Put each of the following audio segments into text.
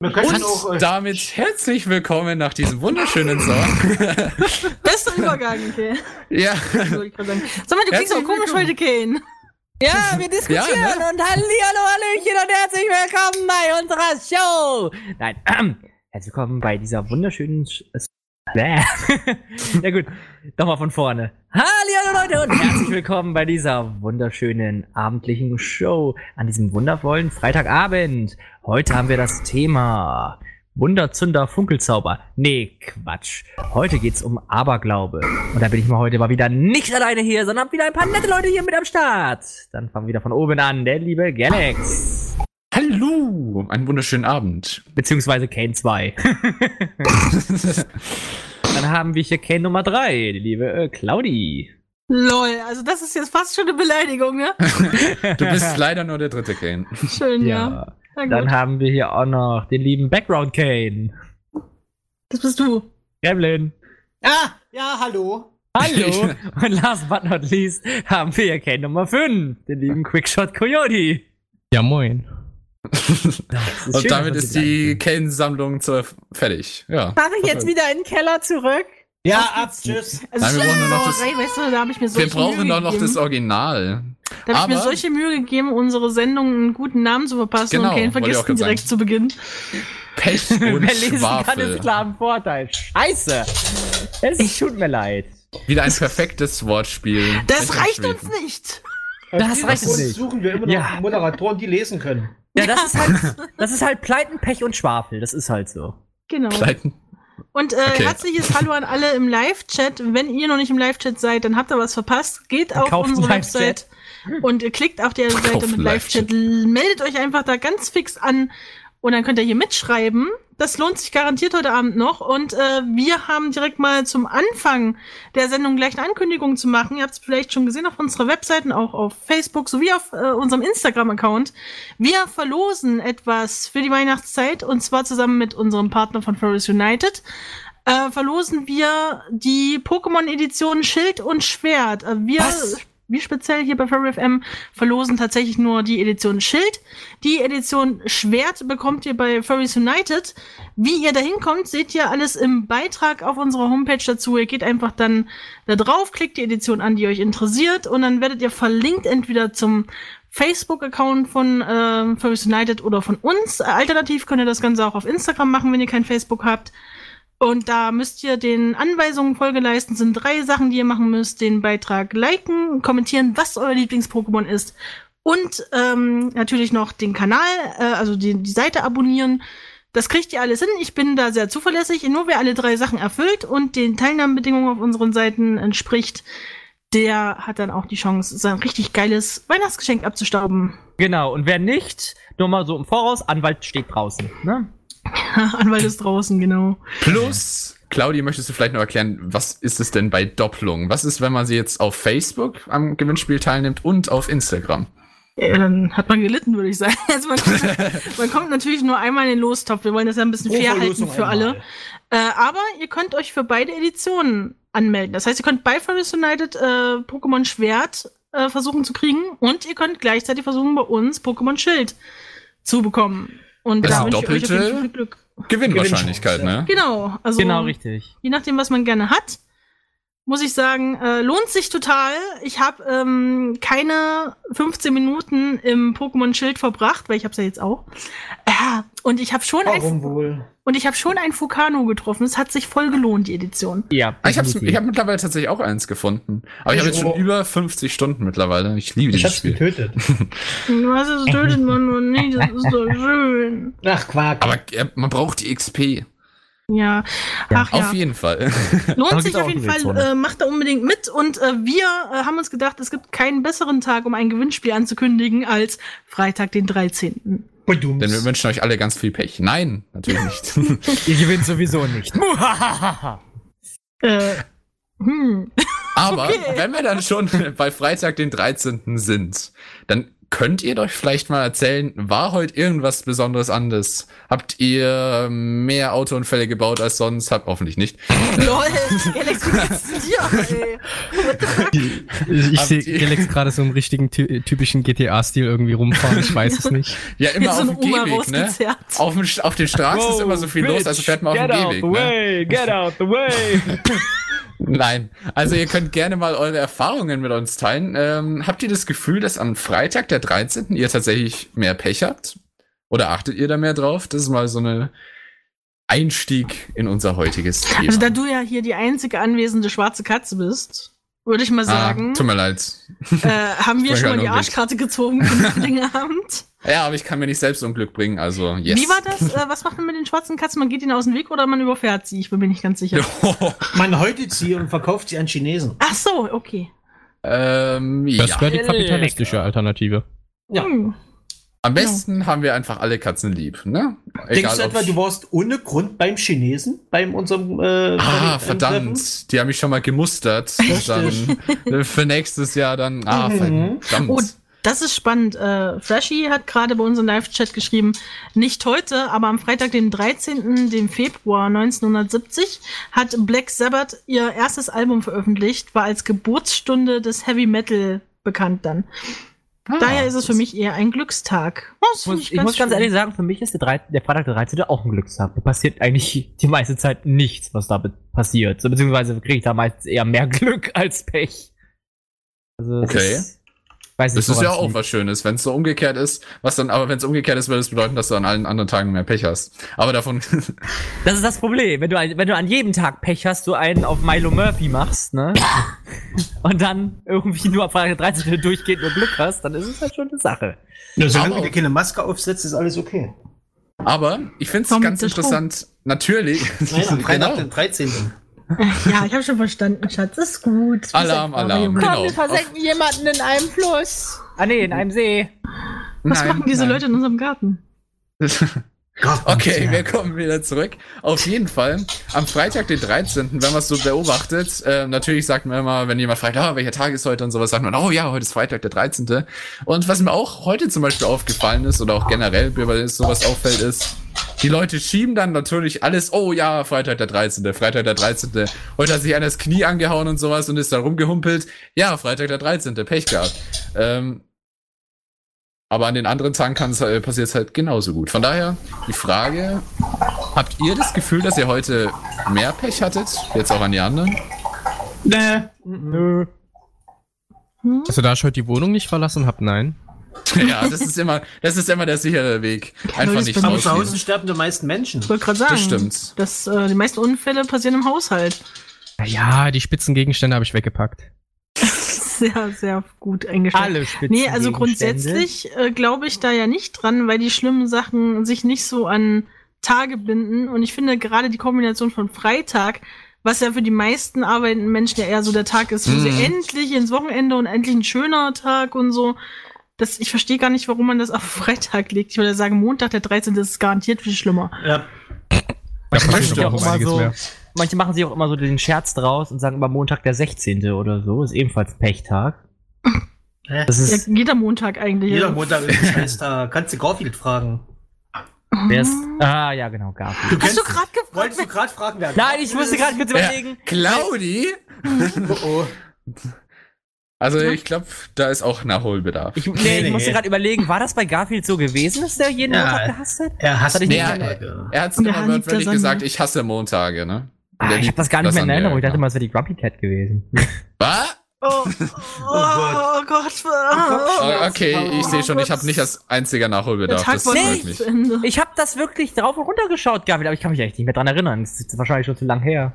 Und auch, äh, damit herzlich willkommen nach diesem wunderschönen Song. Bester Übergang, okay. ja, sagen. Sag mal, du klingst Herzlich auch komisch heute, Kane. Ja, wir diskutieren Ja, ne? und Hallihallo, Hallöchen und herzlich willkommen bei unserer Show. Nein, ähm, herzlich willkommen bei dieser wunderschönen... Sch Bäh. ja gut, nochmal von vorne. Hallihallo Leute und herzlich willkommen bei dieser wunderschönen abendlichen Show an diesem wundervollen Freitagabend. Heute haben wir das Thema Wunderzünder Funkelzauber. Nee, Quatsch. Heute geht's um Aberglaube. Und da bin ich mal heute mal wieder nicht alleine hier, sondern hab wieder ein paar nette Leute hier mit am Start. Dann fangen wir wieder von oben an, der liebe Galax. hallo, einen wunderschönen Abend. Beziehungsweise Kane 2. Dann haben wir hier Kane Nummer 3, die liebe äh, Claudi. Lol, also das ist jetzt fast schon eine Beleidigung, ne? Du bist leider nur der dritte Kane. Schön, ja. Gut. Dann haben wir hier auch noch den lieben Background Kane. Das bist du. Gremlin. ah, ja, hallo. Hallo. Und last but not least haben wir hier Kane Nummer 5, den lieben Quickshot Coyote. Ja, moin. Und damit ist die Kane-Sammlung fertig. Ja. Fahre ich jetzt wieder in den Keller zurück? Ja, ab, tschüss. Also Nein, wir brauchen nur noch das- Sauerei, weißt du, da habe ich mir Wir brauchen Mühe doch noch gegeben. das Original. Da habe ich mir solche Mühe gegeben, unsere Sendung einen guten Namen zu verpassen Genau, und Kane vergisst ihn direkt sagen. zu Beginn. Pech Wer und lesen kann, Schwafel. ist klar ein Vorteil. Scheiße. Es tut mir leid. Wieder ein perfektes Wortspiel. Das reicht uns nicht. Das reicht uns nicht. suchen wir immer noch Ja. Moderatoren, die lesen können. Ja, das ist halt, das ist halt Pleiten, Pech und Schwafel. Das ist halt so. Genau. Pleiten. Und äh, Okay. herzliches Hallo an alle im Live-Chat. Wenn ihr noch nicht im Live-Chat seid, dann habt ihr was verpasst. Geht auf Kauft unsere Website und ihr klickt auf der Seite mit Live-Chat. Meldet euch einfach da ganz fix an und dann könnt ihr hier mitschreiben. Das lohnt sich garantiert heute Abend noch. Und äh, wir haben direkt mal zum Anfang der Sendung gleich eine Ankündigung zu machen. Ihr habt es vielleicht schon gesehen auf unserer Website und auch auf Facebook sowie auf äh, unserem Instagram-Account. Wir verlosen etwas für die Weihnachtszeit und zwar zusammen mit unserem Partner von Forest United. Äh, verlosen wir die Pokémon-Edition Schild und Schwert. Äh, wir, Was? Wir speziell hier bei Furry FM verlosen tatsächlich nur die Edition Schild. Die Edition Schwert bekommt ihr bei Furries United. Wie ihr da hinkommt, seht ihr alles im Beitrag auf unserer Homepage dazu. Ihr geht einfach dann da drauf, klickt die Edition an, die euch interessiert und dann werdet ihr verlinkt entweder zum Facebook-Account von ähm, Furries United oder von uns. Äh, Alternativ könnt ihr das Ganze auch auf Instagram machen, wenn ihr kein Facebook habt. Und da müsst ihr den Anweisungen Folge leisten. Sind drei Sachen, die ihr machen müsst. Den Beitrag liken, kommentieren, was euer Lieblings-Pokémon ist. Und ähm, natürlich noch den Kanal, äh, also die, die Seite abonnieren. Das kriegt ihr alles hin. Ich bin da sehr zuverlässig. Nur wer alle drei Sachen erfüllt und den Teilnahmebedingungen auf unseren Seiten entspricht, der hat dann auch die Chance, sein richtig geiles Weihnachtsgeschenk abzustauben. Genau. Und wer nicht, nur mal so im Voraus, Anwalt steht draußen. Ne? Anwalt ist draußen, genau. Plus, Claudia, möchtest du vielleicht noch erklären, was ist es denn bei Doppelung? Was ist, wenn man sie jetzt auf Facebook am Gewinnspiel teilnimmt und auf Instagram? Ja, dann hat man gelitten, würde ich sagen. Also man, kommt, man kommt natürlich nur einmal in den Lostopf. Wir wollen das ja ein bisschen Pro fair halten für alle. einmal. Äh, aber ihr könnt euch für beide Editionen anmelden. Das heißt, ihr könnt bei Forest United äh, Pokémon Schwert äh, versuchen zu kriegen und ihr könnt gleichzeitig versuchen, bei uns Pokémon Schild zu bekommen. Und Das da wünsche ich euch auf jeden doppelte- Fall viel Glück. Gewinnwahrscheinlichkeit, ne? Genau, also Genau, richtig. je nachdem, was man gerne hat, muss ich sagen, äh, lohnt sich total. Ich habe ähm, keine 15 Minuten im Pokémon Schild verbracht, weil ich habe ja jetzt auch. Äh, und ich habe schon Warum ein wohl? und ich habe schon ein Fukano getroffen. Es hat sich voll gelohnt die Edition. Ja, Ah, Ich habe ich hab mittlerweile tatsächlich auch eins gefunden. Aber ich habe jetzt schon Oh. über 50 Stunden mittlerweile. Ich liebe Ich dieses hab's Spiel. getötet. Was ist tötet man nur nicht? Das ist doch schön. Ach, Quark. Aber äh, man braucht die XP. Ja, ach ja. Auf jeden Fall. Lohnt sich auf jeden Fall. Äh, macht da unbedingt mit. Und äh, wir äh, haben uns gedacht, es gibt keinen besseren Tag, um ein Gewinnspiel anzukündigen, als Freitag, den 13. Badums. Denn wir wünschen euch alle ganz viel Pech. Nein, natürlich nicht. Ihr gewinnt sowieso nicht. Äh, hm. Aber Okay. wenn wir dann schon bei Freitag, den 13. sind, dann könnt ihr doch vielleicht mal erzählen, war heute irgendwas Besonderes anders? Habt ihr mehr Autounfälle gebaut als sonst? Habt hoffentlich nicht. Lol, Galax, wie geht's dir, ey? Ich, ich sehe Galax gerade so im richtigen ty typischen GTA-Stil irgendwie rumfahren, ich weiß es nicht. Ja, immer so auf dem Gehweg, ne? Auf, dem, auf den Straßen ist immer so viel los, also fährt man auf dem get out Gehweg. the Ne? way, get out the way. Nein, also ihr könnt gerne mal eure Erfahrungen mit uns teilen. Ähm, habt ihr das Gefühl, dass am Freitag, der 13. ihr tatsächlich mehr Pech habt? Oder achtet ihr da mehr drauf? Das ist mal so eine Einstieg in unser heutiges Thema. Also da du ja hier die einzige anwesende schwarze Katze bist, würde ich mal sagen, ah, tut mir leid. äh, haben wir schon mal die. Arschkarte gezogen für den Abend. Ja, aber ich kann mir nicht selbst Unglück bringen, also yes. Wie war das? Äh, was macht man mit den schwarzen Katzen? Man geht ihnen aus dem Weg oder man überfährt sie? Ich bin mir nicht ganz sicher. Man häutet sie und verkauft sie an Chinesen. Ach so, okay. ähm, Das ja. wäre die kapitalistische Alternative. Ja. Hm. Am besten haben wir einfach alle Katzen lieb, ne? Denkst du etwa, du warst ohne Grund beim Chinesen? Beim unserem äh, Ah, verdammt. Die haben mich schon mal gemustert. Dann äh, für nächstes Jahr dann. Ah, Mhm. verdammt. Oh, das ist spannend. Äh, Flashy hat gerade bei uns im Live-Chat geschrieben, nicht heute, aber am Freitag, dem 13. dem Februar 1970, hat Black Sabbath ihr erstes Album veröffentlicht, war als Geburtsstunde des Heavy Metal bekannt dann. Ah, Daher ist es für mich eher ein Glückstag. Oh, das Ich muss, ich muss ganz schön. ehrlich sagen, für mich ist der, 13, der Freitag der 13. auch ein Glückstag. Da passiert eigentlich die meiste Zeit nichts, was da passiert. So, beziehungsweise kriege ich da meistens eher mehr Glück als Pech. Also, Okay. Ist, weiß nicht, Das ist ja auch liegt. was Schönes, wenn es so umgekehrt ist. Was dann, aber wenn es umgekehrt ist, würde es bedeuten, dass du an allen anderen Tagen mehr Pech hast. Aber davon. Das ist das Problem. Wenn du, wenn du an jedem Tag Pech hast, du einen auf Milo Murphy machst, ne? Und dann irgendwie nur am Freitag der 13. durchgehend nur Glück hast, dann ist es halt schon eine Sache. Ja, solange Aber- du dir keine Maske aufsetzt, ist alles okay. aber ich finde es ganz interessant. Natürlich. Nein, am Freitag, genau. den 13. Ja, ich habe schon verstanden, Schatz. Ist gut. Alarm, Alarm. Junge. Genau. jemanden in einem Fluss. Ah nee, in einem See. Was Nein, machen diese nein. Leute in unserem Garten? Okay, wir kommen wieder zurück. Auf jeden Fall, am Freitag, den 13., wenn man es so beobachtet, äh, natürlich sagt man immer, wenn jemand fragt, ah, welcher Tag ist heute und sowas, sagt man, oh ja, heute ist Freitag, der 13. Und was mir auch heute zum Beispiel aufgefallen ist, oder auch generell, bei sowas auffällt, ist, die Leute schieben dann natürlich alles, oh ja, Freitag der 13., Freitag der 13., heute hat sich einer das Knie angehauen und sowas und ist dann rumgehumpelt, ja, Freitag der 13., Pech gehabt. Ähm, aber an den anderen Tagen kann's, äh, passiert es halt genauso gut. Von daher, die Frage, habt ihr das Gefühl, dass ihr heute mehr Pech hattet? Jetzt auch an die anderen? Nee. Nö. Hm? Also da ich heute die Wohnung nicht verlassen habe, nein. ja, das ist immer, das ist immer der sichere Weg. Einfach nicht Aber zu Hause sterben die meisten Menschen. Ich wollte gerade sagen, Das stimmt. dass, äh, die meisten Unfälle passieren im Haushalt. Ja, die Spitzengegenstände habe ich weggepackt. Sehr, sehr gut eingestellt. Alle Spitzen Nee, also grundsätzlich äh, glaube ich da ja nicht dran, weil die schlimmen Sachen sich nicht so an Tage binden. Und ich finde gerade die Kombination von Freitag, was ja für die meisten arbeitenden Menschen ja eher so der Tag ist, wo Mhm. sie endlich ins Wochenende und endlich ein schöner Tag und so. Das, ich verstehe gar nicht, warum man das auf Freitag legt. Ich würde sagen, Montag, der 13. ist garantiert viel schlimmer. Ja. Da passiert auch auch immer so. mehr. Manche machen sich auch immer so den Scherz draus und sagen immer Montag der 16. oder so. Ist ebenfalls Pechtag. Hä? Das Ja, ist. jeder Montag eigentlich. Jeder ja. Montag ist ein Scheißtag. Kannst du Garfield fragen. Wer ist, ah, ja, genau, Garfield. Du Hast du gerade gefragt? Wolltest du gerade fragen, wer Nein, ich musste gerade kurz Ja, überlegen. Claudi? Oh, oh. Also ich glaube, da ist auch Nachholbedarf. Ich, nee, Nee, ich nee. musste gerade überlegen, war das bei Garfield so gewesen, dass der jeden Ja. Montag gehasst hat? Er hasst Tage. er hat es immer wörtlich gesagt, ich hasse Montage, ne? Und Ah, ich habe das gar nicht mehr in Erinnerung. Ich dachte immer, es wäre die Grumpy Cat gewesen. Was? Oh, oh, oh Gott. Oh, okay, ich sehe schon, ich habe nicht als einziger Nachholbedarf. Das zu Ende. Ich habe das wirklich drauf und runter geschaut, Garfield, aber ich kann mich echt nicht mehr dran erinnern. Das ist wahrscheinlich schon zu lang her.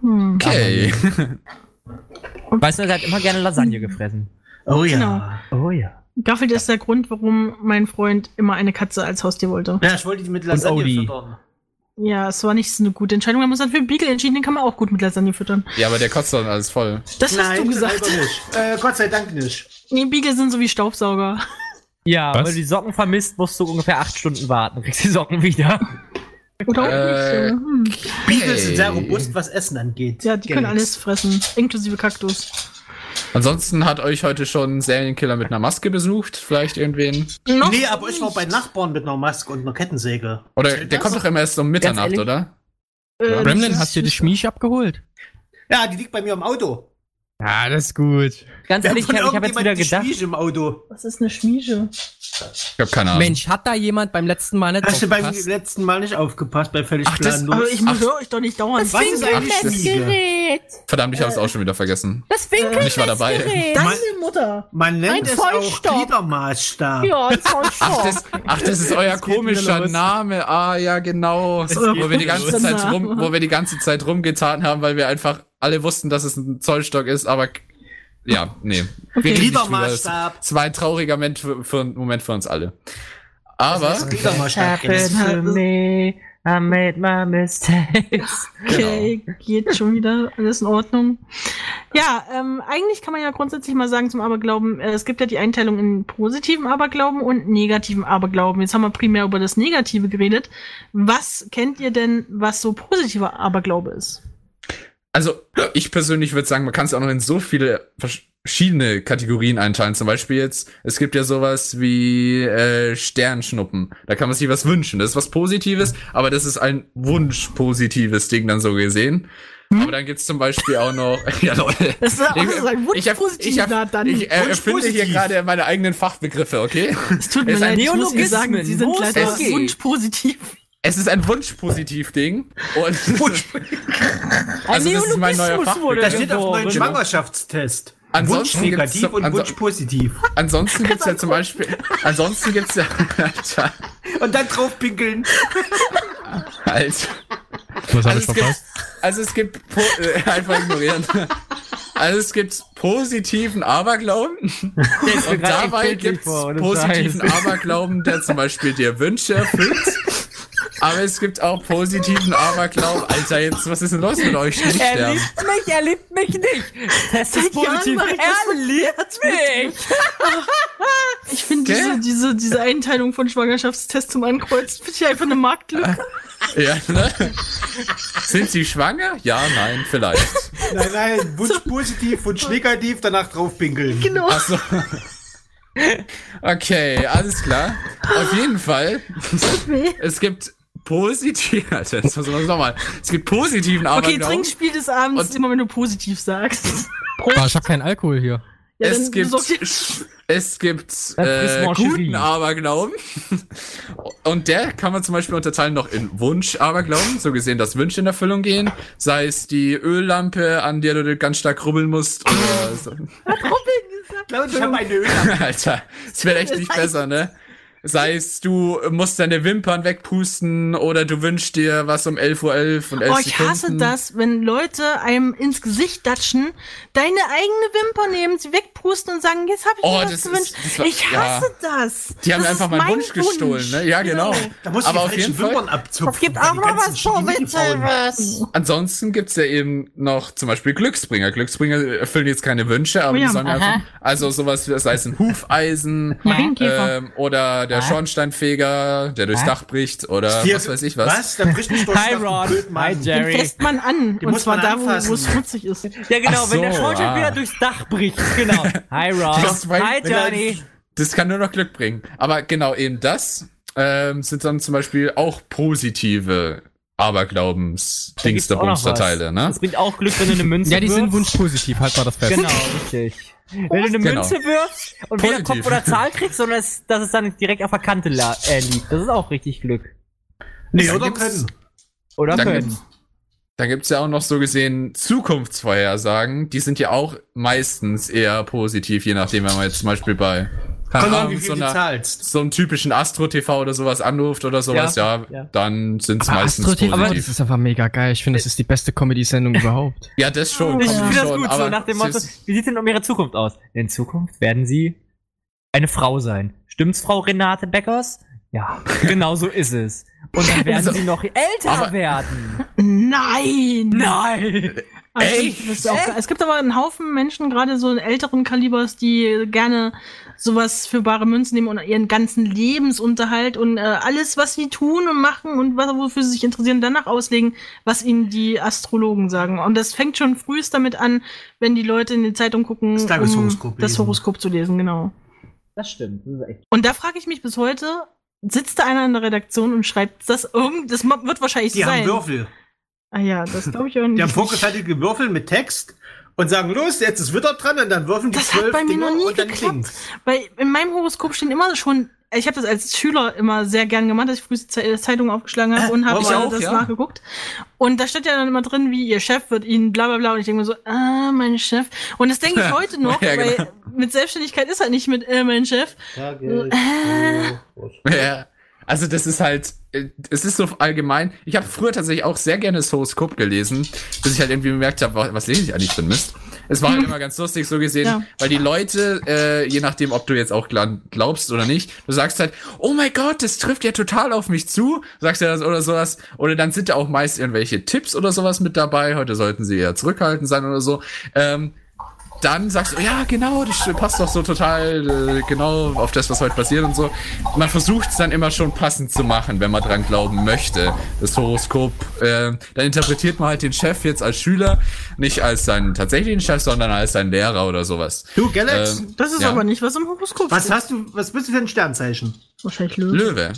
Hm. Okay. Weißt du, er hat immer gerne Lasagne gefressen. Oh ja. Genau. Oh ja. Garfield ist der Grund, warum mein Freund immer eine Katze als Haustier wollte. Ja, ich wollte die mit Lasagne Odie. Ja, es war nicht so eine gute Entscheidung. Wir haben uns dann für Beagle entschieden, den kann man auch gut mit Lasagne füttern. Ja, aber der kotzt dann alles voll. Das hast Nein, du gesagt. Äh, Gott sei Dank nicht. Nee, Beagle sind so wie Staubsauger. Ja, Was? weil du die Socken vermisst, musst du ungefähr acht Stunden warten. Kriegst die Socken wieder. Oder auch Äh, nicht. Hm. Beagles sind sehr robust, was Essen angeht. Ja, die können Galax. alles fressen, inklusive Kaktus. Ansonsten hat euch heute schon ein Serienkiller mit einer Maske besucht, vielleicht irgendwen. Noch Nee, aber ich war bei Nachbarn mit einer Maske und einer Kettensäge. Oder der das? kommt doch immer erst um Mitternacht, oder? Äh, Gremlin, das hast du die Schmiech abgeholt? Ja, die liegt bei mir im Auto. Ja, das ist gut. Ganz ehrlich, von ich habe jetzt wieder gedacht, Schmiege im Auto. Was ist eine Schmiede? Ich hab keine Ahnung. Mensch, hat da jemand beim letzten Mal nicht Hast du beim aufgepasst? letzten Mal nicht aufgepasst bei völlig Ach, das- planlos? Aber ich höre euch doch nicht dauernd. Was ist eigentlich das- Schmiege? Verdammt, ich hab's auch schon wieder vergessen. Das Und ich war dabei. Deine Mutter. Man nennt Ein es auch. Gliedermaßstab. Ja, ein Ach das, ach, das ist euer wieder komischer. Name. Ah, ja, genau. Wo wir die ganze. Zeit rum, wo wir die ganze Zeit rumgetan haben, weil wir einfach alle wussten, dass es ein Zollstock ist, aber ja, nee. Das Gliedermaßstab. es war ein trauriger Moment für, für, Moment für uns alle. Aber, Das me, I made my mistakes. Okay, geht schon wieder, alles in Ordnung. Ja, ähm, eigentlich kann man ja grundsätzlich mal sagen zum Aberglauben, äh, es gibt ja die Einteilung in positiven Aberglauben und negativen Aberglauben. Jetzt haben wir primär über das Negative geredet. Was kennt ihr denn, was so positiver Aberglaube ist? Also, ich persönlich würde sagen, man kann es auch noch in so viele verschiedene Kategorien einteilen. Zum Beispiel jetzt, es gibt ja sowas wie äh, Sternschnuppen. Da kann man sich was wünschen. Das ist was Positives, aber das ist ein wunschpositives Ding dann so gesehen. Aber dann gibt's zum Beispiel auch noch, ja Leute, Das ist, Ich- ist ein ich hab, ich, hab, Wunschpositiver dann. ich äh, Wunsch erfinde hier gerade meine eigenen Fachbegriffe, okay? es tut mir leid, ich muss sagen. Sie sind leider geht. wunschpositiv. Es ist ein Wunschpositiv-Ding. Und also das ist mein neuer Neologismus wurde Da Fachbegriff. steht auf neuen Schwangerschaftstest. Wunsch Ansonsten gibt's negativ so- und anso- Wunsch positiv. Ansonsten gibt's ja zum Beispiel, ansonsten gibt's ja, Alter, Und dann drauf pinkeln. Alter. Was hab Also ich es, gibt, verpasst? also es gibt, po äh, einfach ignorieren. Also es gibt positiven Aberglauben und dabei gibt's positiven Aberglauben, der zum Beispiel dir Wünsche erfüllt. Aber es gibt auch positiven Aberglauben. Alter, jetzt, was ist denn los mit euch? Nicht Er sterben. liebt mich, er liebt mich nicht. Das ist positiv. Er liebt mich. Ich finde diese, diese, diese Einteilung von Schwangerschaftstest zum Ankreuzen finde ich einfach eine Marktlücke. Ja, ne? Sind sie schwanger? Ja, nein, vielleicht. Nein, nein, Wunsch positiv, Wunsch negativ, danach drauf pinkeln. Genau. Achso. Okay, alles klar. Auf jeden Fall. Es gibt positiv. Alter, jetzt muss man nochmal. Es gibt positiven Okay, Aberglauben. Trinkspiel des Abends immer, wenn du positiv sagst. Ah, ich hab keinen Alkohol hier. Ja, es gibt, dir- es gibt äh, guten Aberglauben. Und der kann man zum Beispiel unterteilen noch in Wunsch-Aberglauben, so gesehen, dass Wünsche in Erfüllung gehen. Sei es die Öllampe, an der du ganz stark rubbeln musst. Oder so. Claudia, ich habe eine Öllampe. Alter, es wird echt nicht besser, ne? Sei es, du musst deine Wimpern wegpusten oder du wünschst dir was um 11.11 Uhr und 11 Oh, ich hasse Sekunden. das, wenn Leute einem ins Gesicht datschen, deine eigene Wimper nehmen, sie wegpusten und sagen, jetzt habe ich Oh, mir das das ist- gewünscht. das war- ich hasse das. Die haben das einfach ist meinen mein Wunsch gestohlen, ne? Ja, genau. Da muss ich Aber die auf jeden falschen Wimpern Fall. abzupfen. Es gibt auch noch was Positives. Ansonsten gibt's ja eben noch zum Beispiel Glücksbringer. Glücksbringer erfüllen jetzt keine Wünsche, aber Oh ja, die sollen aha. einfach, also sowas, wie- sei es ein Hufeisen, ähm, oder der Schornsteinfeger, der durchs? Dach bricht, oder Hier- was weiß ich was. Was? Da bricht nicht durch Hi Mann. Hi Den Jerry. fässt man an. Die und muss zwar man da, wo es schmutzig ist. Ja, genau, Ach wenn der so, Schornsteinfeger ah. durchs Dach bricht. Genau. Hi Ron. Das Hi Johnny. Das kann nur noch Glück bringen. Aber genau eben das ähm, sind dann zum Beispiel auch positive aberglaubens Da gibt's auch noch was. Dingsda-Bumster-Teile, ne? Das bringt auch Glück, wenn du eine Münze Ja, die sind wunschpositiv, halt mal das fest. Genau, richtig. Wenn du eine Genau. Münze wirfst und weder Positiv. Kopf oder Zahl kriegst, sondern es, dass es dann direkt auf der Kante la- äh, liegt. Das ist auch richtig Glück. Nee, oder können. Oder Dann können. gibt's, dann gibt's ja auch noch so gesehen Zukunftsvorhersagen. Die sind ja auch meistens eher positiv, je nachdem, wenn man jetzt zum Beispiel bei Kommt Ahnung, wie so, viel einer, zahlst. so einem typischen Astro-TV oder sowas anruft oder sowas, ja, Ja, ja. dann sind's Aber meistens Astro TV, das positiv. ist einfach mega geil. Ich finde, das ist die beste Comedy-Sendung überhaupt. Ja, das schon. Ich das finde das schon, gut, aber so nach dem Motto, es- wie sieht denn um ihre Zukunft aus? In Zukunft werden sie eine Frau sein. Stimmt's, Frau Renate Beckers? Ja, genau so ist es. Und dann werden Also, sie noch älter aber- werden. Nein! Nein! Also, Echt? das ist auch, es gibt aber einen Haufen Menschen, gerade so in älteren Kalibers, die gerne sowas für bare Münzen nehmen und ihren ganzen Lebensunterhalt und äh, alles, was sie tun und machen und was, wofür sie sich interessieren, danach auslegen, was ihnen die Astrologen sagen. Und das fängt schon frühest damit an, wenn die Leute in die Zeitung gucken, Das Tageshoroskop um das. Horoskop zu lesen, genau. Das stimmt. Das ist echt. Und da frage ich mich bis heute, sitzt da einer in der Redaktion und schreibt das irgend, das wird wahrscheinlich so Die sein. haben Würfel. Ah ja, das glaube ich auch nicht. Die haben vorgefertigte Würfel mit Text und sagen, los, jetzt ist Witter dran und dann würfeln die Das hat zwölf bei mir Dinger noch nie und dann geklappt. klingt's. Weil in meinem Horoskop stehen immer schon, ich habe das als Schüler immer sehr gern gemacht, dass ich früh Ze- Zeitungen aufgeschlagen habe und habe ich auch, das ja. nachgeguckt. Und da steht ja dann immer drin, wie ihr Chef wird ihnen bla bla bla. Und ich denke mir so, ah, mein Chef. Und das denke ich heute noch, Ja, genau. weil mit Selbstständigkeit ist halt nicht mit äh, mein Chef. Ja. Also das ist halt, äh, es ist so allgemein. Ich habe früher tatsächlich auch sehr gerne das Horoskop gelesen, bis ich halt irgendwie bemerkt habe, was, lese ich eigentlich für Mist. Es war halt immer ganz lustig so gesehen, Ja. weil die Leute, äh, je nachdem, ob du jetzt auch gla- glaubst oder nicht, du sagst halt, oh mein Gott, das trifft ja total auf mich zu, sagst du das oder sowas, oder dann sind da auch meist irgendwelche Tipps oder sowas mit dabei. Heute sollten sie eher zurückhaltend sein oder so. Ähm, dann sagst du, ja, genau, das passt doch so total äh, genau auf das, was heute passiert und so. Man versucht es dann immer schon passend zu machen, wenn man dran glauben möchte. Das Horoskop, äh, dann interpretiert man halt den Chef jetzt als Schüler, nicht als seinen tatsächlichen Chef, sondern als seinen Lehrer oder sowas. Du, Galax, Ähm, Das ist Ja. aber nicht, was im Horoskop was steht. hast du, was bist du für ein Sternzeichen? Wahrscheinlich Löwe. Löwe.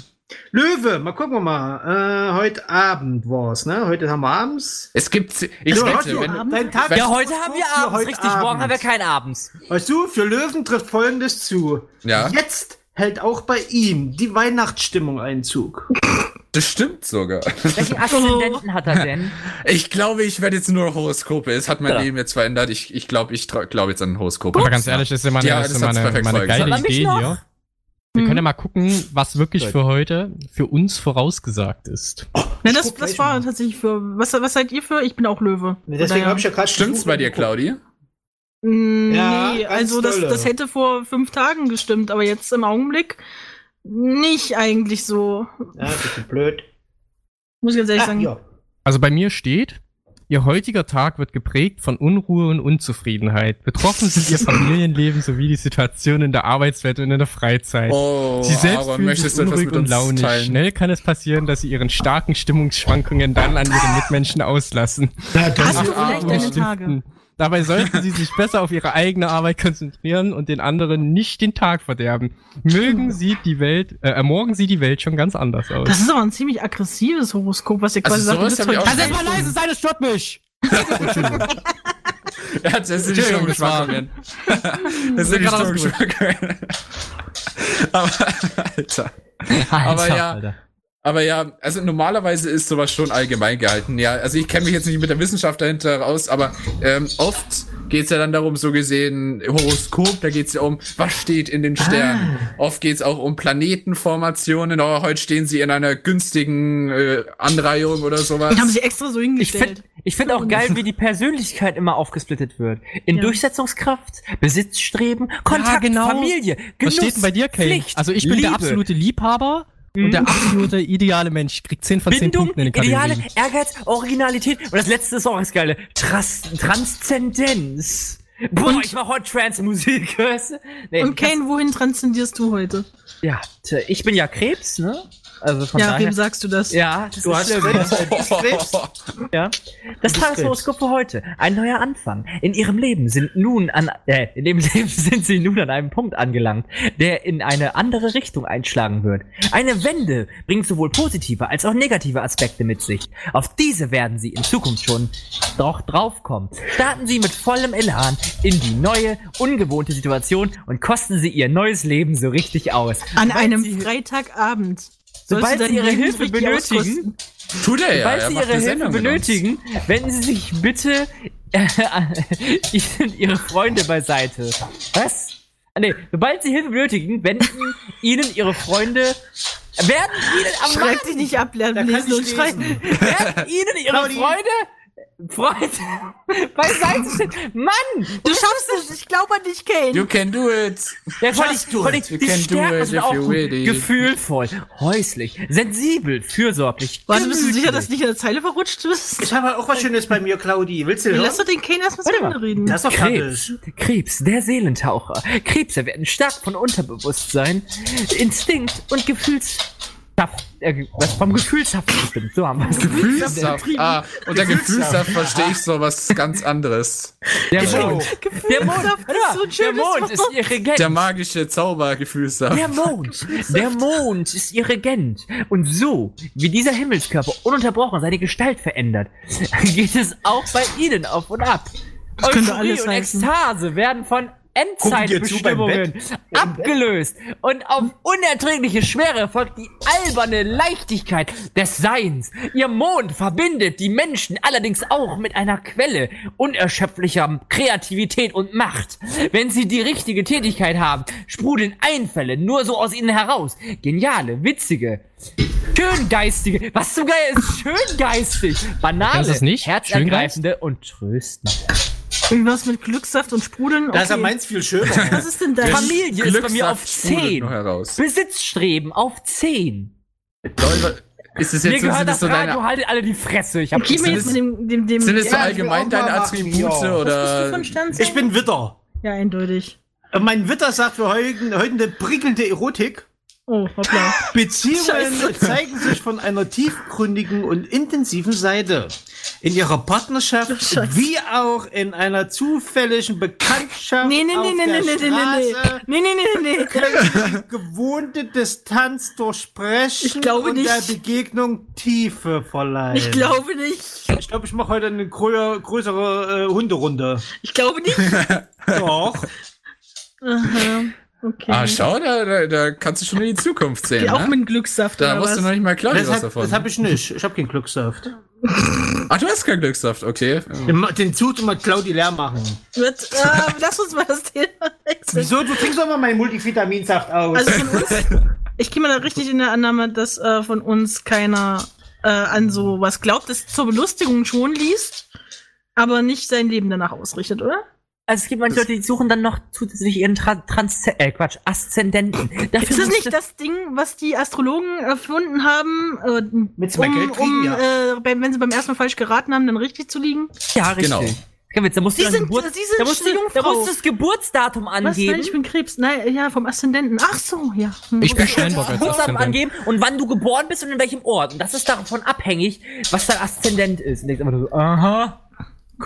Löwe, mal gucken wir mal. Äh, heute Abend war's, ne? Heute haben wir abends. Es gibt, ich wette, Otto, wenn du, dein Tag Ja, heute haben wir abends, heute richtig. Morgen Abend. haben wir keinen abends. Weißt du, für Löwen trifft folgendes zu. Ja. Jetzt hält auch bei ihm die Weihnachtsstimmung Einzug. das stimmt sogar. Welchen Aszendenten hat er denn? Ich glaube, ich werde jetzt nur Horoskope. Es hat mein Ja. Leben jetzt verändert. Ich, ich glaube, ich glaube jetzt an Horoskope. Aber ganz ehrlich, das ist immer eine, Ja, das ist immer eine, perfekt immer eine vorher geile. Idee er hier. Wir Mhm. können ja mal gucken, was wirklich für heute für uns vorausgesagt ist. Ne, das, das war mal. tatsächlich für. Was, was seid ihr für? Ich bin auch Löwe. Deswegen habe ich ja gerade. Stimmt's bei dir, Claudi? Mm, Ja, nee, also das, das hätte vor fünf Tagen gestimmt, aber jetzt im Augenblick nicht eigentlich so. Ja, bisschen blöd. Muss ich ganz ehrlich Ah, sagen. ja. Also bei mir steht, Ihr heutiger Tag wird geprägt von Unruhe und Unzufriedenheit. Betroffen sind Ihr Familienleben sowie die Situation in der Arbeitswelt und in der Freizeit. Oh, Sie selbst aber fühlen möchtest sich unruhig und launig. teilen? Schnell kann es passieren, dass Sie Ihren starken Stimmungsschwankungen dann an Ihren Mitmenschen auslassen. Hast du vielleicht deine Tage? Dabei sollten Sie sich besser auf Ihre eigene Arbeit konzentrieren und den anderen nicht den Tag verderben. Mögen Sie die Welt, äh, morgen sieht die Welt schon ganz anders aus. Das ist aber ein ziemlich aggressives Horoskop, was ihr Also quasi sagt. bist auch heute- schon- mal leise sein, es stört mich! Ja, das sind die Entschuldigung, das war- Stimmungsschwankungen. Das sind die gerade ausgeholt. Stimmungsschwankungen. Aber, Alter. Aber ja, Alter. Aber ja, also normalerweise ist sowas schon allgemein gehalten. Ja, also ich kenne mich jetzt nicht mit der Wissenschaft dahinter raus, aber ähm, oft geht's ja dann darum, so gesehen, Horoskop, da geht's ja um, was steht in den Sternen. Oft geht's auch um Planetenformationen, oh, heute stehen sie in einer günstigen äh, Anreihung oder sowas. Die haben sie extra so Ich hingestellt. finde ich find auch geil, wie die Persönlichkeit immer aufgesplittet wird. In Ja. Durchsetzungskraft, Besitzstreben, Kontakt, genau. Familie, Was Genuss, steht denn bei dir, Kay? Pflicht, Also ich bin Liebe, der absolute Liebhaber und der absolute ideale Mensch. Ich krieg 10 von 10 Bindung, Punkten in den Ideale, Kategorien. Ehrgeiz, Originalität und das letzte ist auch das Geile. Tras Transzendenz. Boah, ich mach heute Trance-Musik, weißt du? Nee, Und Kane, wohin transzendierst du heute? Ja, ich bin ja Krebs, ne? Also von Ja, daher. wem sagst du das? Ja, das Du ist hast. Krebs, Krebs. Ja. Das Tageshoroskop für heute. Ein neuer Anfang. In ihrem Leben sind nun an, äh, in dem Leben sind sie nun an einem Punkt angelangt, der in eine andere Richtung einschlagen wird. Eine Wende bringt sowohl positive als auch negative Aspekte mit sich. Auf diese werden sie in Zukunft schon doch draufkommen. Starten sie mit vollem Elan in die neue, ungewohnte Situation und kosten sie ihr neues Leben so richtig aus. An einem sie- Freitagabend. Sobald sie ihre Hilfe benötigen? Tut er ja, Sobald Sie Ihre Hilfe uns. benötigen, wenden Sie sich bitte äh, Ihre Freunde beiseite. Was? Ah, Nee, sobald Sie Hilfe benötigen, wenden Ihnen Ihre Freunde werden Ihnen am Schreib dich nicht ab, lernen Da kann lesen ich und schreiben. werden Ihnen Ihre. Freunde Freund beiseite stehen. Mann! Du schaffst es, ich glaube an dich, Kane. You can do it. Ja, vor allem- Just do vor allem it. You Die can do Stärken it sind if auch you're gut. ready. gefühlvoll, häuslich, sensibel, fürsorglich. Warte, bist du sicher, dass du nicht in der Zeile verrutscht bist? Ich habe auch was Schönes bei mir, Claudi. Willst du hören? Lass doch den Kane erstmal zu Ende mal. reden. Das ist doch Krebs. Krebs, der Seelentaucher. Krebse werden stark von Unterbewusstsein, Instinkt und Gefühls... Äh, was vom Gefühlshaft bestimmt. So haben wir es. Gefühlssaft. Ah, unter Gefühlssaft verstehe ich so was ganz anderes. Der Genau. Mond. Der Mond, Gefühlssaft ist so ein der Mond ist ihr Regent. Der magische Zaubergefühlssaft. Der Mond, der Mond ist ihr Regent. Und so, wie dieser Himmelskörper ununterbrochen seine Gestalt verändert, geht es auch bei ihnen auf und ab. könnte Euphorie alles und heißen. Ekstase werden von Endzeitbestimmungen abgelöst. Und auf unerträgliche Schwere folgt die alberne Leichtigkeit des Seins. Ihr Mond verbindet die Menschen allerdings auch mit einer Quelle unerschöpflicher Kreativität und Macht. Wenn sie die richtige Tätigkeit haben, sprudeln Einfälle nur so aus ihnen heraus. Geniale, witzige, schöngeistige, was zum Geier ist schöngeistig, banale, herzergreifende und tröstende. Irgendwas mit Glückssaft und Sprudeln. Da ist ja Okay. meins viel schöner. Was ist denn das? Familie ist bei mir auf Glückssaft sprudelt 10. noch heraus. Besitzstreben auf 10. Leute, Ist es Mir jetzt so, gehört das so Radio, deine, haltet alle die Fresse. Ich hab Gib mir Sind jetzt es- mit dem, dem, dem sind es so Ja, allgemein deine Attribute ja. Oder? Ich bin Witter. Ja, eindeutig. Äh, Mein Witter sagt für heute, heute eine prickelnde Erotik. Oh, hoppla. Beziehungen Scheiße. zeigen sich von einer tiefgründigen und intensiven Seite. In ihrer Partnerschaft Scheiße. wie auch in einer zufälligen Bekanntschaft. Nee, nee, auf nee, nee, der nee, nee, nee, nee. Straße Nee, nee, nee, nee, nee. können die gewohnte Distanz durchbrechen Ich glaube und nicht. der Begegnung Tiefe verleihen. Ich glaube nicht. Ich glaube, ich mache heute eine grö größere äh, Hunderunde. Ich glaube nicht. Doch. Aha. Okay. Ah, schau, da, da, da kannst du schon in die Zukunft sehen. Auch ne? mit Glückssaft Da oder wusste was? noch nicht mal Claudia Das was habe davon. hab ich nicht. Ich habe keinen Glückssaft. Ach, du hast keinen Glückssaft, okay. Den, den Zug immer Claudi leer machen. Wird, äh, lass uns mal das Thema wechseln. Wieso? Du trinkst doch mal meinen Multivitaminsaft aus. Also von uns, ich gehe mal da richtig in der Annahme, dass äh, von uns keiner äh, an so was glaubt, das zur Belustigung schon liest, aber nicht sein Leben danach ausrichtet, oder? Also es gibt manche Leute, die suchen dann noch zusätzlich ihren Tra Trans äh, Quatsch, Aszendenten. Dafür Ist das nicht das Ding, was die Astrologen erfunden haben, äh, Mit um, Geld kriegen, um ja. äh, wenn sie beim ersten Mal falsch geraten haben, dann richtig zu liegen? Ja, richtig. Genau. Kein Witz, da musst du Sie dein sind- Geburt, Sie sind da musst du, da musst du das Geburtsdatum Was? angeben. Nein, ich bin Krebs. Nein, ja, vom Aszendenten. Ach so, ja. Hm. Ich bin Steinbock als Geburtsdatum Aszendent. angeben und wann du geboren bist und in welchem Ort. Und das ist davon abhängig, was dein Aszendent ist. Und denkst immer so, aha,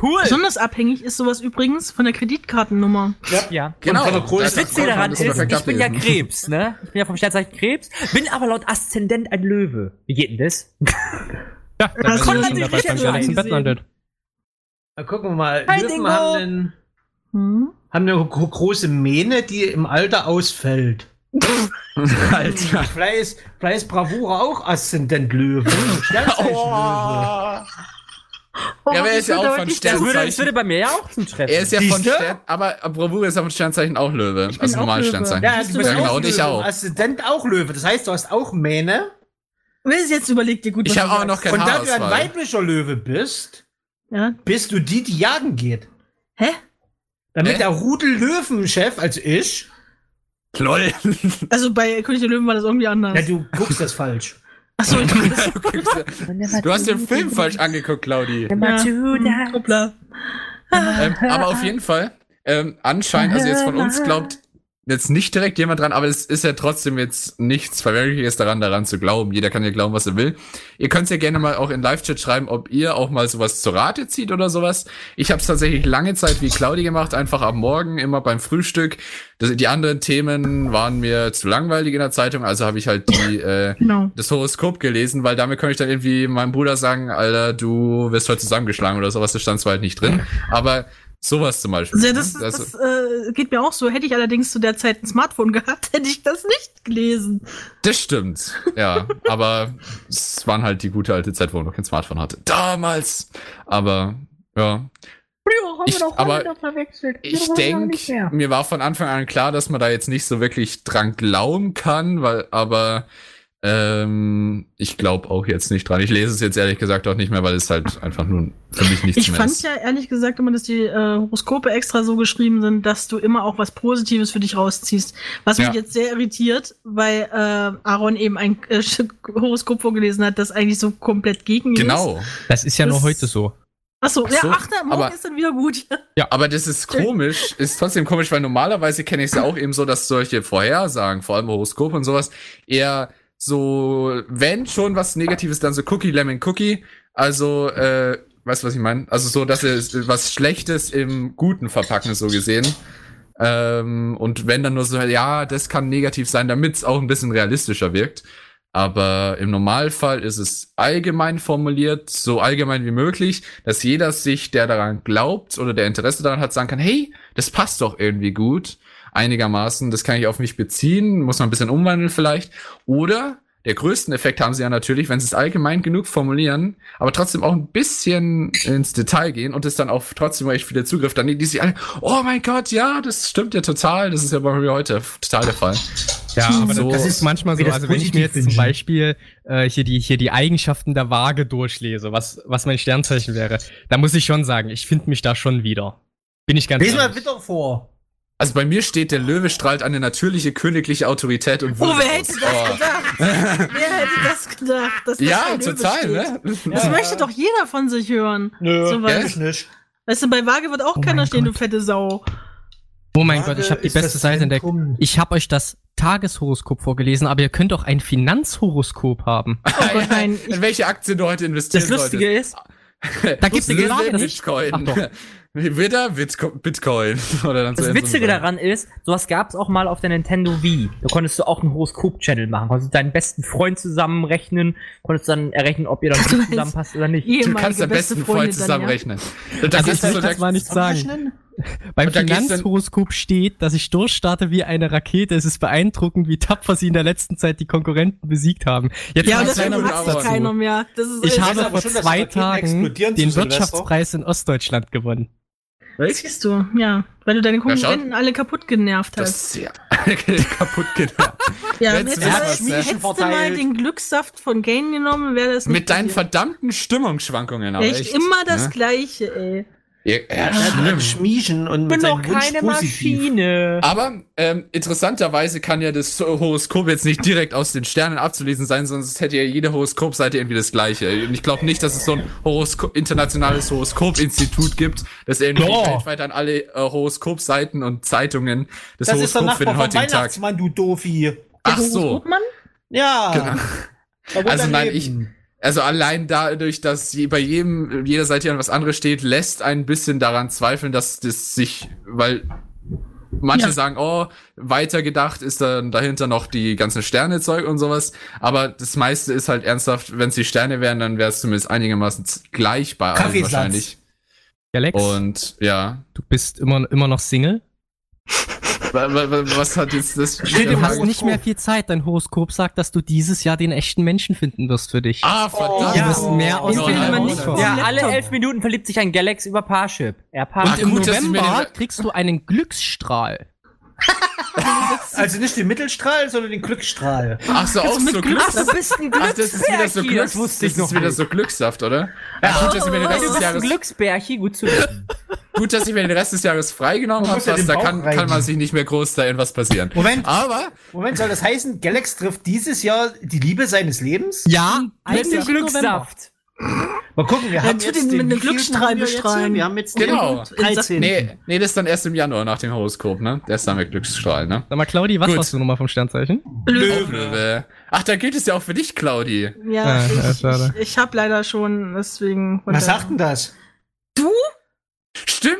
cool. Besonders abhängig ist sowas übrigens von der Kreditkartennummer. Ja. Genau. von der Größe. Das Witzige daran Das ist, perfekt ich bin ja. Krebs, ne? Ich bin ja vom Sternzeichen Krebs, bin aber laut Aszendent ein Löwe. Wie geht denn das? Ja, da Das ich man sich nicht landet. Na, gucken wir mal. Hi, Löwen Dingo. haben, einen, Hm? haben eine gro- große Mähne, die im Alter ausfällt. Alter. Vielleicht ist, vielleicht ist Bravura auch Aszendent Löwe. Sternzeichen Löwe. Oh, Ja, aber er ist ja auch von Das würde, das würde Sternzeichen. bei mir ja auch zutreffen. Er ist ja von Siehste? Stern, aber Bravura ist ja von Sternzeichen auch Löwe. bin Also auch normal. Sternzeichen. Ja, du bist das genau, auch und ich Löwe. auch. Aszendent auch Löwe. Das heißt, du hast auch Mähne. Wer ist jetzt überlegt dir gut, Ich habe aber noch kein Und da du ein weiblicher Löwe bist, Ja? bist du die, die jagen geht. Hä? Damit Hä? der Rudel-Löwen-Chef, also ich, Lol. Also bei König der Löwen war das irgendwie anders. ja, du guckst das falsch. Achso, ich Du hast den Film falsch angeguckt, Claudi. ja, ähm, aber auf jeden Fall, ähm, anscheinend, also jetzt von uns glaubt jetzt nicht direkt jemand dran, aber es ist ja trotzdem jetzt nichts Verwerfliches daran, daran zu glauben. Jeder kann ja glauben, was er will. Ihr könnt ja gerne mal auch in Live-Chat schreiben, ob ihr auch mal sowas zur Rate zieht oder sowas. Ich habe es tatsächlich lange Zeit wie Claudi gemacht, einfach am Morgen, immer beim Frühstück. Das, die anderen Themen waren mir zu langweilig in der Zeitung, also habe ich halt die äh, Genau. das Horoskop gelesen, weil damit könnte ich dann irgendwie meinem Bruder sagen, Alter, du wirst heute zusammengeschlagen oder sowas, das stand zwar halt nicht drin, aber sowas zum Beispiel. Ja, das, ne? das, äh, geht mir auch so. Hätte ich allerdings zu der Zeit ein Smartphone gehabt, hätte ich das nicht gelesen. das stimmt, ja, aber es waren halt die gute alte Zeit, wo man noch kein Smartphone hatte. Damals, aber ja, Ich- aber ich denke, mir war von Anfang an klar, dass man da jetzt nicht so wirklich dran glauben kann, weil, aber Ähm, ich glaube auch jetzt nicht dran. Ich lese es jetzt ehrlich gesagt auch nicht mehr, weil es halt einfach nur für mich nichts Ich mehr fand ist. ja ehrlich gesagt immer, dass die äh, Horoskope extra so geschrieben sind, dass du immer auch was Positives für dich rausziehst. Was Ja. mich jetzt sehr irritiert, weil äh, Aaron eben ein äh, Horoskop vorgelesen hat, das eigentlich so komplett gegen ihn ist. Genau. Das ist ja Das- nur heute so. Achso, Ach ja, so, ach, da, morgen aber- ist dann wieder gut. Aber das ist komisch, ist trotzdem komisch, weil normalerweise kenne ich es ja auch eben so, dass solche Vorhersagen, vor allem Horoskop und sowas, eher so, wenn schon was Negatives, dann so Cookie, Lemon, Cookie. Also, äh, weißt du, was ich meine? Also so, dass es was Schlechtes im Guten verpacken, so gesehen. Ähm, und wenn dann nur so, ja, das kann negativ sein, damit es auch ein bisschen realistischer wirkt. Aber im Normalfall ist es allgemein formuliert, so allgemein wie möglich, dass jeder sich, der daran glaubt oder der Interesse daran hat, sagen kann, hey, das passt doch irgendwie gut, einigermaßen, das kann ich auf mich beziehen, muss man ein bisschen umwandeln vielleicht. Oder der größten Effekt haben sie ja natürlich, wenn sie es allgemein genug formulieren, aber trotzdem auch ein bisschen ins Detail gehen und es dann auch trotzdem recht viele Zugriff, dann die sich alle, oh mein Gott, ja, das stimmt ja total, das ist ja bei mir heute total der Fall. Ja, aber So. das ist manchmal so. Also wenn ich mir jetzt zum. Beispiel äh, hier die hier die Eigenschaften der Waage durchlese, was was mein Sternzeichen wäre, da muss ich schon sagen, ich finde mich da schon wieder. Bin ich ganz Lesen wir ehrlich. wieder vor. Also bei mir steht, der Löwe strahlt eine natürliche königliche Autorität und Oh, Würde wer aus. hätte das Oh. gedacht? wer hätte das gedacht? Dass das Ja, total, steht? ne? Das Ja. möchte doch jeder von sich hören. Nö, So ich nicht. Weißt du, bei Waage wird auch Oh keiner stehen, Gott. du fette Sau. Oh mein Waage Gott, ich habe die beste Seite entdeckt. Ich habe euch das Tageshoroskop vorgelesen, aber ihr könnt auch ein Finanzhoroskop haben. Oh Gott, nein. In welche Aktie du heute investieren Das Lustige ist, Da gibt's Löwe, gerade das- Bitcoin. Ach doch. Wieder Bitco- Bitcoin. Oder dann das Witzige daran ist, sowas gab's auch mal auf der Nintendo Wii. Da konntest du auch einen Horoskop-Channel machen. Konntest deinen besten Freund zusammenrechnen, konntest dann errechnen, ob ihr dann Du zusammenpasst oder nicht. Du kannst beste besten Freund dann, ja. zusammenrechnen. Und da Also ich du möchte das mal nicht sagen. Beim dann- Finanzhoroskop steht, dass ich durchstarte wie eine Rakete. Es ist beeindruckend, wie tapfer sie in der letzten Zeit die Konkurrenten besiegt haben. Jetzt Ja, das Witz sich keiner mehr. Das ist Ich habe vor schon, zwei Tagen den. Wirtschaftspreis in Ostdeutschland gewonnen. Siehst du, ja. Weil du deine Konkurrenten alle kaputt genervt hast. Das ist ja kaputt genau. Ja, Jetzt hättest, du- wir's, ne? hättest du mal den Glückssaft von Gain genommen, wäre das nicht Mit deinen passiert. verdammten Stimmungsschwankungen, aber Echt, echt. immer das ne? Gleiche, ey. Ja, ja, schlimm. hat Schmiechen und Ich bin doch Wunsch keine positiv. Maschine. Aber ähm, interessanterweise kann ja das Horoskop jetzt nicht direkt aus den Sternen abzulesen sein, sonst hätte ja jede Horoskopseite irgendwie das gleiche. Und ich glaube nicht, dass es so ein Horosko internationales Horoskopinstitut gibt, das irgendwie Doch. weltweit an alle äh, Horoskopseiten und Zeitungen das, Das Horoskop für den heutigen Tag. Weihnachtsmann, du Dofi. Ach so. Ja. Genau. Also nein, daneben. Also allein dadurch, dass bei jedem, jeder Seite an was anderes steht, lässt ein bisschen daran zweifeln, dass das sich, weil manche Ja. sagen, oh, weitergedacht ist dann dahinter noch die ganzen Sternezeug und sowas. Aber das meiste ist halt ernsthaft, wenn es die Sterne wären, dann wäre es zumindest einigermaßen gleich bei allen Kaffeesatz. wahrscheinlich. Alex, Und ja. du bist immer, immer noch Single. Wa- wa- wa- Was hat jetzt das? Steht Du im hast nicht mehr viel Zeit. Dein Horoskop sagt, dass du dieses Jahr den echten Menschen finden wirst für dich. Ah, verdammt. Ja. Du wirst mehr aus Oh, oh, vom Ja, Laptop. alle elf Minuten verliebt sich ein Galax über Parship. Er Und Parship. im gut, sie mir November kriegst du einen Glücksstrahl. Also nicht den Mittelstrahl, sondern den Glücksstrahl. Ach so, auch so Glück. Ach, du bist ein Ach, das ist wieder so Glücks, das wusste ich das noch ist wieder nicht. so Glückssaft, oder? Ja, gut, dass ich mir den Du Rest des Jahres Glücksbärchi, gut zu wissen. Gut, dass ich mir den Rest des Jahres freigenommen habe, ja da kann, kann man sich nicht mehr groß da irgendwas passieren. Moment. Aber, Moment, soll das heißen, Galax trifft dieses Jahr die Liebe seines Lebens? Ja, Mit dem Glückssaft. Mal gucken, wir Ja, haben tu jetzt den den mit einem Glücksstrahl bestrahlen. Wir haben jetzt Genau. den 13. nee, nee, das ist dann erst im Januar nach dem Horoskop, ne? Der ist dann mit Glücksstrahl, ne? Sag mal, Claudi, was Gut. warst du nochmal vom Sternzeichen? Löwe. Löwe. Ach, da gilt es ja auch für dich, Claudi. Ja, Ah, ja, ich, schade. ich, ich habe leider schon, deswegen. Was sagt denn das?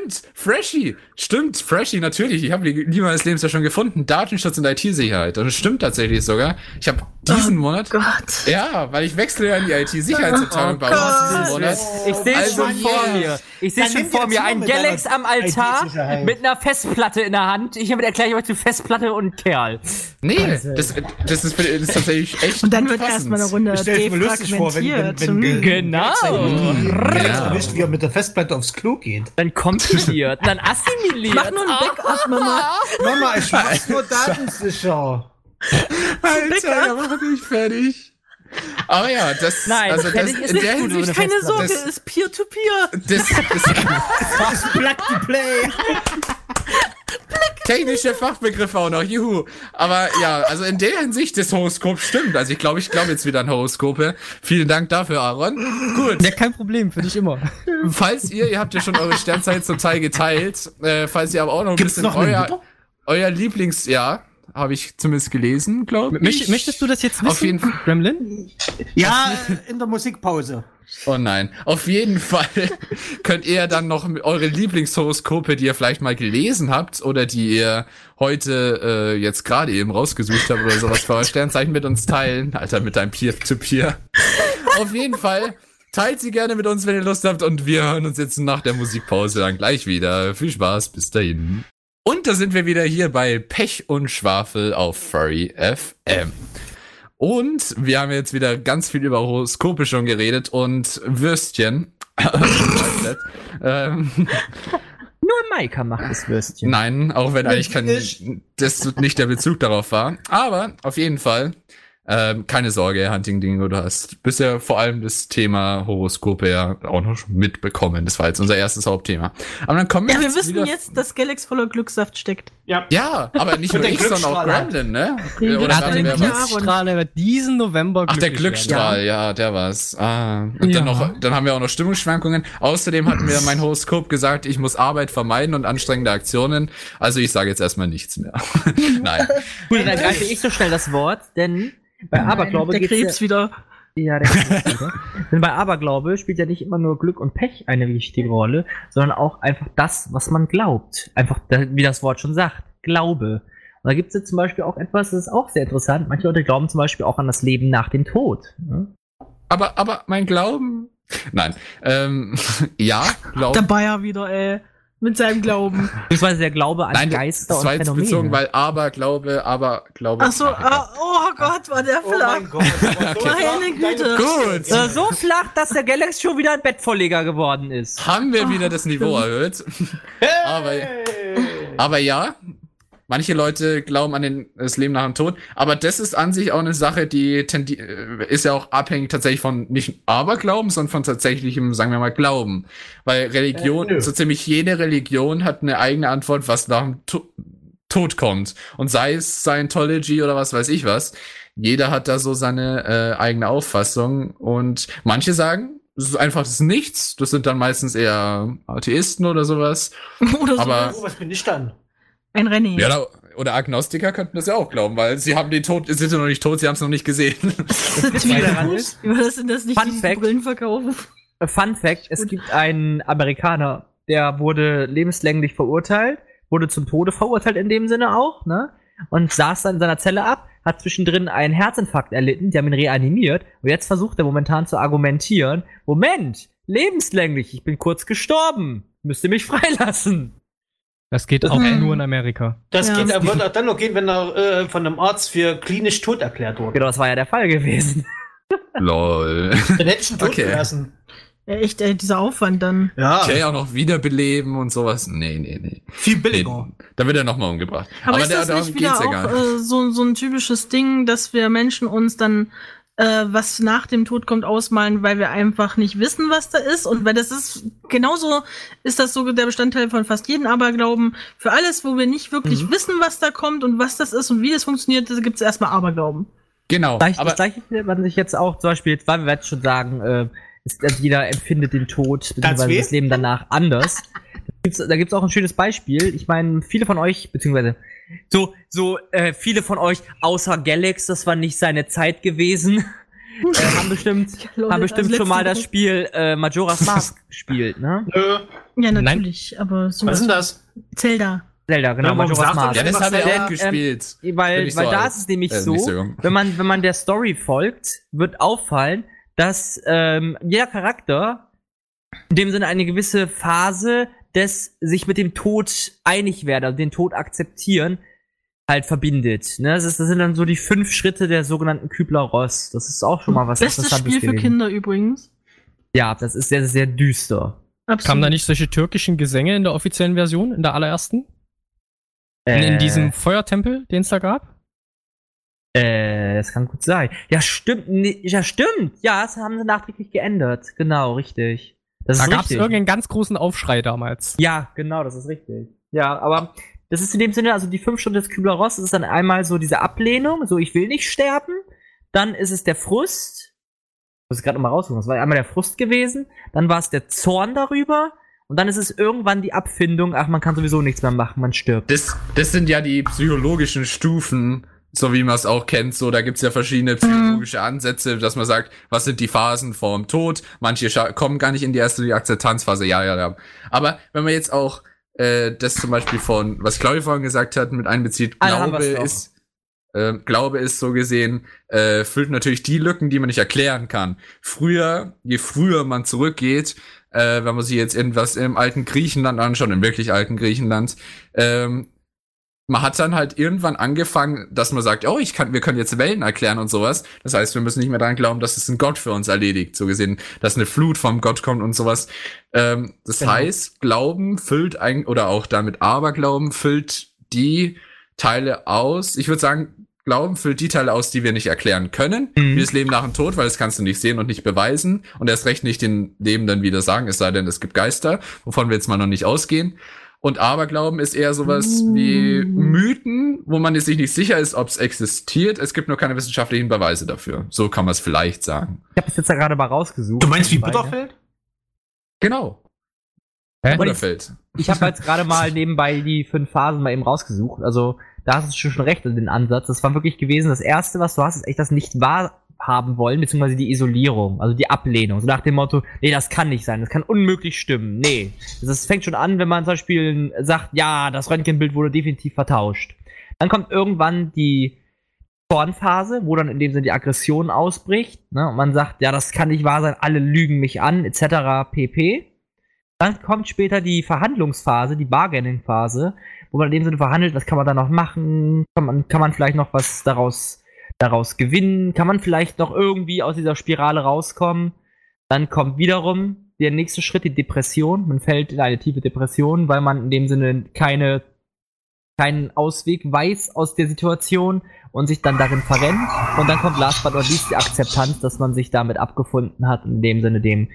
Stimmt, Freshy. Stimmt, Freshy, natürlich. Ich habe die Liebe meines Lebens ja schon gefunden. Datenschutz und IT-Sicherheit. Und es stimmt tatsächlich sogar. Ich habe diesen Monat. Gott. Ja, weil ich wechsle ja in die IT-Sicherheitsabteilung Oh bei uns diesen. Monat. Ich sehe es Also schon vor mir. Ich sehe schon vor mir ein Galax am Altar mit einer Festplatte in der Hand. Ich erkläre ich euch zu Festplatte und Kerl. Nee, das, das, ist, das ist tatsächlich echt. Und dann wird erstmal eine Runde Ich stell's mir lustig vor, wenn, wenn, wenn, wenn Genau. Erwischt, wie er mit der Festplatte aufs Klo geht. Dann kompiliert, dann assimiliert. Mach nur ein Backup, Mama. Mama, ich mach's nur datensicher. Alter, er macht mich fertig. Aber ja, das, Nein, also das, ist in der Hinsicht, Keine Festplatte. Sorge, Das- ist Peer-to-Peer. das, das, Plug to play. technische Fachbegriffe auch noch, juhu. Aber ja, also in der Hinsicht das Horoskop stimmt. Also ich glaube, ich glaube jetzt wieder an Horoskope. Vielen Dank dafür, Aaron. Gut. Ja, kein Problem, für dich immer. Falls ihr, ihr habt ja schon eure Sternzeit zum Teil geteilt, äh, falls ihr aber auch noch ein Gibt's bisschen noch euer, euer Lieblingsjahr, habe ich zumindest gelesen, glaube ich. Möcht, möchtest du das jetzt wissen, Auf jeden Fall. Gremlin? Ja, in der Musikpause. Oh nein. Auf jeden Fall könnt ihr dann noch mit eure Lieblingshoroskope, die ihr vielleicht mal gelesen habt oder die ihr heute äh, jetzt gerade eben rausgesucht habt oder sowas für euer Sternzeichen mit uns teilen. Alter, mit deinem Peer-to-Peer. Auf jeden Fall teilt sie gerne mit uns, wenn ihr Lust habt und wir hören uns jetzt nach der Musikpause dann gleich wieder. Viel Spaß, bis dahin. Und da sind wir wieder hier bei Pech und Schwafel auf Furry FM. Und wir haben jetzt wieder ganz viel über Horoskope schon geredet und Würstchen. ähm, Nur Maika macht das Würstchen. nein, auch wenn eigentlich kein, das nicht der Bezug darauf war. Aber auf jeden Fall, ähm, keine Sorge, Hunting Dingo, du hast bisher vor allem das Thema Horoskope ja auch noch mitbekommen. Das war jetzt unser erstes Hauptthema. Aber dann kommen wir Ja, wir wissen wieder jetzt, dass Galax voller Glückssaft steckt. Ja. Ja, aber nicht nur ich, sondern auch Glücksstrahl Gremlin, ne? Den Oder Er hat den? Glücksstrahl, der wird diesen November Ach, der glücklich werden. Glücksstrahl, ja, der war's. Ah, und Ja. dann noch, dann haben wir auch noch Stimmungsschwankungen. Außerdem hat mir mein Horoskop gesagt, ich muss Arbeit vermeiden und anstrengende Aktionen. Also ich sage jetzt erstmal nichts mehr. Nein. Gut, dann ergreife ich so schnell das Wort, denn bei Aberglaube der geht's Krebs wieder. ja, ja, der Krebs wieder. Denn bei Aberglaube spielt ja nicht immer nur Glück und Pech eine wichtige Rolle, sondern auch einfach das, was man glaubt. Einfach, wie das Wort schon sagt, Glaube. Und da gibt es ja zum Beispiel auch etwas, das ist auch sehr interessant. Manche Leute glauben zum Beispiel auch an das Leben nach dem Tod. ne? Aber, aber mein Glauben. Nein. Ähm, ja, Der Glauben. Bayer wieder, ey. Mit seinem Glauben. Beziehungsweise der Glaube an Nein, Geister das war und jetzt Phänomene. bezogen, weil aber Glaube, aber Glaube. Ach so, ah, oh Gott, war der Oh flach. mein Gott. Meine Güte. Gut. äh, so flach, dass der Galaxy schon wieder ein Bettvorleger geworden ist. Haben wir wieder das Niveau erhöht. aber, aber ja, manche Leute glauben an den, das Leben nach dem Tod. Aber das ist an sich auch eine Sache, die tendi äh, ist ja auch abhängig tatsächlich von nicht Aberglauben, sondern von tatsächlichem, sagen wir mal, Glauben. Weil Religion, Äh, so ziemlich jede Religion hat eine eigene Antwort, was nach dem to Tod kommt. Und sei es Scientology oder was weiß ich was. Jeder hat da so seine äh, eigene Auffassung. Und manche sagen, es ist einfach das Nichts. Das sind dann meistens eher Atheisten oder sowas. Oder so. Aber- Oh, was bin ich dann? Ein René. Ja, da, oder Agnostiker könnten das ja auch glauben, weil sie haben den Tod, sie sind ja noch nicht tot, sie haben es noch nicht gesehen. Das daran ist, Wie war das denn das nicht, Fun die Fact. Brillen verkaufen? Äh, Fun Fact, es gibt einen Amerikaner, der wurde lebenslänglich verurteilt, wurde zum Tode verurteilt in dem Sinne auch, ne? Und saß dann in seiner Zelle ab, hat zwischendrin einen Herzinfarkt erlitten, die haben ihn reanimiert und jetzt versucht er momentan zu argumentieren, Moment, lebenslänglich, ich bin kurz gestorben, müsst ihr mich freilassen. Das geht auch Mhm. nur in Amerika. Das Ja. geht, er wird auch dann noch gehen, wenn er äh, von einem Arzt für klinisch tot erklärt wurde. Genau, das war ja der Fall gewesen. Lol. Den hätte ich ihn tot Okay. gelassen. Ja, echt, ey, dieser Aufwand dann. Ja, Okay, auch noch wiederbeleben und sowas. Nee, nee, nee. viel nee billiger. da wird er nochmal umgebracht. Aber, Aber, ist der, das nicht wieder geht's ja auch gar nicht. äh, so, so ein typisches Ding, dass wir Menschen uns dann äh, was nach dem Tod kommt ausmalen, weil wir einfach nicht wissen, was da ist und weil das ist genauso ist das so der Bestandteil von fast jedem Aberglauben. Für alles, wo wir nicht wirklich Mhm. wissen, was da kommt und was das ist und wie das funktioniert, da gibt es erstmal Aberglauben. Genau. Gleich, Aber das gleiche findet man sich jetzt auch zum Beispiel, jetzt, weil wir werden schon sagen, äh, ist, also jeder empfindet den Tod beziehungsweise weh? das Leben danach anders. Da gibt's, da gibt's auch ein schönes Beispiel. Ich meine, viele von euch, beziehungsweise so, so äh, viele von euch, außer Galax, das war nicht seine Zeit gewesen, äh, haben bestimmt, Leute, haben bestimmt schon mal das Spiel äh, Majora's Mask gespielt, ne? Nö. Ja, natürlich, aber so Was ist denn das? Zelda. Zelda, genau, Ja, Majora's Mask. ja, das Was habe ich der- auch ähm, gespielt. Bin Weil, ich weil so da ist es nämlich Äh, so, so wenn man, wenn man der Story folgt, wird auffallen, dass ähm, jeder Charakter in dem Sinne eine gewisse Phase des sich mit dem Tod einig werden, also den Tod akzeptieren, halt verbindet. Ne? Das, ist, das sind dann so die fünf Schritte der sogenannten Kübler-Ross. Das ist auch schon mal was Bestes Interessantes Spiel für. Kinder übrigens. Ja, das ist sehr, sehr düster. Absolut. Kamen da nicht solche türkischen Gesänge in der offiziellen Version, in der allerersten? In, in Äh, diesem Feuertempel, den es da gab? Äh, das kann gut sein. Ja, stimmt. nee, Ja, stimmt. Ja, das haben sie nachträglich geändert. Genau, richtig. Das Da ist gab es irgendeinen ganz großen Aufschrei damals. Ja, genau, das ist richtig. Ja, aber das ist in dem Sinne, also die fünf Stunden des Kübler-Ross ist dann einmal so diese Ablehnung, so ich will nicht sterben. Dann ist es der Frust. Ich muss gerade nochmal raussuchen. Das war einmal der Frust gewesen. Dann war es der Zorn darüber. Und dann ist es irgendwann die Abfindung, ach, man kann sowieso nichts mehr machen, man stirbt. Das, das sind ja die psychologischen Stufen, so wie man es auch kennt. So, da gibt's ja verschiedene psychologische Ansätze, dass man sagt, was sind die Phasen vorm Tod? Manche kommen gar nicht in die erste die Akzeptanzphase. Ja, ja, ja. Aber wenn man jetzt auch äh, das zum Beispiel von, was Claudia vorhin gesagt hat, mit einbezieht, Glaube ist, äh, Glaube ist so gesehen, äh, füllt natürlich die Lücken, die man nicht erklären kann. Früher, je früher man zurückgeht, äh, wenn man sich jetzt irgendwas im alten Griechenland anschaut, im wirklich alten Griechenland, ähm, man hat dann halt irgendwann angefangen, dass man sagt, oh, ich kann, wir können jetzt Wellen erklären und sowas. Das heißt, wir müssen nicht mehr daran glauben, dass es ein Gott für uns erledigt, so gesehen, dass eine Flut vom Gott kommt und sowas. Ähm, das Genau. heißt, Glauben füllt ein, oder auch damit Aberglauben füllt die Teile aus. Ich würde sagen, Glauben füllt die Teile aus, die wir nicht erklären können, Mhm. wie das Leben nach dem Tod, weil das kannst du nicht sehen und nicht beweisen und erst recht nicht den Lebenden wieder sagen, es sei denn, es gibt Geister, wovon wir jetzt mal noch nicht ausgehen. Und Aberglauben ist eher sowas wie Mythen, wo man sich nicht sicher ist, ob es existiert. Es gibt nur keine wissenschaftlichen Beweise dafür. So kann man es vielleicht sagen. Ich habe das jetzt da gerade mal rausgesucht. Du meinst wie ne? Butterfeld? Genau. Hä? Butterfeld. Ich habe jetzt gerade mal nebenbei die fünf Phasen mal eben rausgesucht. Also, da hast du schon recht in den Ansatz. Das war wirklich gewesen, das erste, was du hast, ist echt das nicht wahrhaben wollen, beziehungsweise die Isolierung, also die Ablehnung. So nach dem Motto, nee, das kann nicht sein, das kann unmöglich stimmen. Nee. Das fängt schon an, wenn man zum Beispiel sagt, ja, das Röntgenbild wurde definitiv vertauscht. Dann kommt irgendwann die Zornphase, wo dann in dem Sinne die Aggression ausbricht. Ne? Und man sagt, ja, das kann nicht wahr sein, alle lügen mich an, etc. pp. Dann kommt später die Verhandlungsphase, die Bargaining-Phase, wo man in dem Sinne verhandelt, was kann man da noch machen, kann man, kann man vielleicht noch was daraus, daraus gewinnen, kann man vielleicht noch irgendwie aus dieser Spirale rauskommen. Dann kommt wiederum der nächste Schritt, die Depression. Man fällt in eine tiefe Depression, weil man in dem Sinne keine, keinen Ausweg weiß aus der Situation und sich dann darin verrennt. Und dann kommt last but not least die Akzeptanz, dass man sich damit abgefunden hat in dem Sinne dem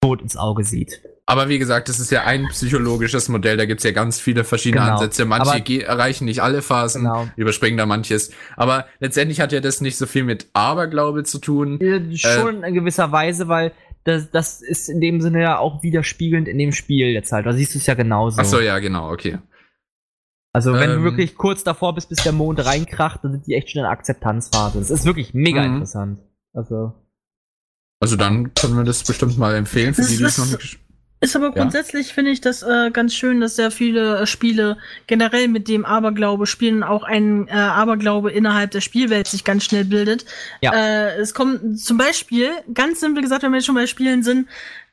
Tod ins Auge sieht. Aber wie gesagt, das ist ja ein psychologisches Modell, da gibt's ja ganz viele verschiedene Genau. Ansätze. Manche Aber- erreichen nicht alle Phasen, Genau. überspringen da manches. Aber letztendlich hat ja das nicht so viel mit Aberglaube zu tun. Äh, Schon in gewisser Weise, weil das, das ist in dem Sinne ja auch widerspiegelnd in dem Spiel jetzt halt. Da siehst du es ja genauso. Ach so, ja, genau, okay. Also wenn Ähm. du wirklich kurz davor bist, bis der Mond reinkracht, dann sind die echt schon in der Akzeptanzphase. Das ist wirklich mega Mhm. interessant. Also. Also dann können wir das bestimmt mal empfehlen für Das die, die es ist- noch nicht Ist aber Ja. grundsätzlich, finde ich, das äh, ganz schön, dass sehr viele äh, Spiele generell mit dem Aberglaube spielen und auch ein äh, Aberglaube innerhalb der Spielwelt sich ganz schnell bildet. Ja. Äh, es kommt zum Beispiel, ganz simpel gesagt, wenn wir jetzt schon bei Spielen sind,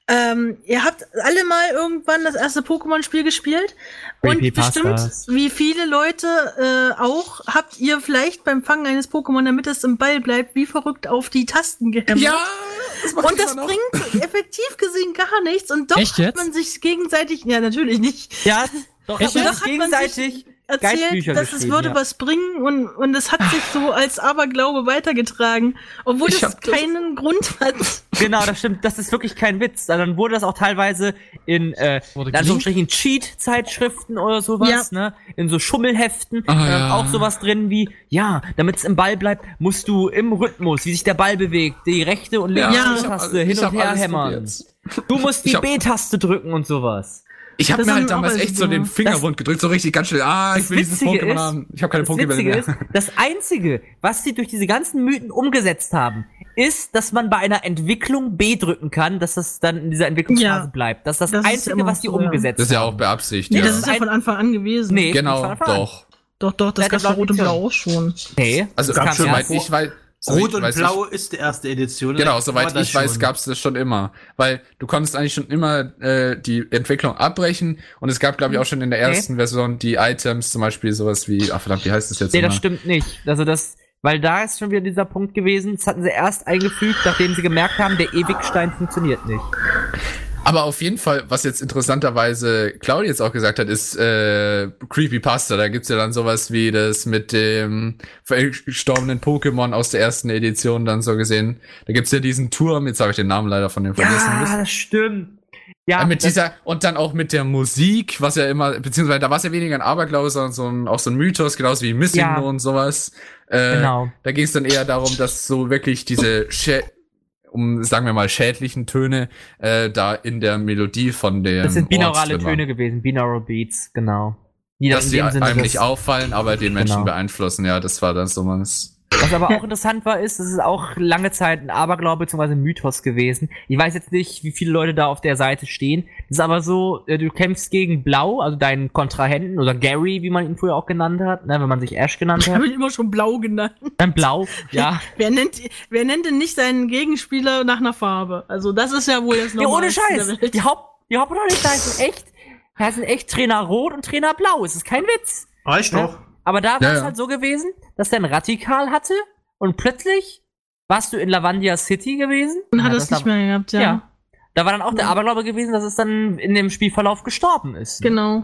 ähm, ihr habt alle mal irgendwann das erste Pokémon-Spiel gespielt und bestimmt, wie viele Leute äh, auch, habt ihr vielleicht beim Fangen eines Pokémon, damit es im Ball bleibt, wie verrückt auf die Tasten gehämmert. das macht Und das noch. bringt effektiv gesehen gar nichts. Und doch Echt hat jetzt? man sich gegenseitig, ja, natürlich nicht, Ja, doch, Echt aber jetzt? sich gegenseitig. Erzählt, Geistbücher dass es würde ja. was bringen und, und es hat sich so als Aberglaube weitergetragen, obwohl Ich das hab das- keinen Grund hat. Genau, das stimmt. Das ist wirklich kein Witz. Dann wurde das auch teilweise in, äh, Wurde in Cheat-Zeitschriften oder sowas, ne? In so Schummelheften. Ah, äh, ja. Auch sowas drin wie, ja, damit es im Ball bleibt, musst du im Rhythmus, wie sich der Ball bewegt, die rechte und linke Ja. Taste hin und her hämmern. probiert. Du musst die B-Taste drücken und sowas. Ich habe mir haben halt damals echt so den gemacht. Finger Das- rund gedrückt, so richtig ganz schnell. Ah, ich will dieses Pokémon ist- haben. Ich habe keine Witzige mehr. ist, das Einzige, was sie durch diese ganzen Mythen umgesetzt haben, ist, dass man bei einer Entwicklung B drücken kann, dass das dann in dieser Entwicklungsphase Ja. bleibt. Das ist das, Das ist Einzige, immer was die so, umgesetzt Das ist ja auch haben. beabsichtigt. Nee, ja. das ist ja von Anfang an gewesen. Nee, genau, Anfang an. doch. Doch, doch, das gab's bei Rot und Blau auch schon. Nee, Also, das kam soweit erst ich weiß. Rot und weiß Blau ist die erste Edition. Genau, soweit ich weiß, schon. gab's das schon immer. Weil du konntest eigentlich schon immer äh, die Entwicklung abbrechen und es gab, glaube ich, auch schon in der Okay. ersten Version die Items, zum Beispiel sowas wie, ach verdammt, wie heißt das jetzt Nee, immer? das stimmt nicht. Also das, weil da ist schon wieder dieser Punkt gewesen, das hatten sie erst eingefügt, nachdem sie gemerkt haben, der Ewigstein funktioniert nicht. Aber auf jeden Fall, was jetzt interessanterweise Claudia jetzt auch gesagt hat, ist äh, Creepypasta. Da gibt's ja dann sowas wie das mit dem verstorbenen Pokémon aus der ersten Edition dann so gesehen. Da gibt's ja diesen Turm, jetzt habe ich den Namen leider von dem vergessen. Ja, das stimmt. Ja, Ja, mit das- dieser und dann auch mit der Musik, was ja immer, beziehungsweise da war es ja weniger ein Aberglaube, sondern so ein, auch so ein Mythos, genauso wie Missing Ja. Und sowas. Äh, Genau. Da ging es dann eher darum, dass so wirklich diese, Schä um sagen wir mal schädlichen Töne äh, da in der Melodie von der Das sind binaurale Töne gewesen, binaural Beats, genau. Die dass die nicht auffallen, aber den Menschen Genau. beeinflussen. Ja, das war dann so was. Was aber auch interessant war, ist, das ist auch lange Zeit ein Aberglaube bzw. ein Mythos gewesen. Ich weiß jetzt nicht, wie viele Leute da auf der Seite stehen. Das ist aber so, äh, du kämpfst gegen Blau, also deinen Kontrahenten, oder Gary, wie man ihn früher auch genannt hat, ne, wenn man sich Ash genannt Ich hat. habe ihn immer schon blau genannt. Dann Blau, ja. Wer nennt, wer nennt denn nicht seinen Gegenspieler nach einer Farbe? Also das ist ja wohl das Ja, ohne Scheiß. Die Haupt, die Hauptprotagonisten heißen echt, heißen echt Trainer Rot und Trainer Blau. Es ist kein Witz. Reicht Ja. doch. Aber da war es ja. halt so gewesen, dass der ein Radikal hatte und plötzlich warst du in Lavandia City gewesen. Und hat Ja, das nicht mehr gehabt, ja. Ja. Da war dann auch der. Aberglaube gewesen, dass es dann in dem Spielverlauf gestorben ist. Genau.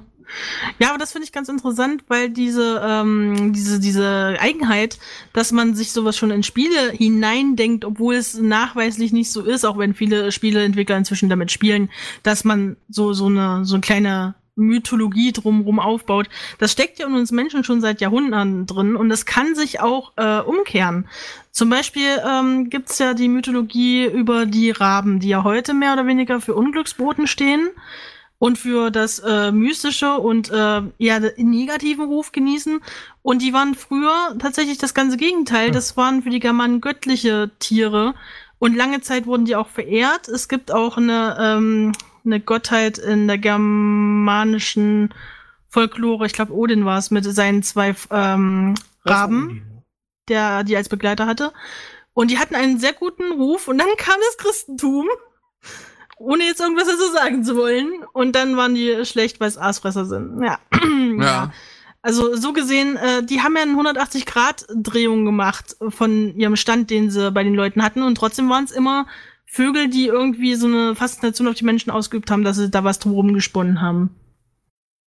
Ja, aber das finde ich ganz interessant, weil diese, ähm, diese, diese Eigenheit, dass man sich sowas schon in Spiele hineindenkt, obwohl es nachweislich nicht so ist, auch wenn viele Spieleentwickler inzwischen damit spielen, dass man so, so eine, so eine kleine Mythologie drumherum aufbaut. Das steckt ja in uns Menschen schon seit Jahrhunderten drin und das kann sich auch äh, umkehren. Zum Beispiel ähm, gibt's ja die Mythologie über die Raben, die ja heute mehr oder weniger für Unglücksboten stehen und für das äh, Mystische und äh, ja den negativen Ruf genießen. Und die waren früher tatsächlich das ganze Gegenteil. Das waren für die Germanen göttliche Tiere. Und lange Zeit wurden die auch verehrt. Es gibt auch eine, ähm, eine Gottheit in der germanischen Folklore, ich glaube Odin war es, mit seinen zwei ähm, Raben, der die als Begleiter hatte. Und die hatten einen sehr guten Ruf. Und dann kam das Christentum ohne jetzt irgendwas dazu sagen zu wollen. Und dann waren die schlecht, weil es Aasfresser sind. Ja. ja. Ja. Also so gesehen, äh, die haben ja eine 180-Grad-Drehung gemacht von ihrem Stand, den sie bei den Leuten hatten. Und trotzdem waren es immer Vögel, die irgendwie so eine Faszination auf die Menschen ausgeübt haben, dass sie da was drumherum gesponnen haben.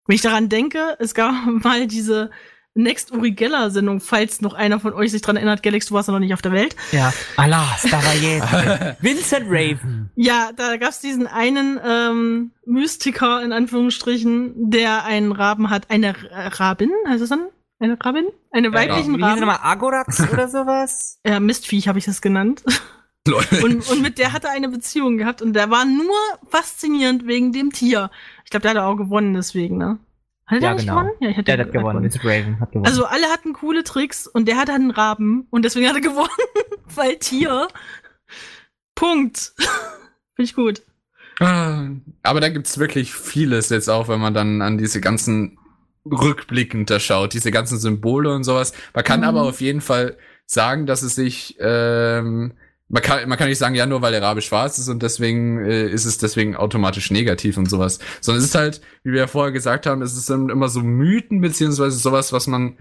Wenn ich daran denke, es gab mal diese Next Uri Geller Sendung, falls noch einer von euch sich dran erinnert, Galax, du warst ja noch nicht auf der Welt. Ja. Alas, da war jetzt Vincent Raven. Ja, da gab's diesen einen ähm, Mystiker in Anführungsstrichen, der einen Raben hat, eine R- Rabin, heißt es dann? Eine Rabin? Eine weiblichen Wie hieß er Raben. nochmal? Agorax oder sowas? Äh, Mistviech habe ich das genannt. Und, und mit der hat er eine Beziehung gehabt und der war nur faszinierend wegen dem Tier. Ich glaube, der hat auch gewonnen deswegen, ne? Hat er Ja, nicht genau. gewonnen? Ja, ich hätte Der hat gewonnen. Vincent Raven hat gewonnen. Also alle hatten coole Tricks und der hatte einen Raben und deswegen hat er gewonnen, weil Tier. Punkt. Finde ich gut. Ah, Aber da gibt's wirklich vieles jetzt auch, wenn man dann an diese ganzen rückblickend da schaut, diese ganzen Symbole und sowas. Man kann Mhm. aber auf jeden Fall sagen, dass es sich, ähm, man kann, man kann nicht sagen, ja, nur weil der Rabe schwarz ist und deswegen äh, ist es deswegen automatisch negativ und sowas. Sondern es ist halt, wie wir ja vorher gesagt haben, es ist immer so Mythen, beziehungsweise sowas, was man,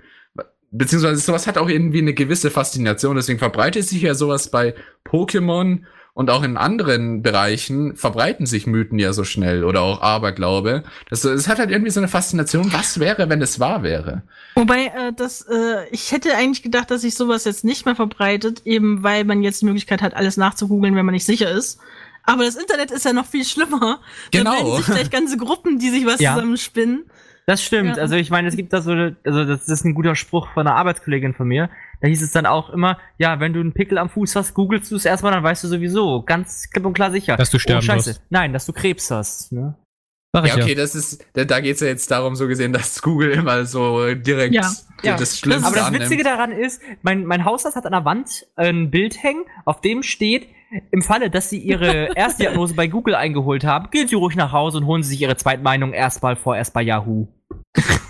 beziehungsweise sowas hat auch irgendwie eine gewisse Faszination, deswegen verbreitet sich ja sowas bei Pokémon und auch in anderen Bereichen verbreiten sich Mythen ja so schnell oder auch Aberglaube. Das, es hat halt irgendwie so eine Faszination, was wäre, wenn es wahr wäre? Wobei, äh, das, äh, ich hätte eigentlich gedacht, dass sich sowas jetzt nicht mehr verbreitet, eben weil man jetzt die Möglichkeit hat, alles nachzugoogeln, wenn man nicht sicher ist. Aber das Internet ist ja noch viel schlimmer. Genau. Da bilden sich gleich ganze Gruppen, die sich was Ja. zusammenspinnen. Das stimmt. Ja. Also ich meine, es gibt da so, eine- also das ist ein guter Spruch von einer Arbeitskollegin von mir. Da hieß es dann auch immer, ja, wenn du einen Pickel am Fuß hast, googelst du es erstmal, dann weißt du sowieso, ganz klipp und klar sicher. Dass du sterben oh, scheiße. wirst. Nein, dass du Krebs hast. Ne? Sag ich Ja, okay, ja. das ist, da, da geht's ja jetzt darum, so gesehen, dass Google immer so direkt Ja. Ja. das Schlimmste Aber das annimmt. Witzige daran ist, mein, mein Hausarzt hat an der Wand ein Bild hängen, auf dem steht, im Falle, dass Sie Ihre Erstdiagnose bei Google eingeholt haben, gehen Sie ruhig nach Hause und holen Sie sich Ihre Zweitmeinung erstmal vorerst bei Yahoo.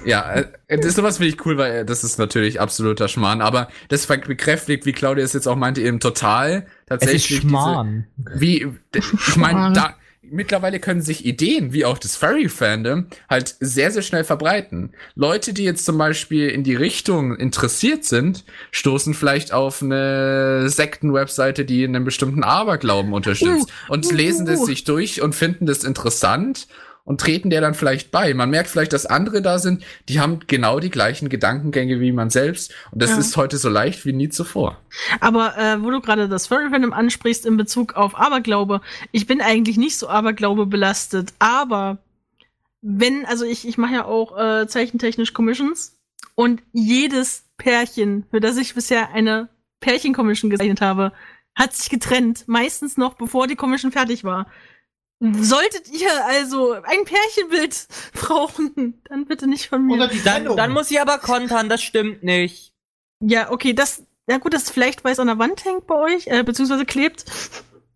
Ja, äh, das sowas finde ich cool, weil äh, das ist natürlich absoluter Schmarrn, aber das bekräftigt, wie Claudia es jetzt auch meinte, eben total Es ist tatsächlich Schmarrn. Diese, wie ich meine, da mittlerweile können sich Ideen, wie auch das Furry-Fandom, halt sehr, sehr schnell verbreiten. Leute, die jetzt zum Beispiel in die Richtung interessiert sind, stoßen vielleicht auf eine Sektenwebseite, die einen bestimmten Aberglauben unterstützt und uh, lesen das uh. sich durch und finden das interessant und treten der dann vielleicht bei. Man merkt vielleicht, dass andere da sind, die haben genau die gleichen Gedankengänge wie man selbst. Und das Ja. ist heute so leicht wie nie zuvor. Aber äh, wo du gerade das Furry-Fandom ansprichst in Bezug auf Aberglaube, ich bin eigentlich nicht so Aberglaube belastet, aber wenn, also ich, ich mache ja auch äh, zeichentechnisch Commissions und jedes Pärchen, für das ich bisher eine Pärchen-Commission gezeichnet habe, hat sich getrennt, meistens noch bevor die Commission fertig war. Solltet ihr also ein Pärchenbild brauchen, dann bitte nicht von mir. Oder die Dann, Trennung. dann muss ich aber kontern, das stimmt nicht. Ja, okay, das, ja gut, das vielleicht, weil es an der Wand hängt bei euch, äh, beziehungsweise klebt.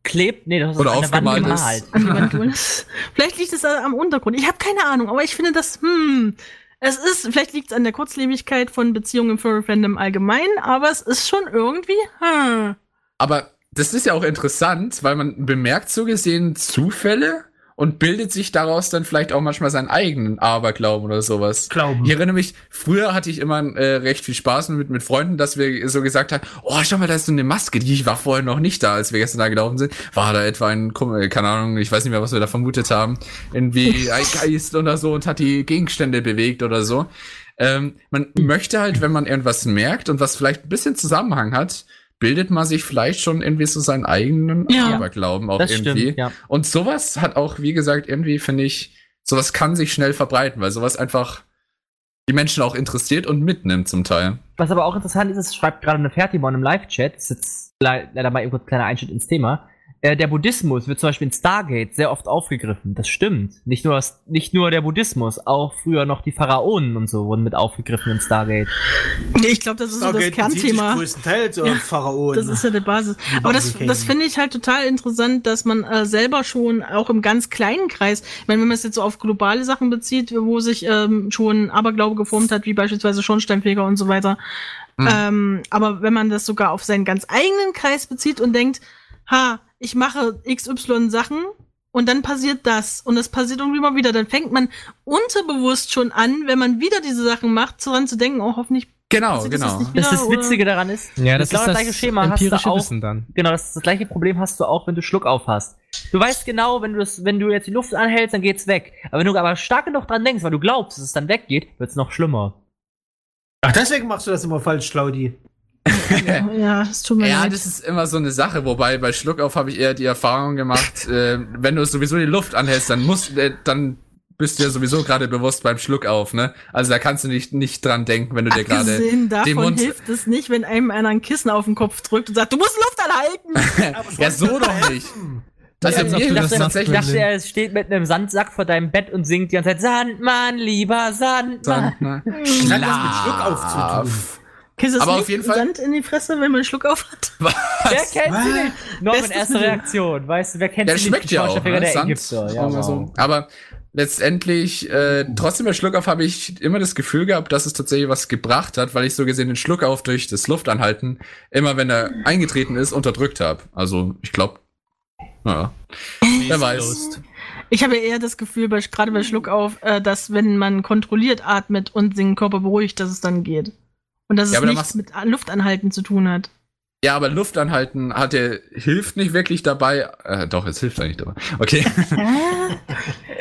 Klebt? Nee, das ist Oder an der Wand gemalt. an die Wand vielleicht liegt es äh, am Untergrund. Ich habe keine Ahnung, aber ich finde das, hm, es ist, vielleicht liegt es an der Kurzlebigkeit von Beziehungen im Furry-Fandom allgemein, aber es ist schon irgendwie, hm. Aber das ist ja auch interessant, weil man bemerkt so gesehen Zufälle und bildet sich daraus dann vielleicht auch manchmal seinen eigenen Aberglauben oder sowas. Glauben. Ich erinnere mich, früher hatte ich immer äh, recht viel Spaß mit, mit Freunden, dass wir so gesagt haben, oh, schau mal, da ist so eine Maske, die war vorher noch nicht da, als wir gestern da gelaufen sind. War da etwa ein, äh, keine Ahnung, ich weiß nicht mehr, was wir da vermutet haben, irgendwie ein Geist oder so und hat die Gegenstände bewegt oder so. Ähm, man möchte halt, wenn man irgendwas merkt und was vielleicht ein bisschen Zusammenhang hat, bildet man sich vielleicht schon irgendwie so seinen eigenen Ja. Aberglauben auch irgendwie. stimmt, ja. Und sowas hat auch, wie gesagt, irgendwie finde ich, sowas kann sich schnell verbreiten, weil sowas einfach die Menschen auch interessiert und mitnimmt zum Teil. Was aber auch interessant ist, es schreibt gerade eine Fertimon im Live-Chat, ist jetzt le leider mal irgendwo ein kleiner Einschnitt ins Thema. Äh, der Buddhismus wird zum Beispiel in Stargate sehr oft aufgegriffen. Das stimmt. Nicht nur, das, nicht nur der Buddhismus, auch früher noch die Pharaonen und so wurden mit aufgegriffen in Stargate. ich glaube, das ist so das Stargate bezieht sich Kernthema. Größtenteils Ja, Pharaonen. Das ist ja die Basis. Aber das, das finde ich halt total interessant, dass man äh, selber schon auch im ganz kleinen Kreis, ich meine, wenn man es jetzt so auf globale Sachen bezieht, wo sich ähm, schon Aberglaube geformt hat, wie beispielsweise Schornsteinfeger und so weiter. Mhm. Ähm, aber wenn man das sogar auf seinen ganz eigenen Kreis bezieht und denkt, ha, ich mache XY Sachen und dann passiert das und das passiert irgendwie mal wieder, dann fängt man unterbewusst schon an, wenn man wieder diese Sachen macht, daran zu denken, oh, hoffentlich Genau, das genau. nicht wieder. Das, das Witzige daran ist, Ja, das genau ist das gleiche Schema hast du auch. Wissen dann. Genau, das, ist das gleiche Problem hast du auch, wenn du Schluck auf hast. Du weißt genau, wenn du das, wenn du jetzt die Luft anhältst, dann geht's weg. Aber wenn du aber stark genug dran denkst, weil du glaubst, dass es dann weggeht, wird's noch schlimmer. Ach, deswegen machst du das immer falsch, Claudi. Ja, es tut mir Ja, leid. das ist immer so eine Sache, wobei bei Schluckauf habe ich eher die Erfahrung gemacht, äh, wenn du sowieso die Luft anhältst, dann musst äh, dann bist du ja sowieso gerade bewusst beim Schluckauf, ne? Also da kannst du nicht, nicht dran denken, wenn du dir gerade davon Mund- hilft es nicht, wenn einem einer ein Kissen auf den Kopf drückt und sagt, du musst Luft anhalten. Ja, so doch nicht. Also das das machst, Ich tatsächlich. dachte, er steht mit einem Sandsack vor deinem Bett und singt die ganze Zeit Sandmann, lieber Sandmann. ne? Das hat mit Schluckauf zu tun. Ist das Aber nicht auf jeden Fall- Sand in die Fresse, wenn man einen Schluck auf hat? Wer kennt sie nicht? Norman, erste. Reaktion. Weißt du, wer kennt Der sie schmeckt nicht? ja auch, ne? der Sand. Ägypter. Ja, wow. so. Aber letztendlich, äh, trotzdem bei Schluckauf habe ich immer das Gefühl gehabt, dass es tatsächlich was gebracht hat, weil ich so gesehen den Schluckauf durch das Luftanhalten immer, wenn er eingetreten ist, unterdrückt habe. Also ich glaube, naja, wer weiß. Ich habe ja eher das Gefühl, bei, gerade bei Schluckauf, äh, dass wenn man kontrolliert atmet und den Körper beruhigt, dass es dann geht. Und dass es Ja, nichts mit Luftanhalten zu tun hat. Ja, aber Luftanhalten hat er, hilft nicht wirklich dabei. Äh, doch, es hilft eigentlich dabei. Okay.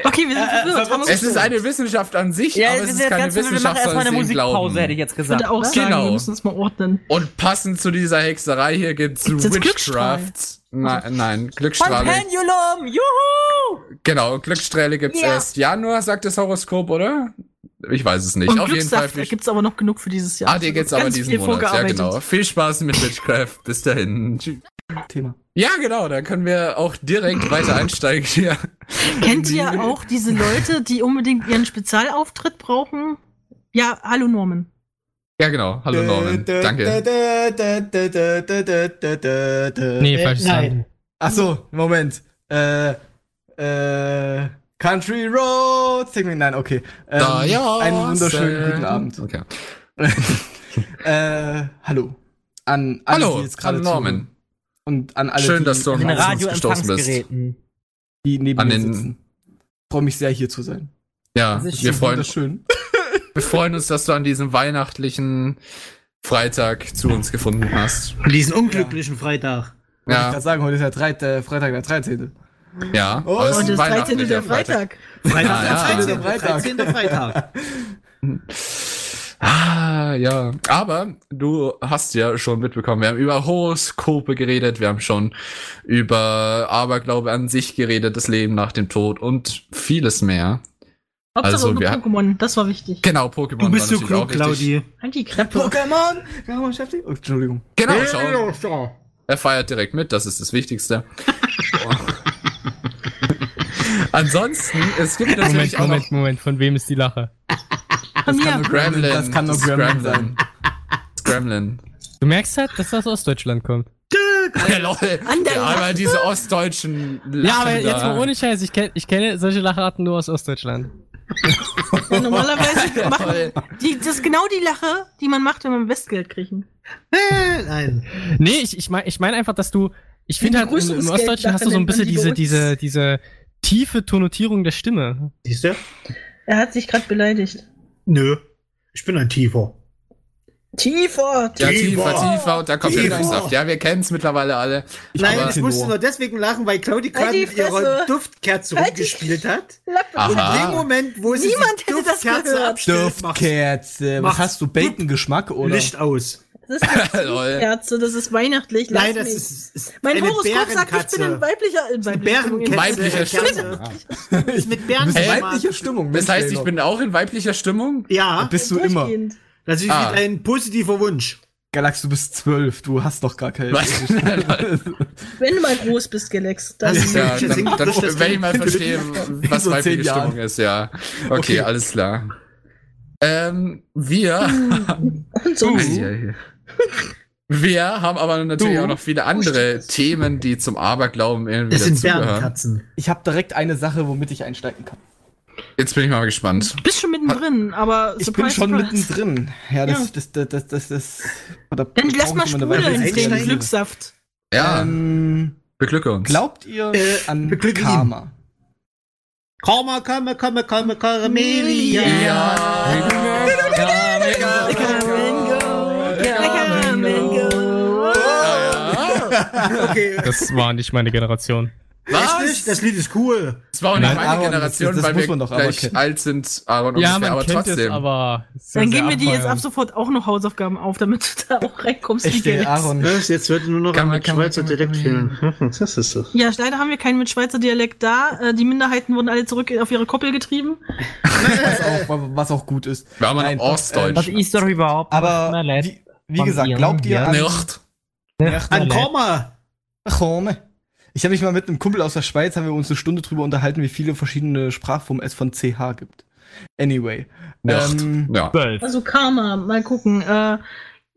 Okay, wir sind Äh, äh, verwirrt. Wir es ist eine Wissenschaft an sich, Ja, aber es es ist keine ganz wir machen Wissenschaft, erstmal eine sondern Musikpause, glauben. hätte ich jetzt ich gesagt. würde auch ne? sagen, Genau. wir müssen uns mal ordnen. Und passend zu dieser Hexerei hier gibt's Witchcraft. Nein, nein, Von Glücksstrahle. Pendulum! Juhu! Genau, Glückssträhle gibt's Ja. erst Januar, sagt das Horoskop, oder? Ich weiß es nicht. Und Auf jeden Fall. Glückssaft gibt es aber noch genug für dieses Jahr. ah, die gibt's aber Ganz diesen Monat. Ja, genau. Viel Spaß mit Witchcraft. Bis dahin. Tschüss. Thema. Ja, genau, da können wir auch direkt weiter einsteigen hier. Kennt ihr auch diese Leute, die unbedingt ihren Spezialauftritt brauchen? Ja, hallo Norman. Ja, genau. Hallo Norman. Danke. Nee, falsch äh, Nein. Ach so, Moment. Äh, äh, Country Road. Sing me, nein, okay. Ähm, Da, ja. Einen wunderschönen guten Abend. Okay. Äh, hallo. An alle, Hallo, die jetzt gerade an Norman. Und an alle, Schön, die dass du Auf uns gestoßen bist. Die neben An mir den- sitzen. Freue mich sehr, hier zu sein. Ja, Das ist wir freuen, Wunderschön. wir freuen uns, dass du an diesem weihnachtlichen Freitag zu uns gefunden hast. An diesen unglücklichen Freitag. Wollte ich Ja, gerade sagen, heute ist ja äh, Freitag der 13. ja. Oh, aber es ist Und das 13. weihnachtlicher der Freitag. Freitag, Ah, ja. der 13. Freitag. 13. Freitag. Ah, ja. Aber du hast ja schon mitbekommen, wir haben über Horoskope geredet, wir haben schon über Aberglaube an sich geredet, das Leben nach dem Tod und vieles mehr. Hauptsache Also, wir- Pokémon, das war wichtig. Genau, Pokémon Du bist so klug. Claudi. Die Klappe. Pokémon! Ja. Oh, Entschuldigung. Genau, Ja, schau. ja, schau. Er feiert direkt mit, das ist das Wichtigste. Ansonsten, es gibt natürlich Moment, auch Moment, noch Moment, von wem ist die Lache? Von kann nur Gremlin. Das kann nur Gremlin sein. Das Gremlin. Du merkst halt, dass das aus Ostdeutschland kommt. Ja, lol. Ja, aber diese ostdeutschen Lachen Ja, aber jetzt mal ohne Scheiß, ich, kenn, ich kenne solche Lacharten nur aus Ostdeutschland. Ja, normalerweise machen die, das ist genau die Lache, die man macht, wenn man Westgeld kriegen. Äh, Nein. Nee, ich, ich meine ich mein einfach, dass du. Ich finde halt, im, Ostdeutschen hast du so ein bisschen diese, diese, diese tiefe Tonotierung der Stimme. Siehst du? Er hat sich gerade beleidigt. Nö. Ich bin ein Tiefer. Tiefer, Ja, Tiefer. tiefer, tiefer und da kommt der Tiefer. Glückssaft. Ja, wir kennen es mittlerweile alle. Nein, aber- ich musste nur deswegen lachen, weil Claudi gerade Halt die mit ihrer. Duftkerze Halt rumgespielt hat. Aha. In dem Moment, wo sie Niemand die hätte das Duftkerze gehört. abstellt, Duftkerze. Was hast du? Bacon-Geschmack oder? Licht aus. Das ist eine. Kerze, das ist weihnachtlich. Lass Nein, das mich. ist, ist Mein Horoskop sagt, ich bin Bärenkatze. in weiblicher, in weiblicher. Weiblicher Stimmung. Ist mit Bären Hä? weiblicher Stimmung. Das heißt, ich bin auch in weiblicher Stimmung? Ja, Bist du immer. Das ist Ah. ein positiver Wunsch. Galax, du bist zwölf. Du hast doch gar keine. Wenn du mal groß bist, Galax. Dann ist ja, dann, dann das das werde ich mal verstehen, was so weibliche Jahren. Stimmung ist, ja. Okay, Okay. alles klar. Ähm, wir, und so. Wir haben aber natürlich Du? auch noch viele andere Themen, die zum Aberglauben irgendwie Das sind dazugehören. Bärenkatzen. Ich habe direkt eine Sache, womit ich einsteigen kann. Jetzt bin ich mal gespannt. Du bist schon mittendrin, aber Ich bin schon surprise. mittendrin. Ja, das, Ja. das, das, das, das, das, da Dann lass mal sprudeln, den. Glückssaft. Ja, Ähm, beglücke uns. glaubt ihr Äh, an beglücke ihn. Karma? Karma, Karma, Karma, Karma, Karmelia. Okay. Das war nicht meine Generation. Nicht? Das Lied ist cool. Das war auch nicht Nein, meine Aaron, Generation, das- das weil wir doch gleich kennen. alt sind, Aaron und ja, ich, man aber kennt trotzdem. es, aber... sehr, Dann geben wir dir jetzt ab sofort auch noch Hausaufgaben auf, damit du da auch reinkommst. Echt, wie. Aaron. Was? Jetzt wird nur noch Kann kann man- Schweizer man- Dialekt fehlen. Das ist so. Ja, leider haben wir keinen mit Schweizer Dialekt da. Äh, Die Minderheiten wurden alle zurück auf ihre Koppel getrieben. Was auch, was auch gut ist. Wir haben ein Ostdeutsch. Was ist doch überhaupt Aber was wie, wie gesagt, glaubt ihr an, Nicht. leid? An Karma? Ich habe mich mal mit einem Kumpel aus der Schweiz, haben wir uns eine Stunde drüber unterhalten, wie viele verschiedene Sprachformen es von CH gibt. Anyway. Ähm, Ja. Also Karma, mal gucken. Äh,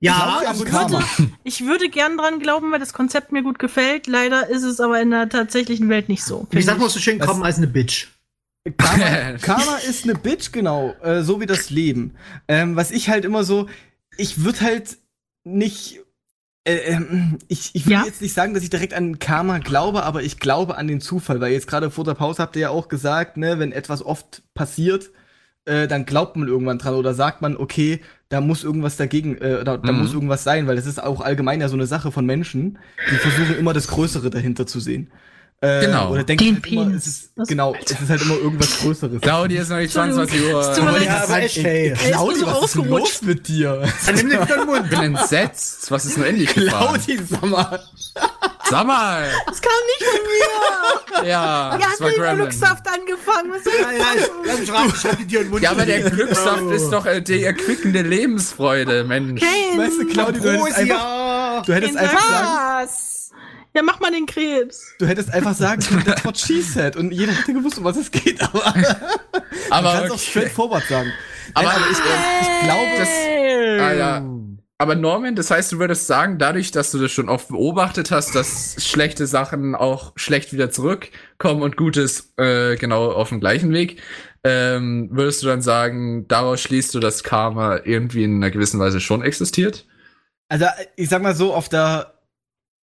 Ja, an also Karma? ich würde gern dran glauben, weil das Konzept mir gut gefällt. Leider ist es aber in der tatsächlichen Welt nicht so. Sagt finde man so schön, Karma ist eine Bitch. Karma, Karma ist eine Bitch, genau. Äh, so wie das Leben. Ähm, was ich halt immer so, ich würde halt nicht. Äh, ähm, ich, ich will Ja? jetzt nicht sagen, dass ich direkt an Karma glaube, aber ich glaube an den Zufall, weil jetzt gerade vor der Pause habt ihr ja auch gesagt, ne, wenn etwas oft passiert, äh, dann glaubt man irgendwann dran oder sagt man, okay, da muss irgendwas dagegen, äh, da, da Mhm. muss irgendwas sein, weil das ist auch allgemein ja so eine Sache von Menschen, die versuchen immer das Größere dahinter zu sehen. Äh, Genau. Oder denken Den halt immer, es ist, Was? genau, es ist halt immer irgendwas Größeres. Claudia ist noch nicht Entschuldigung. 22 Uhr. Es tut mir leid. Ja, aber echt, nur Claudi, so was ist los mit dir? Dann nimm den wieder den Mund. Ich bin entsetzt. Was ist nur endlich gefahren? Claudi, sag mal. Sag mal. Das kam nicht von mir. Ja, Er das war mit dem Gremlin. Glückssaft angefangen. Was soll ich Ja, ja, ich, lass mich raten, ich hatte dir den Mund Ja, aber der. Glückssaft Oh. ist doch äh, die erquickende Lebensfreude, Mensch. Kein Weißt du, Claudi, du hättest einfach, du hättest einfach sagen, Was? Ja, mach mal den Krebs. du hättest einfach sagen können, that's what she said. Und jeder hätte gewusst, um was es geht, aber du Aber, kannst auch okay. straightforward sagen. aber, Nein, aber ich, ich glaube, das, ah, ja. aber Norman, das heißt, du würdest sagen, dadurch, dass du das schon oft beobachtet hast, dass schlechte Sachen auch schlecht wieder zurückkommen und Gutes äh, genau auf dem gleichen Weg, ähm, würdest du dann sagen, daraus schließt du, dass Karma irgendwie in einer gewissen Weise schon existiert? also ich sag mal so, auf der,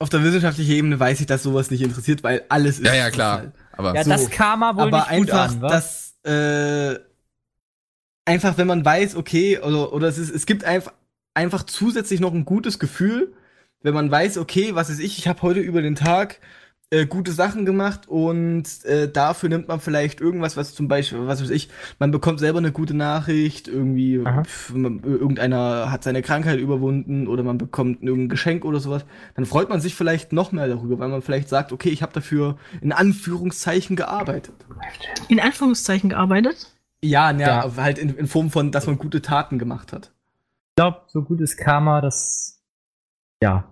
auf der wissenschaftlichen Ebene weiß ich, dass sowas nicht interessiert, weil alles ist Ja, ja, klar. Aber Ja, So, das Karma wohl aber nicht gut einfach, an, wa? dass äh, einfach, wenn man weiß, okay, oder, oder es, ist, es gibt einfach, einfach zusätzlich noch ein gutes Gefühl, wenn man weiß, okay, was ist ich, ich habe heute über den Tag äh, gute Sachen gemacht und äh, dafür nimmt man vielleicht irgendwas, was zum Beispiel, was weiß ich, man bekommt selber eine gute Nachricht, irgendwie pf, man, irgendeiner hat seine Krankheit überwunden oder man bekommt irgendein Geschenk oder sowas, dann freut man sich vielleicht noch mehr darüber, weil man vielleicht sagt, okay, ich habe dafür in Anführungszeichen gearbeitet. In Anführungszeichen gearbeitet. Ja, na, Ja. halt in, in Form von, dass man gute Taten gemacht hat. Ich glaube, so gutes Karma, das. Ja.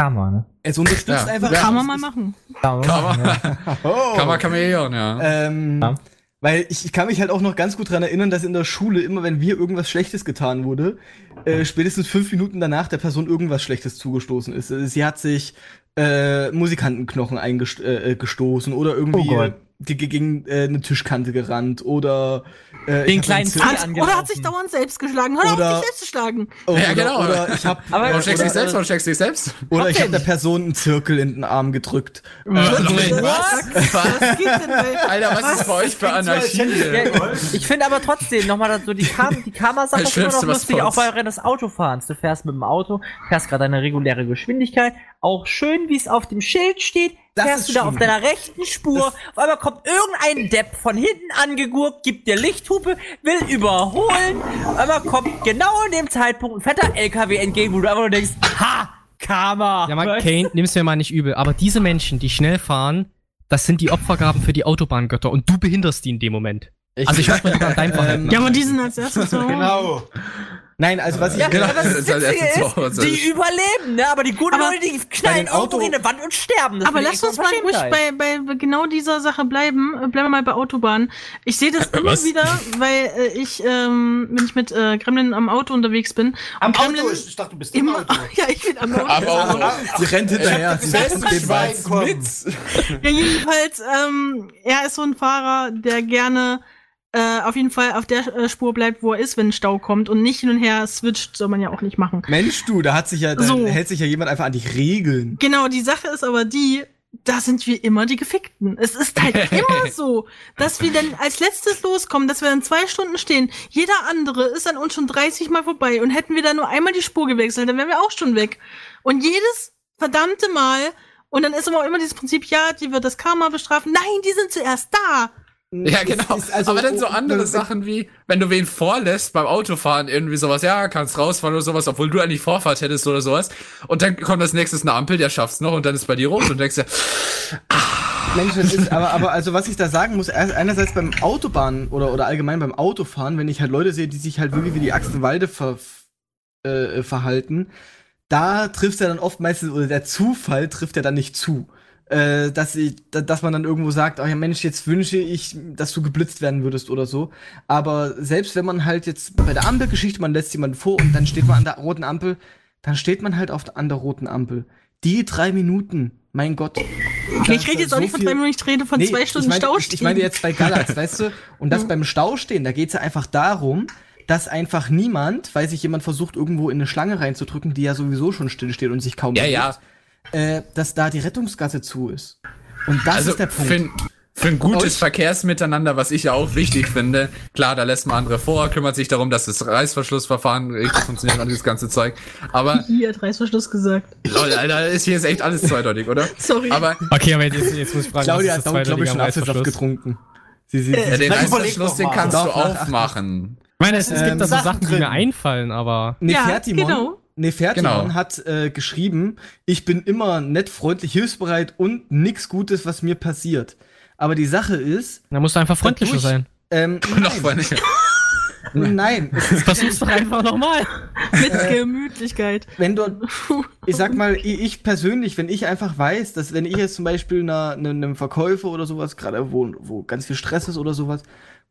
Karma, ne? Es unterstützt Ja. einfach. Ja. Kann man mal machen. Karma, Kann man- ja. Oh. kann man Chamäleon, ja. Ähm, Ja. Weil ich, ich kann mich halt auch noch ganz gut dran erinnern, dass in der Schule immer, wenn wir irgendwas Schlechtes getan wurde, äh, spätestens fünf Minuten danach der Person irgendwas Schlechtes zugestoßen ist. Äh, Sie hat sich äh, Musikantenknochen eingestoßen äh, gestoßen oder irgendwie Oh gegen äh, eine Tischkante gerannt oder äh, Den kleinen Zeh oder hat sich dauernd selbst geschlagen. Hör Oder- auf, dich selbst zu schlagen. oder, Ja, genau. Oder ich hab, Aber- Warum steckst du dich oder, selbst? Warum steckst du dich selbst? oder ich hab Trotzdem. der Person einen Zirkel in den Arm gedrückt. Was? Was geht denn, ey? Alter, was ist bei euch für Anarchie? Ich finde aber trotzdem nochmal so die, Kam die Karma-Sache Das ist immer noch was lustig, bei auch während des Autofahrens. Du fährst mit dem Auto, fährst gerade deine reguläre Geschwindigkeit, auch schön, wie es auf dem Schild steht, Das fährst ist du da auf deiner rechten Spur, auf einmal kommt irgendein Depp von hinten angegurkt, gibt dir Lichthupe, will überholen, auf einmal kommt genau in dem Zeitpunkt ein fetter LKW entgegen, wo du einfach nur denkst, ha, Karma. Ja, man, Kane, nimm's mir mal nicht übel. Aber diese Menschen, die schnell fahren, das sind die Opfergaben für die Autobahngötter und du behinderst die in dem Moment. Also ich weiß mal lieber an deinem Verhalten. Ja, aber die sind als erstes Hause. Genau. Nein, also was ich Ja, Genau, das ist halt ist, die überleben, ne? Aber die guten Aber Leute, die knallen Auto- in eine Wand und sterben. Das Aber lass uns mal ruhig bei, bei genau dieser Sache bleiben. Bleiben wir mal bei Autobahnen. Ich sehe das immer Was? wieder, weil äh, ich, ähm, wenn ich mit äh, Gremlin am Auto unterwegs bin. Am Gremlin Auto, ich dachte, du bist im immer, Auto. ja, ich bin am Auto. Aber auch, Sie rennt hinterher. Sie Schwein, Ball. komm. Ja, jedenfalls, ähm, er ist so ein Fahrer, der gerne äh, auf jeden Fall auf der äh, Spur bleibt, wo er ist, wenn ein Stau kommt und nicht hin und her switcht, soll man ja auch nicht machen. Mensch, du, da hat sich ja, da So. hält sich ja jemand einfach an die Regeln. Genau, die Sache ist aber die, da sind wir immer die Gefickten. Es ist halt immer so, dass wir dann als letztes loskommen, dass wir dann zwei Stunden stehen. Jeder andere ist an uns schon 30 Mal vorbei und hätten wir da nur einmal die Spur gewechselt, dann wären wir auch schon weg. Und jedes verdammte Mal, und dann ist aber auch immer dieses Prinzip, ja, die wird das Karma bestrafen. Nein, die sind zuerst da. Ja, genau. Ist- ist also- aber dann so andere äh, Sachen wie, wenn du wen vorlässt beim Autofahren, irgendwie sowas, ja, kannst rausfahren oder sowas, obwohl du eigentlich Vorfahrt hättest oder sowas. Und dann kommt das nächste eine Ampel, der schafft's noch und dann ist bei dir rot und denkst dir, Mensch, das ist, aber, aber also was ich da sagen muss, einerseits beim Autobahn oder, oder allgemein beim Autofahren, wenn ich halt Leute sehe, die sich halt wirklich wie die Achsenwalde ver, äh, verhalten, da trifft er dann oft meistens, oder der Zufall trifft ja dann nicht zu. Äh, dass, ich, da- dass man dann irgendwo sagt, oh ja Mensch, jetzt wünsche ich, dass du geblitzt werden würdest oder so. Aber selbst wenn man halt jetzt bei der Ampelgeschichte, man lässt jemanden vor und dann steht man an der roten Ampel, dann steht man halt auf der, an der roten Ampel. Die drei Minuten, mein Gott. Okay, ich rede jetzt auch nicht von drei Minuten, ich rede von Nee, zwei Stunden ich meine, Stau ich, ich meine jetzt bei Galax, weißt du? Und das beim Stau stehen, da geht's ja einfach darum, dass einfach niemand, weil sich jemand versucht, irgendwo in eine Schlange reinzudrücken, die ja sowieso schon still steht und sich kaum ja, bewegt, ja. Äh, dass da die Rettungsgasse zu ist. Und das also ist der Punkt. für, ein- für ein gutes Verkehrsmiteinander, was ich ja auch wichtig finde, klar, da lässt man andere vor, kümmert sich darum, dass das Reißverschlussverfahren richtig funktioniert und dieses ganze Zeug. Aber, Hier hat Reißverschluss gesagt. lol, Alter, ist hier ist echt alles zweideutig, oder? Sorry. Aber Okay, aber jetzt, jetzt muss ich fragen, Claudia was hat ist das glaube ich, schon Apfelsaft Reißverschluss? getrunken. Sie, sie, ja, sie, den Na, überleg Reißverschluss, den kannst du aufmachen. Ich meine, es, es Ähm, gibt da so Sachen Sachen, die mir einfallen, aber Nefertimon, genau. Nefertimon Genau. hat äh, geschrieben, ich bin immer nett, freundlich, hilfsbereit und nix Gutes, was mir passiert. Aber die Sache ist, da musst du einfach freundlicher Dadurch- sein. ähm, Noch nein, freundlicher. nein, Versuch's doch einfach nochmal. Mit Gemütlichkeit. wenn du, ich sag mal, ich persönlich, wenn ich einfach weiß, dass wenn ich jetzt zum Beispiel einer, einer- einem Verkäufer oder sowas, gerade wo, wo ganz viel Stress ist oder sowas,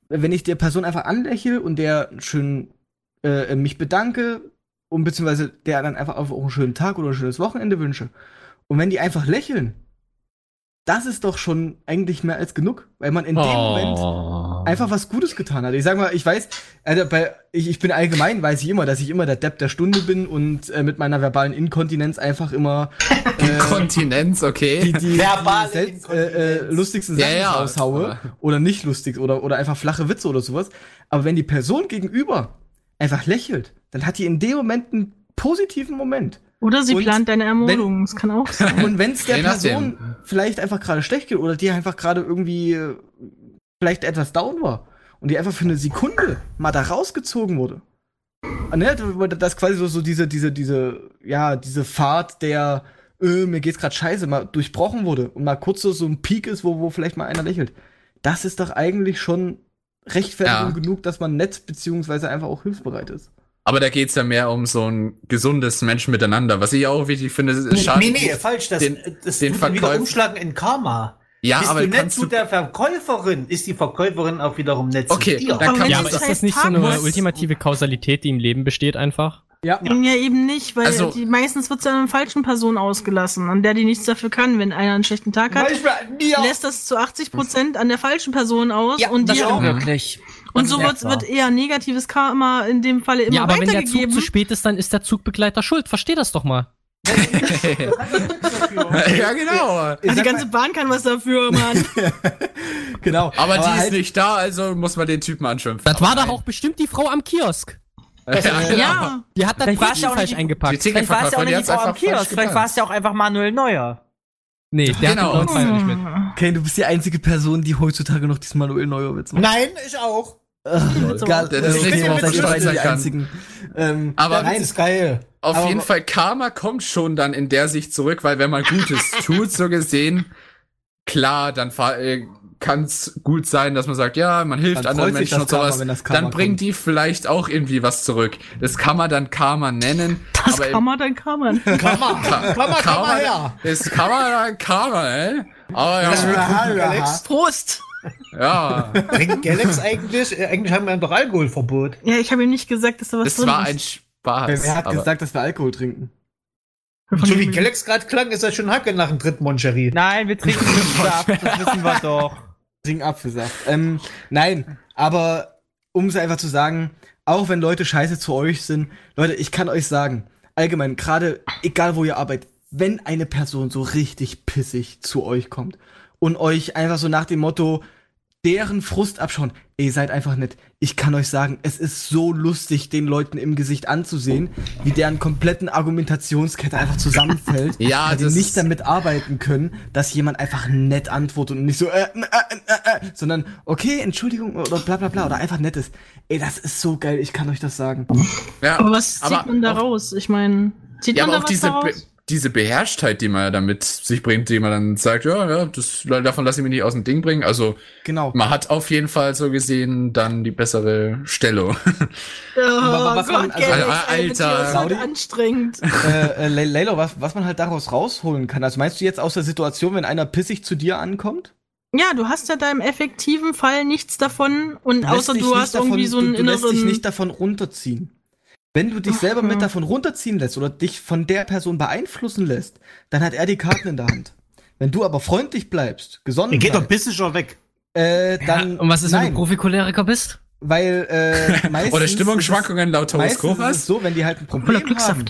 wenn ich der Person einfach anlächle und der schön äh, mich bedanke und beziehungsweise der dann einfach auch einen schönen Tag oder ein schönes Wochenende wünsche und wenn die einfach lächeln, das ist doch schon eigentlich mehr als genug, weil man in dem Moment Oh. einfach was Gutes getan hat. Ich sag mal, ich weiß, also bei, ich, ich bin allgemein, weiß ich immer, dass ich immer der Depp der Stunde bin und äh, mit meiner verbalen Inkontinenz einfach immer äh, Kontinenz, okay. die, die, Verbale die selbst, äh, äh, lustigsten Ja, Sachen ja, raushaue aber- oder nicht lustig oder, oder einfach flache Witze oder sowas. Aber wenn die Person gegenüber einfach lächelt, dann hat die in dem Moment einen positiven Moment. Oder sie Und plant deine Ermordung. Das kann auch sein. Und wenn es der. Person vielleicht einfach gerade schlecht geht oder die einfach gerade irgendwie äh, vielleicht etwas down war und die einfach für eine Sekunde mal da rausgezogen wurde. Und, ne, das quasi so, so diese, diese, diese, ja, diese Fahrt der, äh, mir geht's gerade scheiße, mal durchbrochen wurde und mal kurz so, so ein Peak ist, wo, wo vielleicht mal einer lächelt. Das ist doch eigentlich schon Rechtfertigung Ja. genug, dass man nett beziehungsweise einfach auch hilfsbereit ist. Aber da geht's ja mehr um so ein gesundes Menschen miteinander. Was ich auch wichtig finde, ist Nee, schade. nee, nee, falsch. Das, den- das den tut wieder umschlagen in Karma. Ja, Bist aber du nett zu du. der Verkäuferin, ist die Verkäuferin auch wiederum nett Okay, zu dir. dann kann Ja, man das aber ist das nicht so eine muss- ultimative Kausalität, die im Leben besteht einfach? Ja. Ja, eben nicht, weil Also- die, meistens wird es an einer falschen Person ausgelassen, an der die nichts dafür kann. Wenn einer einen schlechten Tag hat, lässt das zu 80 Prozent an der falschen Person aus Ja, und das die auch. Wirklich. Und so ist wird, wird eher negatives Karma in dem Falle immer ja, aber wenn der Zug weitergegeben. zu spät ist, dann ist der Zugbegleiter schuld. Versteh das doch mal. ja, genau. Ach, die ganze Bahn kann was dafür, Mann. Genau. Aber, die ist halt- nicht da, also muss man den Typen anschimpfen. Das war Aber doch auch bestimmt die Frau am Kiosk. Ja, ja. Die hat auch falsch eingepackt. Die Vielleicht war es ja auch die nicht die Frau am Kiosk. Vielleicht war es ja auch einfach Manuel Neuer. Nee, der Genau. hat den Fall nicht mit. Kane, du bist die einzige Person, die heutzutage noch diesen Manuel Neuer Witz macht. Nein, ich auch. Egal, Das ist nicht so, was ich sagen die kann. einzigen. Ähm, Aber Nein, ist geil. Auf Aber- jeden Fall, Karma kommt schon dann in der Sicht zurück, weil wenn man Gutes tut, so gesehen, klar, dann äh, kann es gut sein, dass man sagt, ja, man hilft Dann anderen Menschen und Karma, sowas. Karma dann bringen kommt. die vielleicht auch irgendwie was zurück. Das kann man dann Karma nennen. Das aber kann man, dann kann man. Karma, Karma, Karma Karma, her. das kann man dann Karma, ey. Aber ja, Alex, Prost! Ja, trinkt Galax eigentlich? Äh, Eigentlich haben wir doch Alkoholverbot. Ja, ich habe ihm nicht gesagt, dass da was das drin war ist. ein Spaß. wer, wer hat aber- gesagt, dass wir Alkohol trinken? So wie Galax gerade klang, ist das schon Hacke nach dem dritten Moncherie. Nein, wir trinken Saft, das wissen wir doch. Trinken Apfelsaft. Ähm, nein, aber um es einfach zu sagen, auch wenn Leute scheiße zu euch sind, Leute, ich kann euch sagen, allgemein, gerade egal wo ihr arbeitet, wenn eine Person so richtig pissig zu euch kommt und euch einfach so nach dem Motto deren Frust abschauen, ey, ihr seid einfach nett. Ich kann euch sagen, es ist so lustig, den Leuten im Gesicht anzusehen, wie deren kompletten Argumentationskette einfach zusammenfällt, Ja, weil die nicht damit arbeiten können, dass jemand einfach nett antwortet und nicht so, äh, äh, äh, äh, äh, sondern, okay, Entschuldigung oder bla bla bla oder einfach nett ist. Ey, das ist so geil, ich kann euch das sagen. ja, Aber was zieht aber man da raus? Ich meine, zieht Ja, man aber da auch was diese, da Be raus? Diese Beherrschtheit, die man ja damit sich bringt, die man dann sagt, ja, ja, das, davon lasse ich mich nicht aus dem Ding bringen. Also, Genau. man hat auf jeden Fall so gesehen dann die bessere Stellung. Oh was Gott, man- also- mit Alter. Saudi? heute anstrengend. äh, äh, Le- Leilo, was, was man halt daraus rausholen kann. Also meinst du jetzt aus der Situation, wenn einer pissig zu dir ankommt? Ja, du hast ja da im effektiven Fall nichts davon und außer du hast irgendwie so einen du, du lässt dich inneren. nicht davon runterziehen. Wenn du dich selber mit davon runterziehen lässt oder dich von der Person beeinflussen lässt, dann hat er die Karten in der Hand. Wenn du aber freundlich bleibst, gesonnen Ihr geht doch bleibst, bissischer weg. äh, dann Und was ist, wenn nein, du Profikoleriker bist? weil äh, meistens Oder ist Stimmungsschwankungen laut Horoskop ist es was? so, wenn die halt ein Problem haben.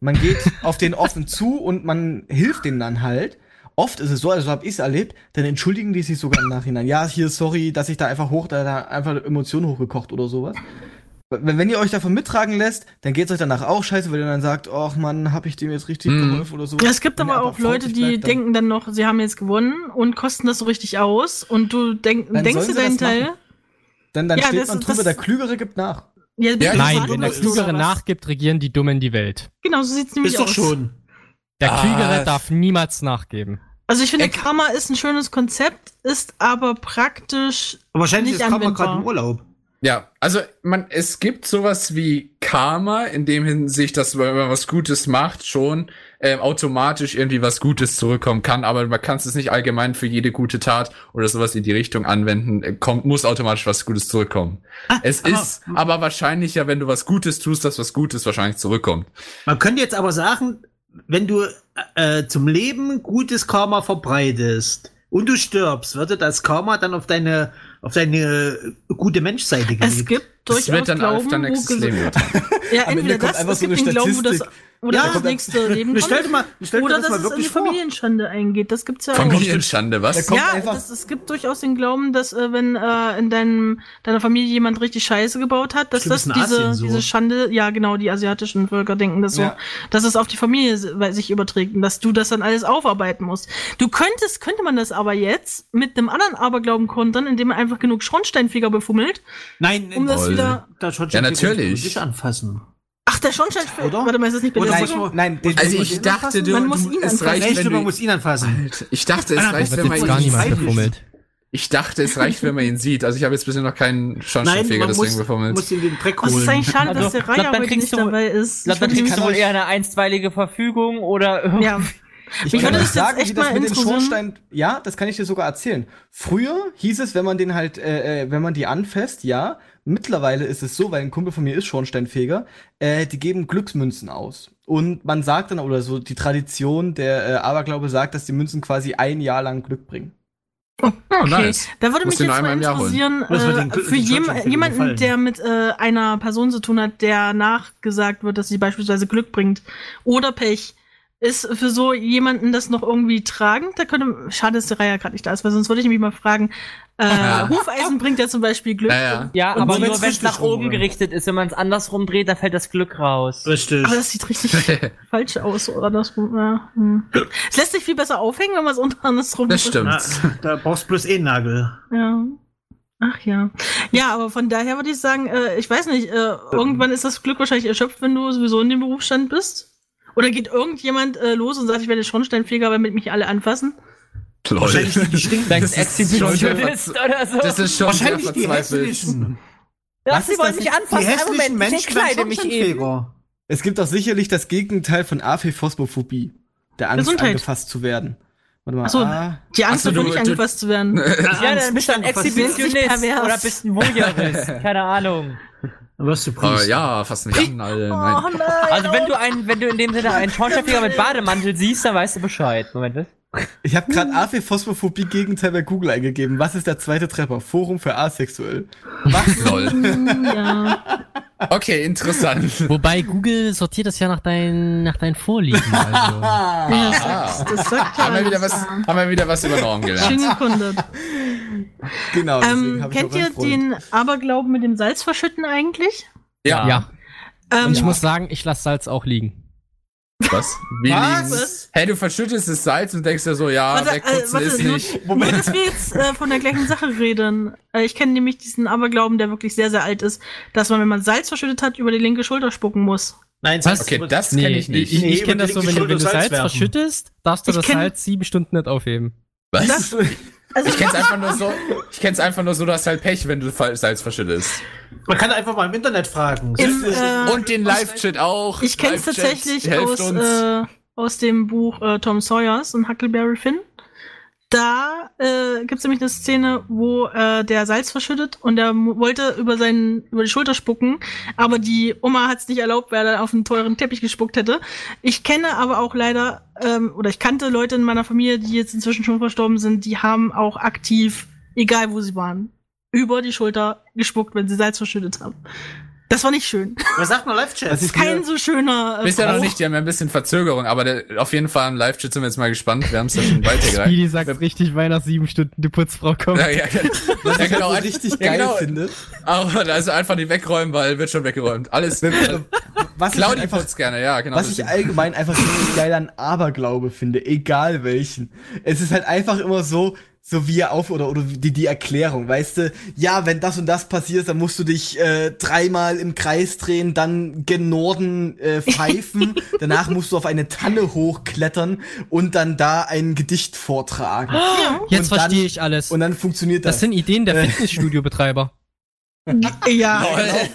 Man geht auf den offen zu und man hilft denen dann halt. Oft ist es so, also habe ich es erlebt, dann entschuldigen die sich sogar im Nachhinein. Ja, hier, sorry, dass ich da einfach hoch, da, da einfach Emotionen hochgekocht oder sowas. Wenn, ihr euch davon mittragen lässt, dann geht's euch danach auch scheiße, weil ihr dann sagt, ach Mann, hab ich dem jetzt richtig Mhm. geholfen oder so. Ja, es gibt ihr aber auch Leute, die bleibt, dann- denken dann noch, sie haben jetzt gewonnen und kosten das so richtig aus und du denk, Dann denkst dir deinen Teil. machen. Dann, dann Ja, steht das- man drüber, das- der Klügere gibt nach. Ja, Ja, Nein, wenn der Klügere nachgibt, regieren die Dummen die Welt. Genau, so sieht's nämlich Ist doch aus. schon. Der Ah. Klügere darf niemals nachgeben. Also ich finde, Eck- Karma ist ein schönes Konzept, ist aber praktisch Aber wahrscheinlich Nicht ist Karma gerade im Urlaub. Ja, also man, es gibt sowas wie Karma, in dem Hinsicht, dass wenn man was Gutes macht, schon ähm, automatisch irgendwie was Gutes zurückkommen kann, aber man kann es nicht allgemein für jede gute Tat oder sowas in die Richtung anwenden, äh, kommt, muss automatisch was Gutes zurückkommen. es aber- ist aber wahrscheinlicher, wenn du was Gutes tust, dass was Gutes wahrscheinlich zurückkommt. Man könnte jetzt aber sagen, wenn du äh, zum Leben gutes Karma verbreitest und du stirbst, würde das Karma dann auf deine auf deine äh, gute Menschseite gelegt. Es gibt Das durchaus wird dann auf Glauben, dein nächstes Leben. Ja, entweder kommt das, einfach es so gibt den Glauben, wo das, wo das Ja, das nächste Leben Stell dir kommt. mal, stell dir Oder das dass mal es in die. Familienschande eingeht. Das gibt's ja auch. Familienschande, was? Da kommt ja, das, es gibt durchaus den Glauben, dass äh, wenn äh, in deinem, deiner Familie jemand richtig Scheiße gebaut hat, dass Stimmt, das diese, so. diese Schande, ja genau, die asiatischen Völker denken das so, Ja. dass es auf die Familie sich überträgt und dass du das dann alles aufarbeiten musst. Du könntest, könnte man das aber jetzt mit einem anderen Aberglauben kontern, indem man einfach genug Schornsteinfeger befummelt, Nein, um das. Wieder. da schon Ja, natürlich. Nicht anfassen. Ach, der Schornsteinfeger. Oder? Warte mal, ist das nicht Oder Belästigung? muss Nein, den Also ich dachte, du, Man muss ihn es anfassen. reicht, wenn man muss ihn anfassen. ich dachte, es reicht, wenn man jetzt ihn gar niemand peinlich. befummelt. Ich dachte, es reicht, wenn man ihn sieht. Also ich habe jetzt bisher noch keinen Schornsteinfeger deswegen muss, befummelt. muss ihn den Dreck Oh, es ist holen. eigentlich schade, Also, dass der Reiher heute nicht dabei ist. Dann kriegst du so- eher eine einstweilige Verfügung oder Ja. Ich Mich kann jetzt sagen, echt wie das mal mit dem. Schornstein. Ja, das kann ich dir sogar erzählen. Früher hieß es, wenn man den halt, äh, äh, wenn man die anfasst, ja. Mittlerweile ist es so, weil ein Kumpel von mir ist Schornsteinfeger, äh, die geben Glücksmünzen aus. Und man sagt dann, oder so die Tradition der äh, Aberglaube sagt, dass die Münzen quasi ein Jahr lang Glück bringen. Oh, Okay, nice. da würde mich jetzt mal interessieren, äh, für jem, jemanden, gefallen. der mit äh, einer Person zu tun hat, der nachgesagt wird, dass sie beispielsweise Glück bringt oder Pech, ist für so jemanden das noch irgendwie tragend? Da könnte, schade, dass der Reiher gerade nicht da ist, weil sonst würde ich mich mal fragen, äh, Ja. Hufeisen bringt ja zum Beispiel Glück. Ja, ja. Aber nur wenn es nach oben rum, oder? gerichtet ist. Wenn man es andersrum dreht, da fällt das Glück raus. Richtig. Aber das sieht richtig falsch aus, oder das? Ja, hm. Es lässt sich viel besser aufhängen, wenn man es unter andersrum Das stimmt. Na, da brauchst du bloß eh Nagel. Ja. Ach ja. Ja, aber von daher würde ich sagen, äh, ich weiß nicht, äh, irgendwann ist das Glück wahrscheinlich erschöpft, wenn du sowieso in dem Berufsstand bist. Oder geht irgendjemand äh, los und sagt, ich werde Schornsteinfeger, damit mich alle anfassen? Lol. Wahrscheinlich die, die Exhibitionist oder so. Das ist schon Wahrscheinlich die hässlichen. ja, Was sie ist wollen das mich nicht? Die anfassen. Einen hässlichen Moment, ich Menschen werden entkleide mich eben. Schornsteinfeger. Es gibt auch sicherlich das Gegenteil von Aphäphosmophobie. Der Angst, Gesundheit. angefasst zu werden. Warte mal. Ach so. ah, Die Angst du- nicht du- angefasst zu werden. Ja, dann bist du ein. Exhibitionist oder bist ein Voyeurist. Keine Ahnung. Wirst du Oh, Priester. ja, fass nicht an, Alter. Oh Nein. nein. Also wenn du einen, wenn du in dem Sinne einen Schornsteinfeger mit Bademantel siehst, dann weißt du Bescheid. Moment. was? Ich habe gerade Aphäphosmophobie Gegenteil bei Google eingegeben. Was ist der zweite Treffer? Forum für asexuell. Lol. ja. Okay, interessant. Wobei Google sortiert das ja nach, dein, nach deinen Vorlieben. Also. ja das, das sagt ja Haben wir wieder was, haben wir wieder was über Norm gelernt. Schön gekundet. Genau. deswegen Ähm, kennt ihr den Aberglauben mit dem Salz verschütten eigentlich? Ja. ja. Ähm, Und ich muss sagen, ich lasse Salz auch liegen. Was? Was? Hey, du verschüttest das Salz und denkst dir so, ja, Warte, wegputzen äh, warte, ist nur- nicht. Nur, dass wir jetzt äh, von der gleichen Sache reden. Äh, ich kenne nämlich diesen Aberglauben, der wirklich sehr, sehr alt ist, dass man, wenn man Salz verschüttet hat, über die linke Schulter spucken muss. Nein, Was? Okay, das kenne ich nicht. Ich, Nee, ich über kenne das so, wenn du, wenn du Salz Salz verschüttest, darfst du Ich das Salz sieben Stunden nicht aufheben. Was? Das- Also, Ich kenn's einfach nur so, ich kenn's einfach nur so, du hast halt Pech, wenn du Salz verschüttest. Man kann einfach mal im Internet fragen. Im, äh, Und den Live-Chat auch. ich kenne es Live-Chat, tatsächlich aus, äh, aus dem Buch äh, Tom Sawyers und Huckleberry Finn. Da äh, gibt es nämlich eine Szene, wo äh, der Salz verschüttet und er wollte über seinen über die Schulter spucken, aber die Oma hat es nicht erlaubt, weil er auf einen teuren Teppich gespuckt hätte. Ich kenne aber auch leider ähm, oder ich kannte Leute in meiner Familie, die jetzt inzwischen schon verstorben sind, die haben auch aktiv, egal wo sie waren, über die Schulter gespuckt, wenn sie Salz verschüttet haben. Das war nicht schön. Was sagt man Live-Chat? Das ist Kein so schöner. Äh, ihr noch nicht, die haben ja ein bisschen Verzögerung, aber der, auf jeden Fall im Live-Chat sind wir jetzt mal gespannt. Wir haben es ja schon weitergereicht. Speedy sagt richtig, weil nach sieben Stunden die Putzfrau kommt. Ja, ja, ja. Was ja, ich genau. so richtig ja, geil genau. finde. Aber also einfach nicht wegräumen, weil wird schon weggeräumt. Alles. Was ich halt einfach putzt gerne, ja, genau. Was ich allgemein einfach richtig geil an Aberglaube finde, egal welchen. Es ist halt einfach immer so, so wie er auf oder oder die die Erklärung, weißt du? Ja, wenn das und das passiert, dann musst du dich äh, dreimal im Kreis drehen, dann gen Norden äh, pfeifen, danach musst du auf eine Tanne hochklettern und dann da ein Gedicht vortragen. Jetzt verstehe ich alles. Und dann funktioniert das. Das sind Ideen der Fitnessstudio-Betreiber. Ja,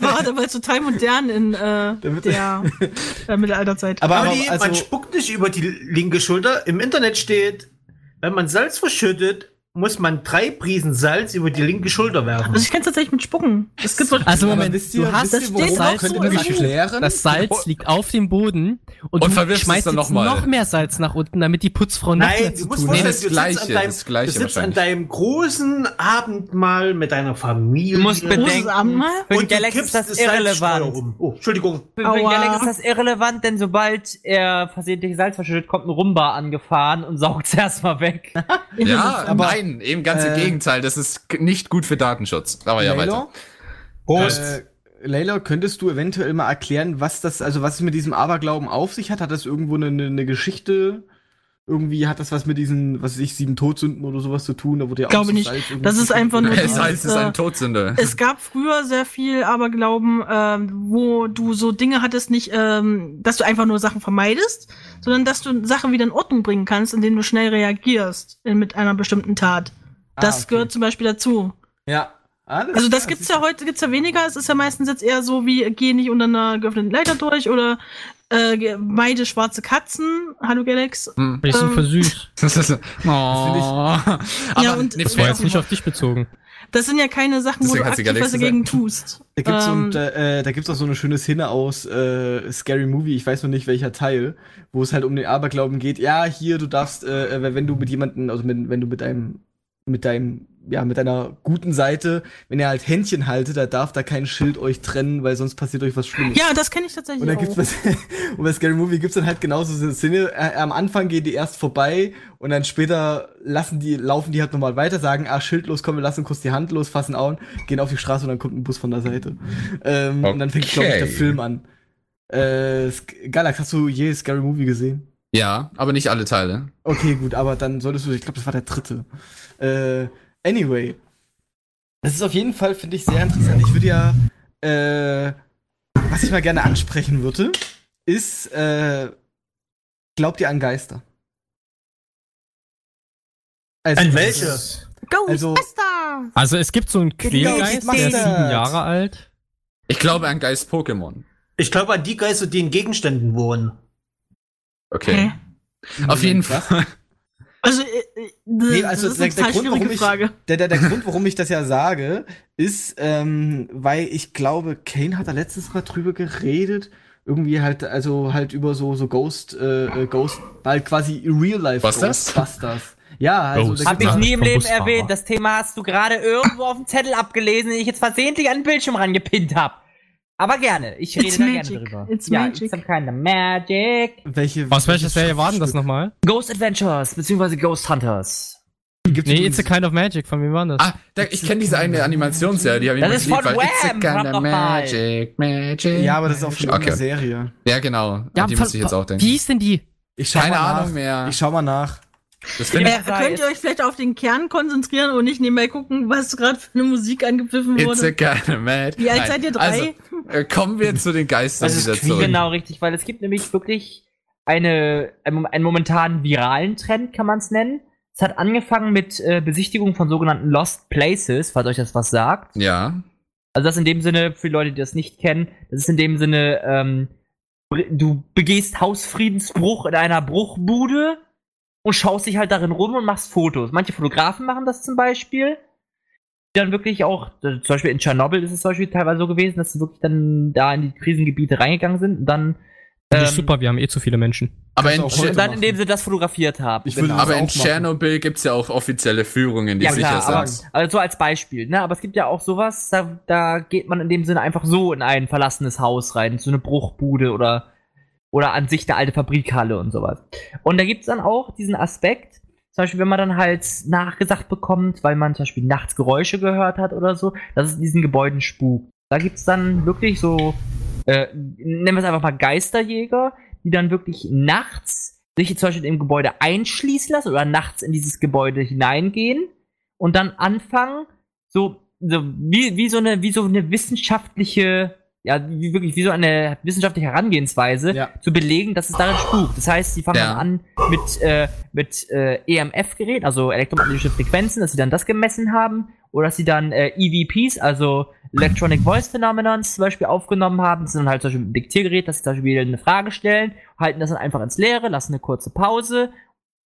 war aber total modern in äh, Damit- der äh, Mittelalterzeit. aber, aber also, man spuckt nicht über die linke Schulter. Im Internet steht, wenn man Salz verschüttet, muss man drei Prisen Salz über die linke Schulter werfen. Also ich kann es tatsächlich mit Spucken. Es gibt so Also Moment, wisst ihr, du hast wisst ihr, das steht auch könnt ihr das Salz liegt auf dem Boden und, Und du schmeißt noch mal. noch mehr Salz nach unten, damit die Putzfrau mehr Nein, zu du musst tun hat. das vorstellen, du sitzt Gleiche, an deinem, das Gleiche du sitzt an deinem großen Abendmahl mit deiner Familie. Du musst bedenken, und du Galax ist das irrelevant. rum. Oh, Entschuldigung. Für. Galax ist das irrelevant, denn sobald er versehentlich Salz verschüttet, kommt ein Rumba angefahren und saugt es erstmal weg. Ja, aber, nein, eben ganz im äh, Gegenteil. Das ist nicht gut für Datenschutz. Aber ja, weiter. Layla? Prost. Äh, Layla, könntest du eventuell mal erklären, was das, also was es mit diesem Aberglauben auf sich hat? Hat das irgendwo eine, eine, eine Geschichte? Irgendwie hat das was mit diesen, was weiß ich, sieben Todsünden oder sowas zu tun? Da wurde ja auch Glaube so nicht. Salz Das ist einfach nur- Es das heißt, ist, es ist äh, eine Todsünde. Es gab früher sehr viel Aberglauben, ähm, wo du so Dinge hattest, nicht, ähm, dass du einfach nur Sachen vermeidest, sondern dass du Sachen wieder in Ordnung bringen kannst, indem du schnell reagierst in, mit einer bestimmten Tat. Das Ah, okay. gehört zum Beispiel dazu. Ja. Alles Also das klar, gibt's ja heute gibt's ja weniger. Es ist ja meistens jetzt eher so wie geh nicht unter einer geöffneten Leiter durch oder äh, meide schwarze Katzen. Hallo Galax. Hm. Ich so Ähm, versüßt. Das ist, oh. Aber Ja, und- Das war jetzt nicht auf dich bezogen. Das sind ja keine Sachen, wo Deswegen du hat sie aktiv was dagegen tust. Da gibt's, Ähm, und, äh, da gibt's auch so eine schöne Szene aus äh, Scary Movie, ich weiß noch nicht welcher Teil, wo es halt um den Aberglauben geht. Ja, hier, du darfst, äh, wenn du mit jemandem, also mit, wenn du mit deinem, mit deinem, ja, mit deiner guten Seite, wenn ihr halt Händchen haltet, da darf da kein Schild euch trennen, weil sonst passiert euch was Schlimmes. ja, das kenne ich tatsächlich Und dann auch. gibt's bei, und bei Scary Movie gibt's dann halt genauso so eine Szene. Äh, am Anfang gehen die erst vorbei und dann später lassen die, laufen die halt nochmal weiter, sagen, ah, schildlos, komm, wir lassen kurz die Hand los, fassen Augen, gehen auf die Straße und dann kommt ein Bus von der Seite. Ähm, Und dann fängt, glaube ich, der Okay. Film an. Äh, Galax, hast du je Scary Movie gesehen? Ja, aber nicht alle Teile. Okay, gut, aber dann solltest du, ich glaube, das war der dritte. Äh, anyway. Das ist auf jeden Fall, finde ich, sehr interessant. Ich würde ja, äh, was ich mal gerne ansprechen würde, ist, äh, glaubt ihr an Geister? Also, An welche? Also- Ghostbusters! Also es gibt so einen Quälgeist, der ist sieben Jahre alt. Ich glaube an Geist Pokémon. Ich glaube an die Geister, die in Gegenständen wohnen. Okay. Auf jeden? Fall. Also, äh, äh, Nee, also das ist eine der, der, Grund, warum ich, Frage. der, der, der Grund, warum ich das ja sage, ist, ähm, weil ich glaube, Kane hat da letztens mal drüber geredet. Irgendwie halt, also halt über so, so Ghost, äh, äh, Ghost, halt quasi Real Life Was das? Ghostbusters. Ja, also Ghost. Hab ich nie im Leben erwähnt. Das Thema hast du gerade irgendwo auf dem Zettel abgelesen, den ich jetzt versehentlich an den Bildschirm rangepinnt hab. Aber gerne. Ich rede It's da magic. gerne drüber. It's ja, magic. It's some kind of magic. welche, Aus welcher Serie war denn das nochmal? Ghost Adventures, beziehungsweise Ghost Hunters. Gibt's Nee, It's a Kind of Magic. Von wem war das? Ah, da, ich kenne diese eine Animationsserie, die habe ich Das ist von weil It's a Wham! kind of. Magic, Magic. Ja, aber das ist auch schon Okay. eine Serie. Ja, genau. ja, An die musste ich jetzt auch denken. Wie hieß denn die? Ich schau Keine mal nach. Ahnung mehr. Ich schau mal nach. Das finde ich. sei könnt ihr euch vielleicht auf den Kern konzentrieren und nicht nebenbei gucken, was gerade für eine Musik angepfiffen It's a wurde? kind of Magic. Wie alt Nein. seid ihr? Drei? Also, äh, kommen wir zu den Geistern Das ist wieder. Genau, richtig, weil es gibt nämlich wirklich eine, einen, einen momentan viralen Trend, kann man es nennen. Es hat angefangen mit äh, Besichtigung von sogenannten Lost Places, falls euch das was sagt. Ja. Also das in dem Sinne, für die Leute, die das nicht kennen, das ist in dem Sinne, ähm, du begehst Hausfriedensbruch in einer Bruchbude und schaust dich halt darin rum und machst Fotos. Manche Fotografen machen das zum Beispiel. Die dann wirklich auch, äh, zum Beispiel in Tschernobyl ist es zum Beispiel teilweise so gewesen, dass sie wirklich dann da in die Krisengebiete reingegangen sind und dann Das ähm, ist super, wir haben eh zu viele Menschen. Aber in, dann in dem sie das fotografiert haben. Ich würde Genau. das aber in. Tschernobyl gibt's ja auch offizielle Führungen, die ja sicher klar, aber, sind. also so als Beispiel, ne? Aber es gibt ja auch sowas, da, da geht man in dem Sinne einfach so in ein verlassenes Haus rein, in so eine Bruchbude oder oder an sich eine alte Fabrikhalle und sowas. Und da gibt's dann auch diesen Aspekt, zum Beispiel, wenn man dann halt nachgesagt bekommt, weil man zum Beispiel nachts Geräusche gehört hat oder so, dass es in diesen Gebäuden spukt. Da gibt's dann wirklich so, äh, nennen wir es einfach mal Geisterjäger, die dann wirklich nachts sich zum Beispiel im Gebäude einschließen lassen oder nachts in dieses Gebäude hineingehen und dann anfangen, so, so wie, wie so eine, wie so eine wissenschaftliche, ja, wie, wirklich wie so eine wissenschaftliche Herangehensweise Ja. zu belegen, dass es darin spukt. Das heißt, sie fangen Ja. an mit, äh, mit äh, EMF-Geräten, also elektromagnetische Frequenzen, dass sie dann das gemessen haben, oder dass sie dann äh, EVPs, also Electronic Voice Phenomenons zum Beispiel aufgenommen haben. Das sind dann halt zum Beispiel ein Diktiergerät, dass sie zum Beispiel eine Frage stellen, halten das dann einfach ins Leere, lassen eine kurze Pause,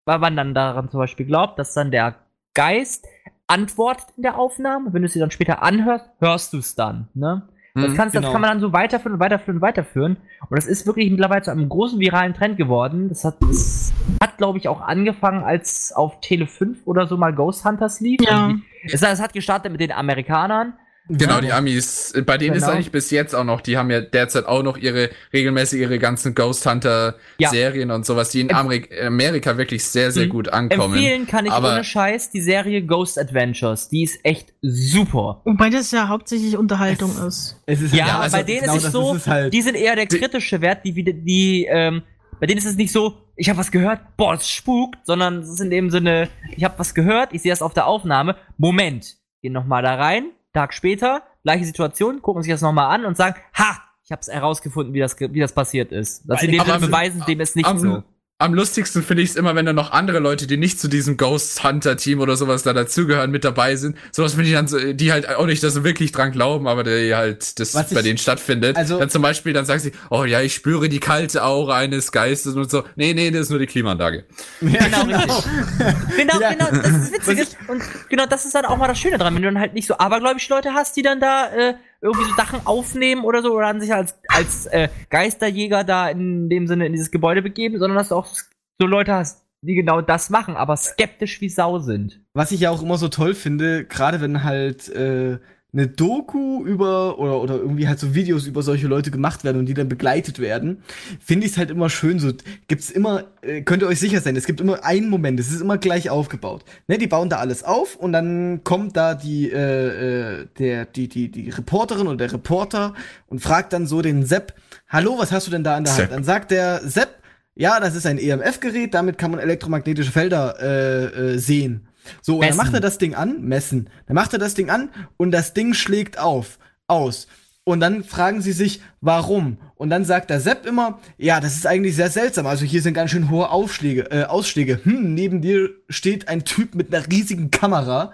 weil man dann daran zum Beispiel glaubt, dass dann der Geist antwortet in der Aufnahme. Wenn du sie dann später anhörst, hörst du es dann. Ne? Das, Mhm, kannst, das genau. kann man dann so weiterführen und weiterführen und weiterführen. Und das ist wirklich mittlerweile zu einem großen viralen Trend geworden. Das hat, das hat glaube ich, auch angefangen, als auf Tele 5 oder so mal Ghost Hunters lief. Ja. Es, es hat gestartet mit den Amerikanern. Genau, die Amis, bei denen ist Genau. eigentlich bis jetzt auch noch, die haben ja derzeit auch noch ihre, regelmäßig ihre ganzen Ghost Hunter Ja. Serien und sowas, die in Empf- Ameri Amerika wirklich sehr, sehr Mhm. gut ankommen. Empfehlen kann ich Aber- ohne Scheiß die Serie Ghost Adventures. Die ist echt super. Wobei das ja hauptsächlich Unterhaltung Es- ist. Es ist Ja, Ja, also bei denen genau ist es so, ist es halt. die sind eher der Die- kritische Wert, die wieder, die, ähm, bei denen ist es nicht so, ich habe was gehört, boah, es spukt, sondern es ist in dem Sinne, ich habe was gehört, ich sehe das auf der Aufnahme, Moment, gehen nochmal da rein, Tag später, gleiche Situation, gucken sich das nochmal an und sagen, ha, ich habe es herausgefunden, wie das, wie das passiert ist. Dass sie in dem am- beweisen, dem ist nicht am, so. Am lustigsten finde ich es immer, wenn da noch andere Leute, die nicht zu diesem Ghost Hunter Team oder sowas da dazugehören, mit dabei sind. Sowas finde ich dann so, die halt auch nicht, dass sie wirklich dran glauben, aber die halt das Was bei ich- denen stattfindet. also- dann zum Beispiel, dann sagen sie, oh ja, ich spüre die kalte Aura eines Geistes und so. Nee, nee, das ist nur die Klimaanlage. Ja, Genau, richtig. Genau, Ja. genau, das ist witzig. Und genau das ist dann auch mal das Schöne dran, wenn du dann halt nicht so abergläubische Leute hast, die dann da äh, irgendwie so Sachen aufnehmen oder so, oder dann sich als, als äh, Geisterjäger da in dem Sinne in dieses Gebäude begeben, sondern dass du auch so Leute hast, die genau das machen, aber skeptisch wie Sau sind. Was ich ja auch immer so toll finde, gerade wenn halt äh, eine Doku über oder oder irgendwie halt so Videos über solche Leute gemacht werden und die dann begleitet werden, finde ich es halt immer schön. So gibt's immer, äh, könnt ihr euch sicher sein, es gibt immer einen Moment, es ist immer gleich aufgebaut. Ne, die bauen da alles auf und dann kommt da die äh, äh, der die die die Reporterin oder der Reporter und fragt dann so den Sepp, hallo, was hast du denn da an der Sepp. Hand? Dann sagt der Sepp, ja, das ist ein EMF-Gerät, damit kann man elektromagnetische Felder äh, äh, sehen. So, und dann macht er das Ding an, messen. Dann macht er das Ding an und das Ding schlägt auf, aus. Und dann fragen sie sich, warum? Und dann sagt der Sepp immer, ja, das ist eigentlich sehr seltsam. Also hier sind ganz schön hohe Aufschläge, äh, Ausschläge. Hm, neben dir steht ein Typ mit einer riesigen Kamera.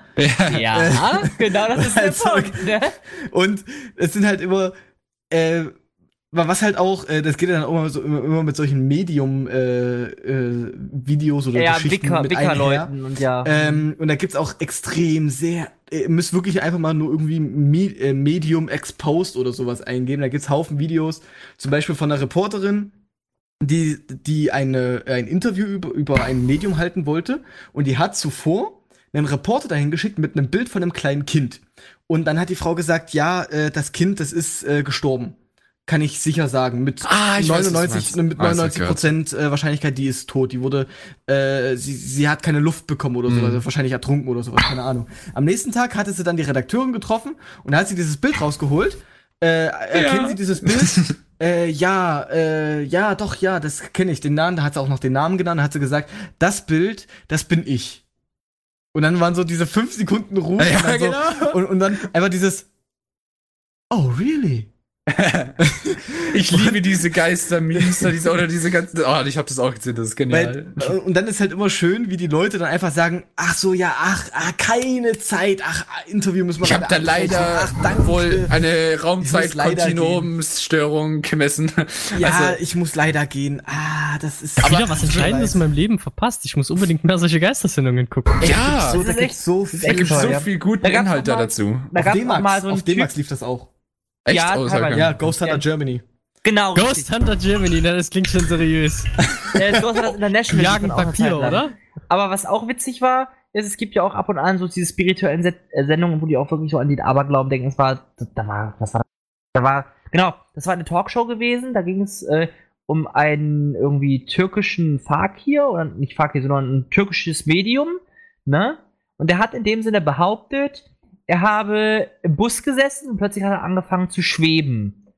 Ja, genau, das ist der Also, Punkt. Ne? Und es sind halt immer, äh, was halt auch, äh, das geht ja dann auch immer, so, immer, immer mit solchen Medium-Videos oder Ja, Geschichten Wicker, mit einher. Wickerleuten und ja. Ähm, und da gibt's auch extrem sehr, ihr müsst wirklich einfach mal nur irgendwie Me äh, Medium Exposed oder sowas eingeben. Da gibt's Haufen Videos, zum Beispiel von einer Reporterin, die, die eine, ein Interview über, über ein Medium halten wollte. Und die hat zuvor einen Reporter dahin geschickt mit einem Bild von einem kleinen Kind. Und dann hat die Frau gesagt, ja, äh, das Kind, das ist äh, gestorben. Kann ich sicher sagen. Mit Ah, ich weiß, was du 99, meinst. mit Ah, das hab 99 ich gehört. Prozent äh, Wahrscheinlichkeit, die ist tot. Die wurde, äh, sie, sie hat keine Luft bekommen oder Mhm. sowas, also wahrscheinlich ertrunken oder sowas, keine Ahnung. Am nächsten Tag hatte sie dann die Redakteurin getroffen und da hat sie dieses Bild rausgeholt. Äh, erkennen Sie dieses Bild? äh, ja, äh, ja, doch, ja, das kenne ich. Den Namen, da hat sie auch noch den Namen genannt, da hat sie gesagt, das Bild, das bin ich. Und dann waren so diese fünf Sekunden Ruhe Ja, und, dann so, genau. und, und dann einfach dieses Oh, really? Ich liebe diese Geister-Memes da, diese, oder diese ganzen. Oh, ich habe das auch gesehen, das ist genial. Weil, äh, und dann ist halt immer schön, wie die Leute dann einfach sagen, ach so, ja, ach, ah, keine Zeit, ach, Interview müssen wir ich habe da leider ach, danke. wohl eine Raumzeit-Kontinuumsstörung gemessen. ja, Also, ich muss leider gehen. Ah, das ist Aber wieder was Entscheidendes in meinem Leben verpasst. Ich muss unbedingt mehr solche Geistersendungen gucken. ja, so, Das da gibt's echt- so viel. da gibt toll, so ja. viel guten Da Inhalt da mal- dazu. Da Auf D-Max, so lief das auch. Echt? Ja, oh, Ja. Ghost Hunter Ja. Germany. genau, Ghost Hunter Germany, ne, das klingt schon seriös. Äh, Ghost Hunter International. Jagen Papier, oder? Aber was auch witzig war, ist, es gibt ja auch ab und an so diese spirituellen Set äh, Sendungen, wo die auch wirklich so an den Aberglauben denken. Es war, da war, was war das? Da war, genau, das war eine Talkshow gewesen, da ging es äh, um einen irgendwie türkischen Fakir, oder nicht Fakir, sondern ein türkisches Medium, ne? Und der hat in dem Sinne behauptet, er habe im Bus gesessen und plötzlich hat er angefangen zu schweben.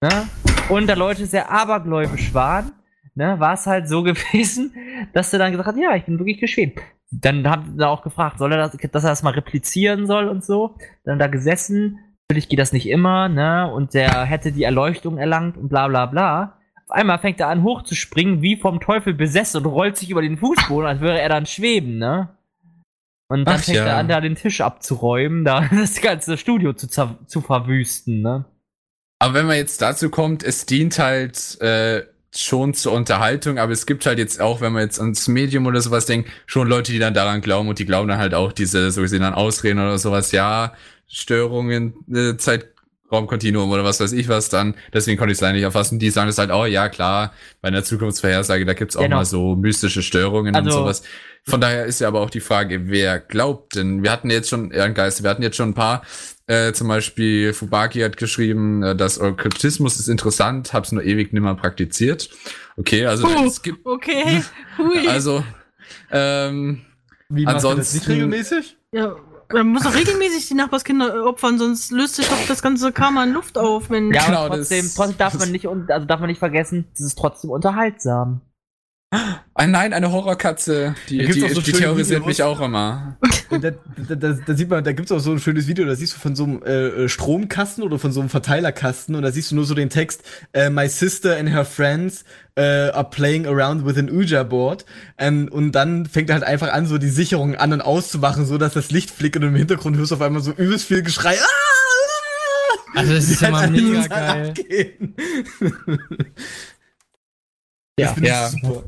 Ne? Und da Leute sehr abergläubisch waren, ne, war es halt so gewesen, dass er dann gesagt hat, ja, ich bin wirklich geschwebt. Dann haben sie auch gefragt, soll er das, dass er das mal replizieren soll und so. Dann da gesessen, natürlich geht das nicht immer, ne, und der hätte die Erleuchtung erlangt und bla bla bla. Auf einmal fängt er an hochzuspringen, wie vom Teufel besessen und rollt sich über den Fußboden, als würde er dann schweben, ne. Und dann Ach fängt ja. er an, da den Tisch abzuräumen, da das ganze Studio zu, zu verwüsten, ne. Aber wenn man jetzt dazu kommt, es dient halt äh, schon zur Unterhaltung, aber es gibt halt jetzt auch, wenn man jetzt ans Medium oder sowas denkt, schon Leute, die dann daran glauben und die glauben dann halt auch diese, so gesehen dann Ausreden oder sowas, ja, Störungen, äh, Zeitraumkontinuum oder was weiß ich was dann, deswegen konnte ich es leider nicht erfassen, die sagen es halt, oh ja, klar, bei einer Zukunftsvorhersage, da gibt's auch Genau. mal so mystische Störungen und Also- sowas. Von daher ist ja aber auch die Frage, wer glaubt denn? Wir hatten jetzt schon, Ehrengeist, wir hatten jetzt schon ein paar, äh, zum Beispiel Fubaki hat geschrieben, äh, dass Okkultismus ist interessant, hab's nur ewig nimmer praktiziert. Okay, also Puh. es gibt, Okay. Hui. also, ähm, Wie macht ihr das Ansonsten- nicht regelmäßig? ja, man muss doch regelmäßig die Nachbarskinder opfern, sonst löst sich doch das ganze Karma in Luft auf, wenn. Ja, Genau, trotzdem, das- trotzdem darf das- man nicht, also darf man nicht vergessen, das ist trotzdem unterhaltsam. Ah, nein, eine Horrorkatze, die, die, so die terrorisiert Videos. mich auch immer. Und da, da, da, da sieht man, da gibt's auch so ein schönes Video, da siehst du von so einem äh, äh, Stromkasten oder von so einem Verteilerkasten und da siehst du nur so den Text, äh, My sister and her friends äh, are playing around with an Ouija board. Ähm, und dann fängt er halt einfach an, so die Sicherungen an und auszumachen, so dass das Licht flickert und im Hintergrund hörst du auf einmal so übelst viel Geschrei. Ah! Also das ist immer halt mega geil. abgehen. Ja. Das Ja. super.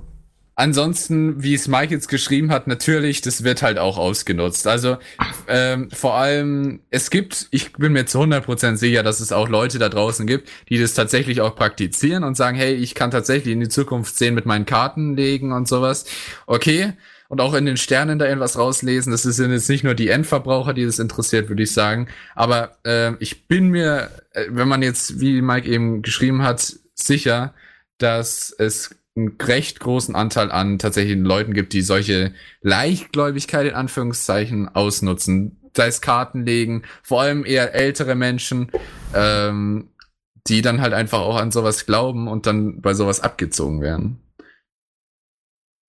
Ansonsten, wie es Mike jetzt geschrieben hat, natürlich, das wird halt auch ausgenutzt. Also ähm, vor allem, es gibt, ich bin mir zu 100% sicher, dass es auch Leute da draußen gibt, die das tatsächlich auch praktizieren und sagen, hey, ich kann tatsächlich in die Zukunft sehen mit meinen Karten legen und sowas. Okay. Und auch in den Sternen da irgendwas rauslesen. Das sind jetzt nicht nur die Endverbraucher, die das interessiert, würde ich sagen. Aber ähm, ich bin mir, äh, wenn man jetzt, wie Mike eben geschrieben hat, sicher, dass es einen recht großen Anteil an tatsächlichen Leuten gibt, die solche Leichtgläubigkeit in Anführungszeichen ausnutzen. Sei es Karten legen, vor allem eher ältere Menschen, ähm, die dann halt einfach auch an sowas glauben und dann bei sowas abgezogen werden.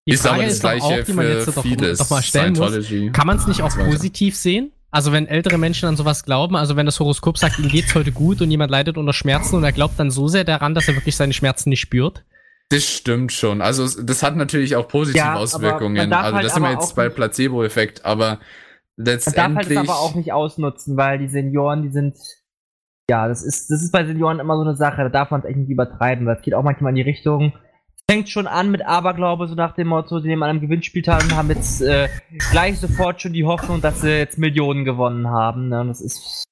Die ist aber Frage das ist gleiche auch, die man jetzt doch, vieles. doch mal stellen muss. Kann man es nicht auch positiv sehen? Also wenn ältere Menschen an sowas glauben, also wenn das Horoskop sagt, ihm geht's heute gut und jemand leidet unter Schmerzen und er glaubt dann so sehr daran, dass er wirklich seine Schmerzen nicht spürt. Das stimmt schon. Also das hat natürlich auch positive Ja, Auswirkungen. Also halt das sind wir jetzt bei Placebo-Effekt, aber Man darf halt letztendlich. das aber auch nicht ausnutzen, weil die Senioren, die sind, ja, das ist, das ist bei Senioren immer so eine Sache, da darf man es echt nicht übertreiben, weil es geht auch manchmal in die Richtung, fängt schon an mit Aberglaube, so nach dem Motto, die nehmen an einem Gewinnspiel teil und haben jetzt äh, gleich sofort schon die Hoffnung, dass sie jetzt Millionen gewonnen haben. Ne? Und das ist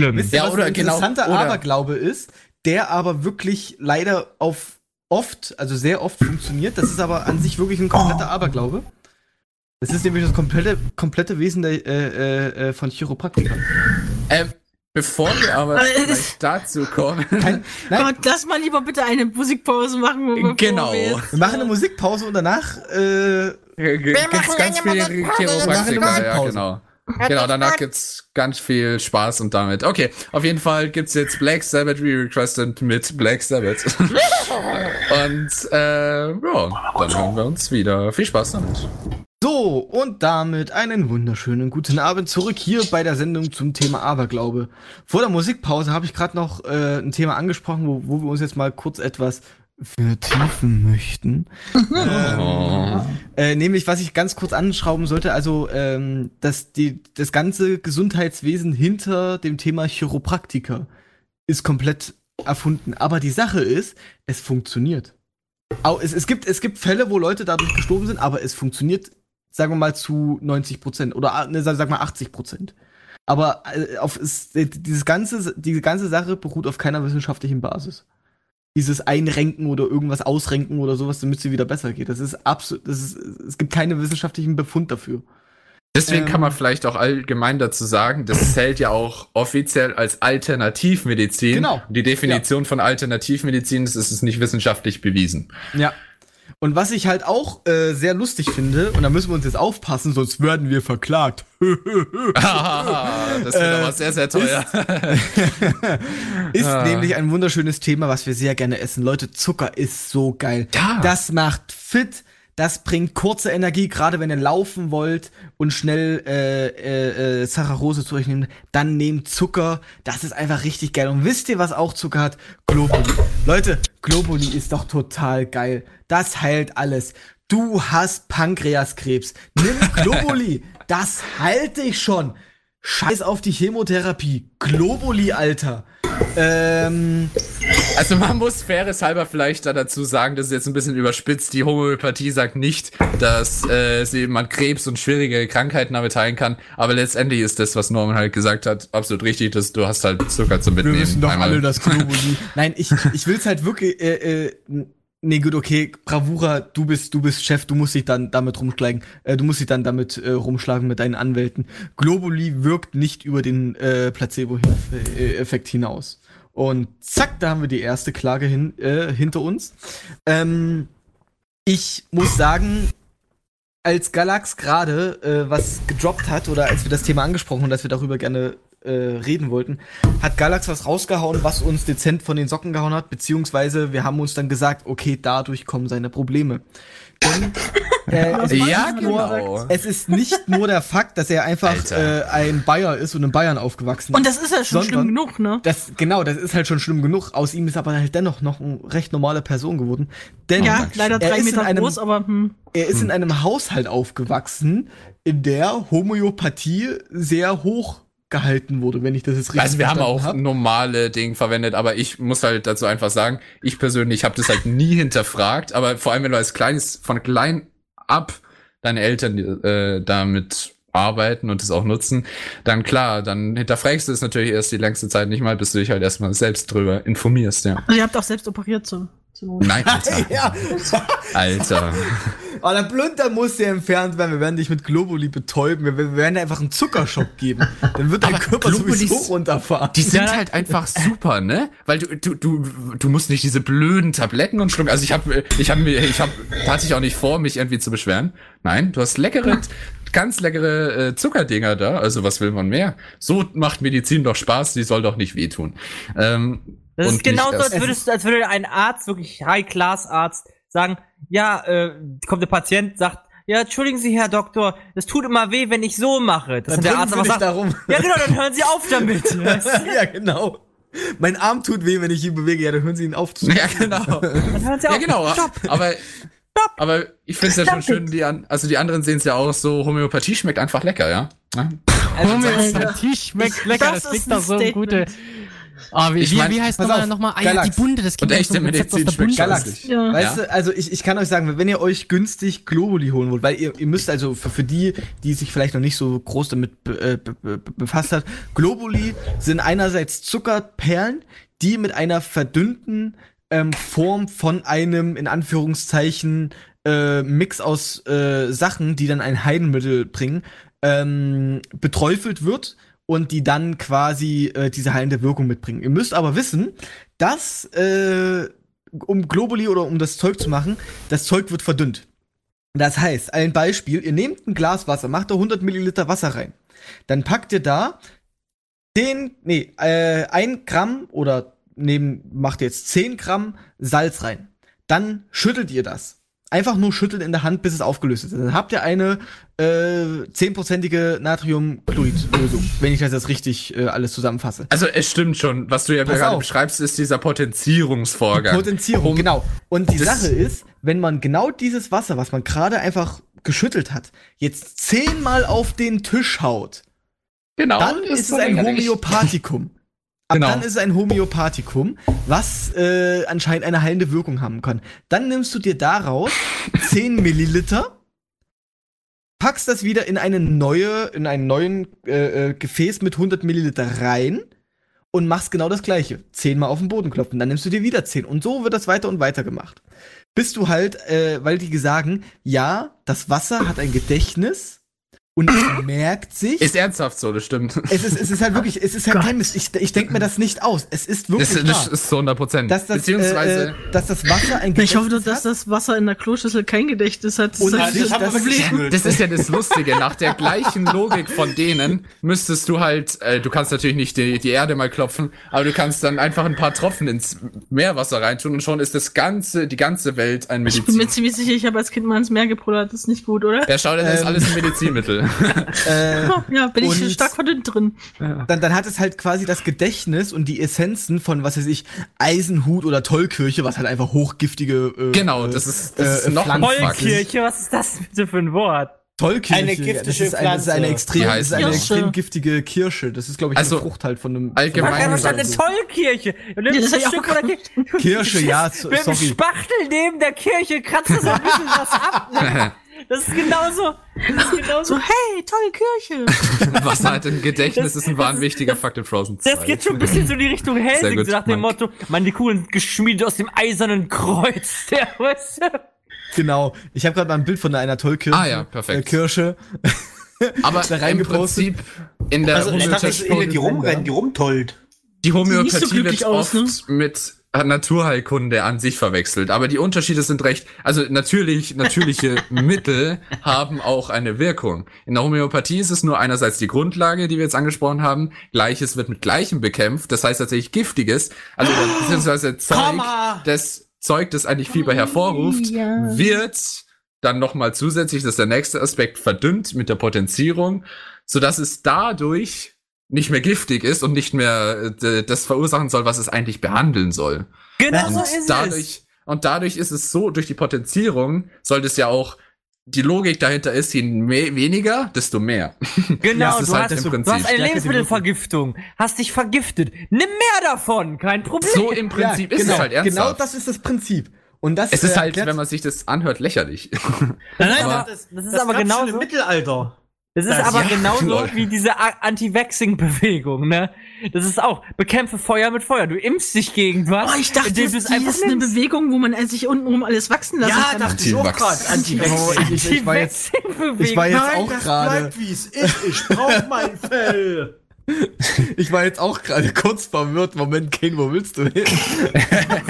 schlimm. Wisst ihr, Ja, was oder ein genau, interessanter oder- Aberglaube ist, der aber wirklich leider auf oft, also sehr oft funktioniert. Das ist aber an sich wirklich ein kompletter Aberglaube. Das ist nämlich das komplette, komplette Wesen der, äh, äh, äh, von Chiropraktikern. Ähm, bevor wir aber vielleicht dazu kommen. Kein, nein, Gott, lass mal lieber bitte eine Musikpause machen. Genau. wir jetzt- wir machen eine Musikpause und danach äh, Gibt's machen ganz eine viele wir Chiropraktiker, eine ja, Musikpause. Genau. Genau, danach gibt's ganz viel Spaß und damit. Okay, auf jeden Fall gibt's jetzt Black Sabbath Re-Requested mit Black Sabbath. und äh, ja, dann hören wir uns wieder. Viel Spaß damit. So, und damit einen wunderschönen guten Abend zurück hier bei der Sendung zum Thema Aberglaube. Vor der Musikpause habe ich gerade noch äh, ein Thema angesprochen, wo, wo wir uns jetzt mal kurz etwas vertiefen möchten. ähm, äh, nämlich, was ich ganz kurz anschrauben sollte, also ähm, dass die, das ganze Gesundheitswesen hinter dem Thema Chiropraktiker ist komplett erfunden. Aber die Sache ist, es funktioniert. Es, es, gibt, es gibt Fälle, wo Leute dadurch gestorben sind, aber es funktioniert, sagen wir mal, zu 90 Prozent oder ah, ne, sag sag mal 80 Prozent. Aber äh, auf, es, äh, dieses ganze, diese ganze Sache beruht auf keiner wissenschaftlichen Basis. Dieses Einrenken oder irgendwas ausrenken oder sowas, damit es dir wieder besser geht. Das ist absolut, das ist, es gibt keinen wissenschaftlichen Befund dafür. Deswegen Ähm. kann man vielleicht auch allgemein dazu sagen, das zählt ja auch offiziell als Alternativmedizin. Genau. Die Definition von Alternativmedizin ist, ist es nicht wissenschaftlich bewiesen. Ja. Und was ich halt auch äh, sehr lustig finde, und da müssen wir uns jetzt aufpassen, sonst werden wir verklagt. das wird Äh, aber sehr, sehr teuer. ist Ah. nämlich ein wunderschönes Thema, was wir sehr gerne essen. Leute, Zucker ist so geil. Ja. Das macht fit, das bringt kurze Energie, gerade wenn ihr laufen wollt und schnell äh, äh, äh, Saccharose zu euch nehmt, dann nehmt Zucker. Das ist einfach richtig geil. Und wisst ihr, was auch Zucker hat? Globuli. Leute, Globuli ist doch total geil. Das heilt alles. Du hast Pankreaskrebs. Nimm Globuli. das heilt dich schon. Scheiß auf die Chemotherapie. Globuli, Alter. Ähm, Also man muss faires halber vielleicht da dazu sagen, das ist jetzt ein bisschen überspitzt. Die Homöopathie sagt nicht, dass äh, sie man Krebs und schwierige Krankheiten damit heilen kann. Aber letztendlich ist das, was Norman halt gesagt hat, absolut richtig. Dass du hast halt Zucker zum Wir Mitnehmen. wissen doch Einmal. alle, dass Globuli. Nein, ich, ich will's halt wirklich, äh, äh, nee, gut, okay, Bravura, du bist, du bist Chef, du musst dich dann damit rumschlagen, äh, du musst dich dann damit äh, rumschlagen mit deinen Anwälten. Globuli wirkt nicht über den äh, Placebo-Effekt hinaus. Und zack, da haben wir die erste Klage hin, äh, hinter uns. Ähm, ich muss sagen, als Galax gerade äh, was gedroppt hat oder als wir das Thema angesprochen haben, dass wir darüber gerne äh, reden wollten, hat Galax was rausgehauen, was uns dezent von den Socken gehauen hat, beziehungsweise wir haben uns dann gesagt, okay, dadurch kommen seine Probleme. Denn, äh, es, ist Ja, nicht nur, genau. es ist nicht nur der Fakt, dass er einfach äh, ein Bayer ist und in Bayern aufgewachsen Und ist. das ist ja schon schlimm genug, ne? Das, genau, das ist halt schon schlimm genug. Aus ihm ist aber halt dennoch noch eine recht normale Person geworden. Denn Ja, leider er drei Meter einem, groß, aber hm. er ist in einem Haushalt aufgewachsen, in der Homöopathie sehr hoch gehalten wurde, wenn ich das jetzt richtig Also wir haben auch hab. normale Dinge verwendet, aber ich muss halt dazu einfach sagen, ich persönlich habe das halt nie hinterfragt, aber vor allem wenn du als kleines von klein ab deine Eltern äh, damit arbeiten und es auch nutzen, dann klar, dann hinterfragst du es natürlich erst die längste Zeit nicht mal, bis du dich halt erstmal selbst drüber informierst, ja. Also ihr habt auch selbst operiert Not. Nein, Alter. ja, Alter. aber der Plunter muss ja entfernt werden. Wir werden dich mit Globuli betäuben. Wir, wir werden dir einfach einen Zuckerschock geben. Dann wird dein Körper Globulis- sowieso runterfahren. Die sind Ja. halt einfach super, ne? Weil du, du, du, du musst nicht diese blöden Tabletten und schlucken. Also ich habe, ich habe mir, ich habe, da hatte ich auch nicht vor, mich irgendwie zu beschweren. Nein, du hast leckere, ganz leckere äh, Zuckerdinger da. Also was will man mehr? So macht Medizin doch Spaß. Die soll doch nicht wehtun. Ähm, Das ist genauso, das- als würdest, als würde ein Arzt, wirklich High-Class-Arzt, sagen, ja, äh, kommt der Patient, sagt, ja, entschuldigen Sie, Herr Doktor, es tut immer weh, wenn ich so mache. Das Dann ist der Arzt Sie aber nicht sagt, darum. ja genau, dann hören Sie auf damit. ja, genau. Mein Arm tut weh, wenn ich ihn bewege. Ja, dann hören Sie ihn auf zu. ja, genau. Dann hören Sie Ja, auf. genau. Stopp. Aber, aber ich finde es ja schon schön, die an, also die anderen sehen es ja auch so, Homöopathie schmeckt einfach lecker, ja? ja? Homöopathie schmeckt lecker, Das das, ist klingt ein doch so Statement. gute. Ah, wie, Ich mein, wie heißt nochmal, auf, nochmal? Ah, ja, die. Bunde, das Und klingt doch echte so ein Rezept aus Medizin schmeckt Bunde. Galax. Ja. Weißt Ja. du, also ich, ich kann euch sagen, wenn ihr euch günstig Globuli holen wollt, weil ihr, ihr müsst also für, für die, die sich vielleicht noch nicht so groß damit be, äh, be, be, befasst hat, Globuli sind einerseits Zuckerperlen, die mit einer verdünnten ähm, Form von einem, in Anführungszeichen, äh, Mix aus äh, Sachen, die dann ein Heilmittel bringen, ähm, beträufelt wird und die dann quasi äh, diese heilende Wirkung mitbringen. Ihr müsst aber wissen, dass äh, um Globuli oder um das Zeug zu machen, das Zeug wird verdünnt. Das heißt, ein Beispiel, ihr nehmt ein Glas Wasser, macht da 100 Milliliter Wasser rein. Dann packt ihr da 10, nee, äh, 1 Gramm oder neben, macht ihr jetzt 10 Gramm Salz rein. Dann schüttelt ihr das. Einfach nur schütteln in der Hand, bis es aufgelöst ist. Dann habt ihr eine äh, 10%ige Natriumchlorid-Lösung, wenn ich das jetzt richtig äh, alles zusammenfasse. Also es stimmt schon, was du ja Pass gerade auf. beschreibst, ist dieser Potenzierungsvorgang. Potenzierung, Um- genau. Und die Sache ist, wenn man genau dieses Wasser, was man gerade einfach geschüttelt hat, jetzt zehnmal auf den Tisch haut, Genau. dann ist es ein. Homöopathikum. Ab Genau. dann ist es ein Homöopathikum, was äh, anscheinend eine heilende Wirkung haben kann. Dann nimmst du dir daraus 10 Milliliter, packst das wieder in eine neue, in einen neuen äh, äh, Gefäß mit 100 Milliliter rein und machst genau das gleiche. Zehnmal auf den Boden klopfen, dann nimmst du dir wieder 10 und so wird das weiter und weiter gemacht. Bis du halt, äh, weil die sagen, ja, das Wasser hat ein Gedächtnis und es merkt sich. Ist ernsthaft so, das stimmt. Es ist, es ist halt wirklich, es ist halt kein Mist. Ich, ich denke mir das nicht aus. Es ist wirklich Das, das wahr, ist zu 100 Prozent. dass das, Beziehungsweise, äh, dass das Wasser ein Ich hoffe, Gedächtnis dass das Wasser in der Kloschüssel kein Gedächtnis hat. Das Und ist das halt ist- das das Problem. das ist ja das Lustige. Nach der gleichen Logik von denen müsstest du halt, äh, du kannst natürlich nicht die, die Erde mal klopfen, aber du kannst dann einfach ein paar Tropfen ins Meerwasser reintun und schon ist das ganze, die ganze Welt ein Ich bin mir Medizin. ziemlich sicher, ich habe als Kind mal ins Meer gepullert. Das ist nicht gut, oder? Der schaut, das ist Ähm. alles ein Medizinmittel. Äh, Ja, bin ich stark verdünnt drin. dann, dann hat es halt quasi das Gedächtnis und die Essenzen von, was weiß ich, Eisenhut oder Tollkirche, was halt einfach hochgiftige. Äh, genau, äh, das ist, das äh, ist noch ein Pflanzen- Fuck. Vollkirche, was ist das bitte für ein Wort? Tollkirsche. Eine ja, giftige das ist eine, das ist eine extrem, das ist eine extrem giftige Kirsche. Das ist, glaube ich, Also, eine Frucht halt von einem. allgemein Was von ist eine Tollkirche? Und Ja, das ein Stück von der Kirche. Kirsche, ja, so, Mit dem sorry. Spachtel neben der Kirche kratzt das so ein bisschen was ab. Ne? Das ist genauso. Das ist genauso. So, hey, tolle Kirche. Was halt im Gedächtnis Das- ist ein wahr wichtiger Fakt in Frozen 2. Das geht schon ein bisschen so in die Richtung Helsing, gut, so nach dem Mike. Motto, man, die Kugeln sind geschmiedet aus dem eisernen Kreuz. Der weißt du? Genau. Ich habe gerade mal ein Bild von einer Tollkirsche. Ah ja, perfekt. Äh, Kirsche. Aber da im reingepostet. Prinzip in der Also, eine, die Homöopathie- rumrennen, die rumtollt. Die so Homöopathie glücklich wird aus, oft mit Naturheilkunde an sich verwechselt, aber die Unterschiede sind recht, also natürlich, natürliche Mittel haben auch eine Wirkung. In der Homöopathie ist es nur einerseits die Grundlage, die wir jetzt angesprochen haben, Gleiches wird mit Gleichem bekämpft, das heißt tatsächlich Giftiges, also beziehungsweise Zeug, das Zeug, das eigentlich Fieber hervorruft, wird dann nochmal zusätzlich, das ist der nächste Aspekt, verdünnt mit der Potenzierung, sodass es dadurch nicht mehr giftig ist und nicht mehr äh, das verursachen soll, was es eigentlich behandeln soll. Genau so Und ist es. dadurch, und dadurch ist es so, durch die Potenzierung sollte es ja auch, die Logik dahinter ist, je mehr, weniger, desto mehr. Genau, das ist du, halt hast, im du Prinzip. hast eine Lebensmittelvergiftung, hast dich vergiftet. Nimm mehr davon, kein Problem. So im Prinzip ist genau, es halt ernsthaft. Genau das ist das Prinzip. Und das es ist äh, halt, wenn man sich das anhört, lächerlich. Nein, nein, Aber- das, das ist das aber schon im Mittelalter. Das ist Das- aber ja, genauso wie diese A- Anti-Vaxxing-Bewegung, ne? Das ist auch, bekämpfe Feuer mit Feuer. Du impfst dich gegen was, Oh, ich dachte, indem das du es die einfach ist eine. Bewegung, wo man sich untenrum alles wachsen lassen Ja, kann. dachte ich auch gerade. Anti-Vax. ich, ich, war jetzt, ich Nein, auch das gerade, bleibt, wie es ist. Ich brauch mein Fell. ich war jetzt auch gerade kurz verwirrt. Moment, Kane, wo willst du hin?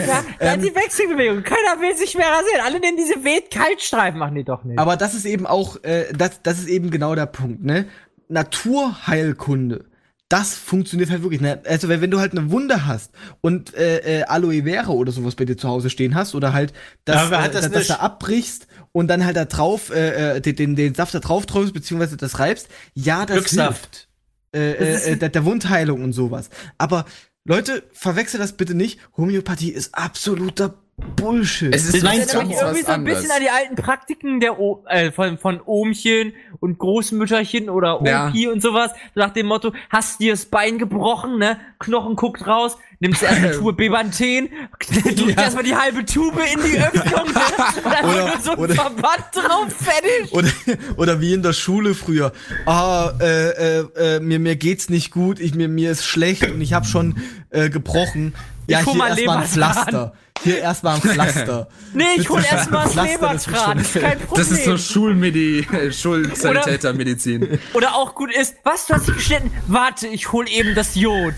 Ja, Anti-Vaxxing-Bewegung. Keiner will sich mehr rasieren. Alle nehmen diese Wet-Kaltstreifen. Machen die doch nicht. Aber das ist eben auch, äh, das, das ist eben genau der Punkt, ne? Naturheilkunde. Das funktioniert halt wirklich. Ne? Also wenn, wenn du halt eine Wunde hast und äh, äh, Aloe Vera oder sowas bei dir zu Hause stehen hast oder halt das, Ja, äh, das das, das nicht? da abbrichst und dann halt da drauf äh, äh, den, den, den Saft da drauf träufst beziehungsweise das reibst, ja, das Glückssaft. hilft. Äh, äh, äh, der, der Wundheilung und sowas. Aber Leute, verwechselt das bitte nicht. Homöopathie ist absoluter Bullshit. Es ist Das mich ganz irgendwie was so ein anderes. bisschen an die alten Praktiken der o äh, von, von Ohmchen und Großmütterchen oder Ja. Opi und sowas. So nach dem Motto, hast dir das Bein gebrochen, ne? Knochen guckt raus, nimmst erst eine Tube Bebanthen, drückst erstmal die halbe Tube in die Öffnung, ne? Und dann Oder- nur so ein oder- Verband drauf, fertig. Oder, oder wie in der Schule früher. Ah, äh, äh, äh, mir, mir geht's nicht gut, ich, mir, mir ist schlecht und ich habe schon äh, gebrochen. Ja, Ich hol hier mal erstmal ein Lebertran. Pflaster. Hier erstmal ein Pflaster. Nee, ich hol erstmal das das Lebertran, wird ist kein Problem. Das ist so Schulmedi, äh, Schulsanitätermedizin. Oder auch gut ist, was, du hast dich geschnitten? Warte, ich hol eben das Jod.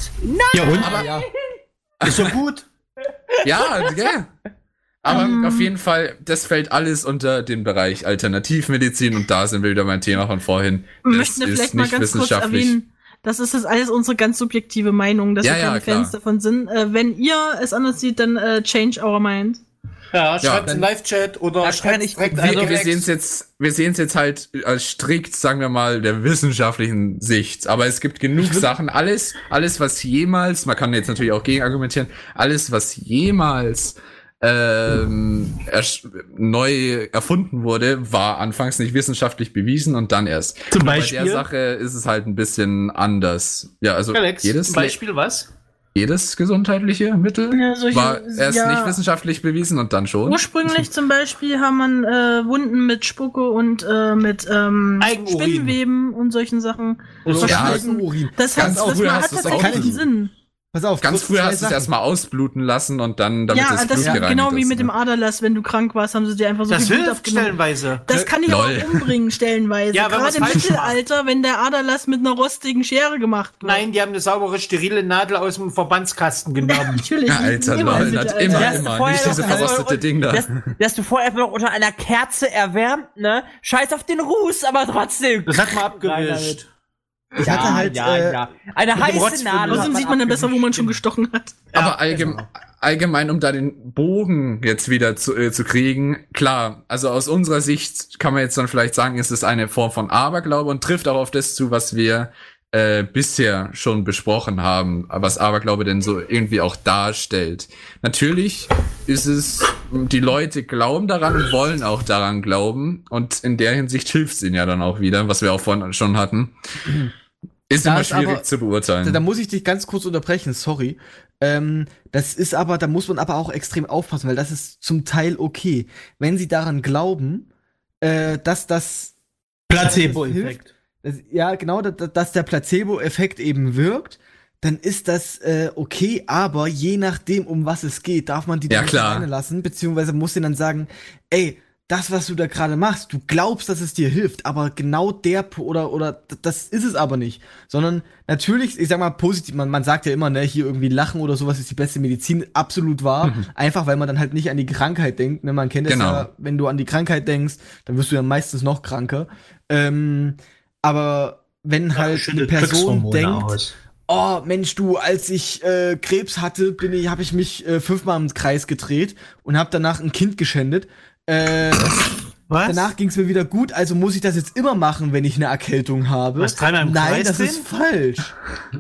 Ja, und? ja. Ist so gut. Ja, gell? Aber auf jeden Fall, das fällt alles unter den Bereich Alternativmedizin und da sind wir wieder beim Thema von vorhin. Wir Das möchten ja ist vielleicht mal nicht ganz kurz wissenschaftlich. erwähnen, das ist jetzt alles unsere ganz subjektive Meinung, dass Ja, wir ja, keine. Fans davon sind. Äh, wenn ihr es anders seht, dann äh, change our mind. Ja, schreibt dann- im Live-Chat oder schreibt ich- direkt Wir, wir sehen es jetzt, wir sehen es jetzt halt als strikt, sagen wir mal, der wissenschaftlichen Sicht. Aber es gibt genug Sachen. Alles, alles, was jemals, man kann jetzt natürlich auch gegen argumentieren, alles, was jemals ähm, ersch- neu erfunden wurde, war anfangs nicht wissenschaftlich bewiesen und dann erst. Zum Bei Beispiel? der Sache ist es halt ein bisschen anders. Ja, also Alex, jedes, zum Beispiel was? jedes gesundheitliche Mittel Ja, solche- war erst ja. nicht wissenschaftlich bewiesen und dann schon. Ursprünglich zum Beispiel haben man äh, Wunden mit Spucke und äh, mit ähm. Spinnenweben und solchen Sachen. Oder Ja, Eigenurin. Das Ganz heißt, das früher hast hat tatsächlich auch einen Sinn. Pass auf, Ganz früher hast du es erstmal ausbluten lassen und dann, damit Ja, das das Blut gereinigt genau wie ist, mit dem ne? Aderlass, wenn du krank warst, haben sie dir einfach so Das viel Blut hilft abgenommen. stellenweise. Das kann Lol. auch umbringen, stellenweise. Ja, Gerade im Mittelalter, wenn der Aderlass mit einer rostigen Schere gemacht wird. Nein, die haben eine saubere, sterile Nadel aus dem Verbandskasten genommen. Natürlich. Ja, Alter, Immer im lol, Mittelalter. immer, du immer. vorher Nicht diese also, verrostete Ding da. Das, das du vorher noch unter einer Kerze erwärmt, ne? Scheiß auf den Ruß, aber trotzdem. Das hat man Rein abgewischt. Ich hatte halt, ja, äh, ja. Eine heiße. Nadel. Außerdem sieht man dann besser, wo man schon gestochen hat. Aber allgem allgemein, um da den Bogen jetzt wieder zu, äh, zu kriegen, klar, also aus unserer Sicht kann man jetzt dann vielleicht sagen, es ist eine Form von Aberglaube und trifft auch auf das zu, was wir äh, bisher schon besprochen haben, was Aberglaube denn so irgendwie auch darstellt. Natürlich ist es, die Leute glauben daran und wollen auch daran glauben und in der Hinsicht hilft es ihnen ja dann auch wieder, was wir auch vorhin schon hatten. Ist Da immer schwierig aber- zu Da, beurteilen. da muss ich dich ganz kurz unterbrechen, sorry. Ähm, das ist aber, da muss man aber auch extrem aufpassen, weil das ist zum Teil okay. Wenn sie daran glauben, äh, dass das Placebo-Effekt. Ja, genau, dass, der Placebo-Effekt eben wirkt, dann ist das äh, okay, aber je nachdem, um was es geht, darf man die Ja, dann alleine lassen, beziehungsweise muss ihnen dann sagen, ey, das, was du da gerade machst, du glaubst, dass es dir hilft, aber genau der oder oder das ist es aber nicht, sondern natürlich, ich sag mal positiv, man, man sagt ja immer, ne, hier irgendwie lachen oder sowas ist die beste Medizin, absolut wahr, einfach weil man dann halt nicht an die Krankheit denkt, ne, man kennt es Genau. ja, wenn du an die Krankheit denkst, dann wirst du ja meistens noch kranker. Ähm, aber wenn halt eine Schüttet Person denkt, aus. oh Mensch, du, als ich äh, Krebs hatte, bin ich, habe ich mich äh, fünfmal im Kreis gedreht und habe danach ein Kind geschändet. Äh, Was? danach ging es mir wieder gut, also muss ich das jetzt immer machen, wenn ich eine Erkältung habe. Was, dreimal im Nein, Kreis das drehen? ist falsch.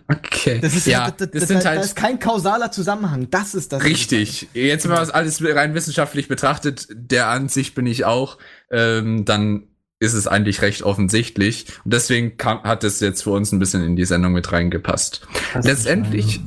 Okay. Das ist ja, das, das, das das, sind da halt ist kein kausaler Zusammenhang. Das ist das. Richtig. Jetzt, wenn man das alles rein wissenschaftlich betrachtet, der Ansicht bin ich auch, ähm, dann ist es eigentlich recht offensichtlich. Und deswegen kam, hat es jetzt für uns ein bisschen in die Sendung mit reingepasst. Letztendlich,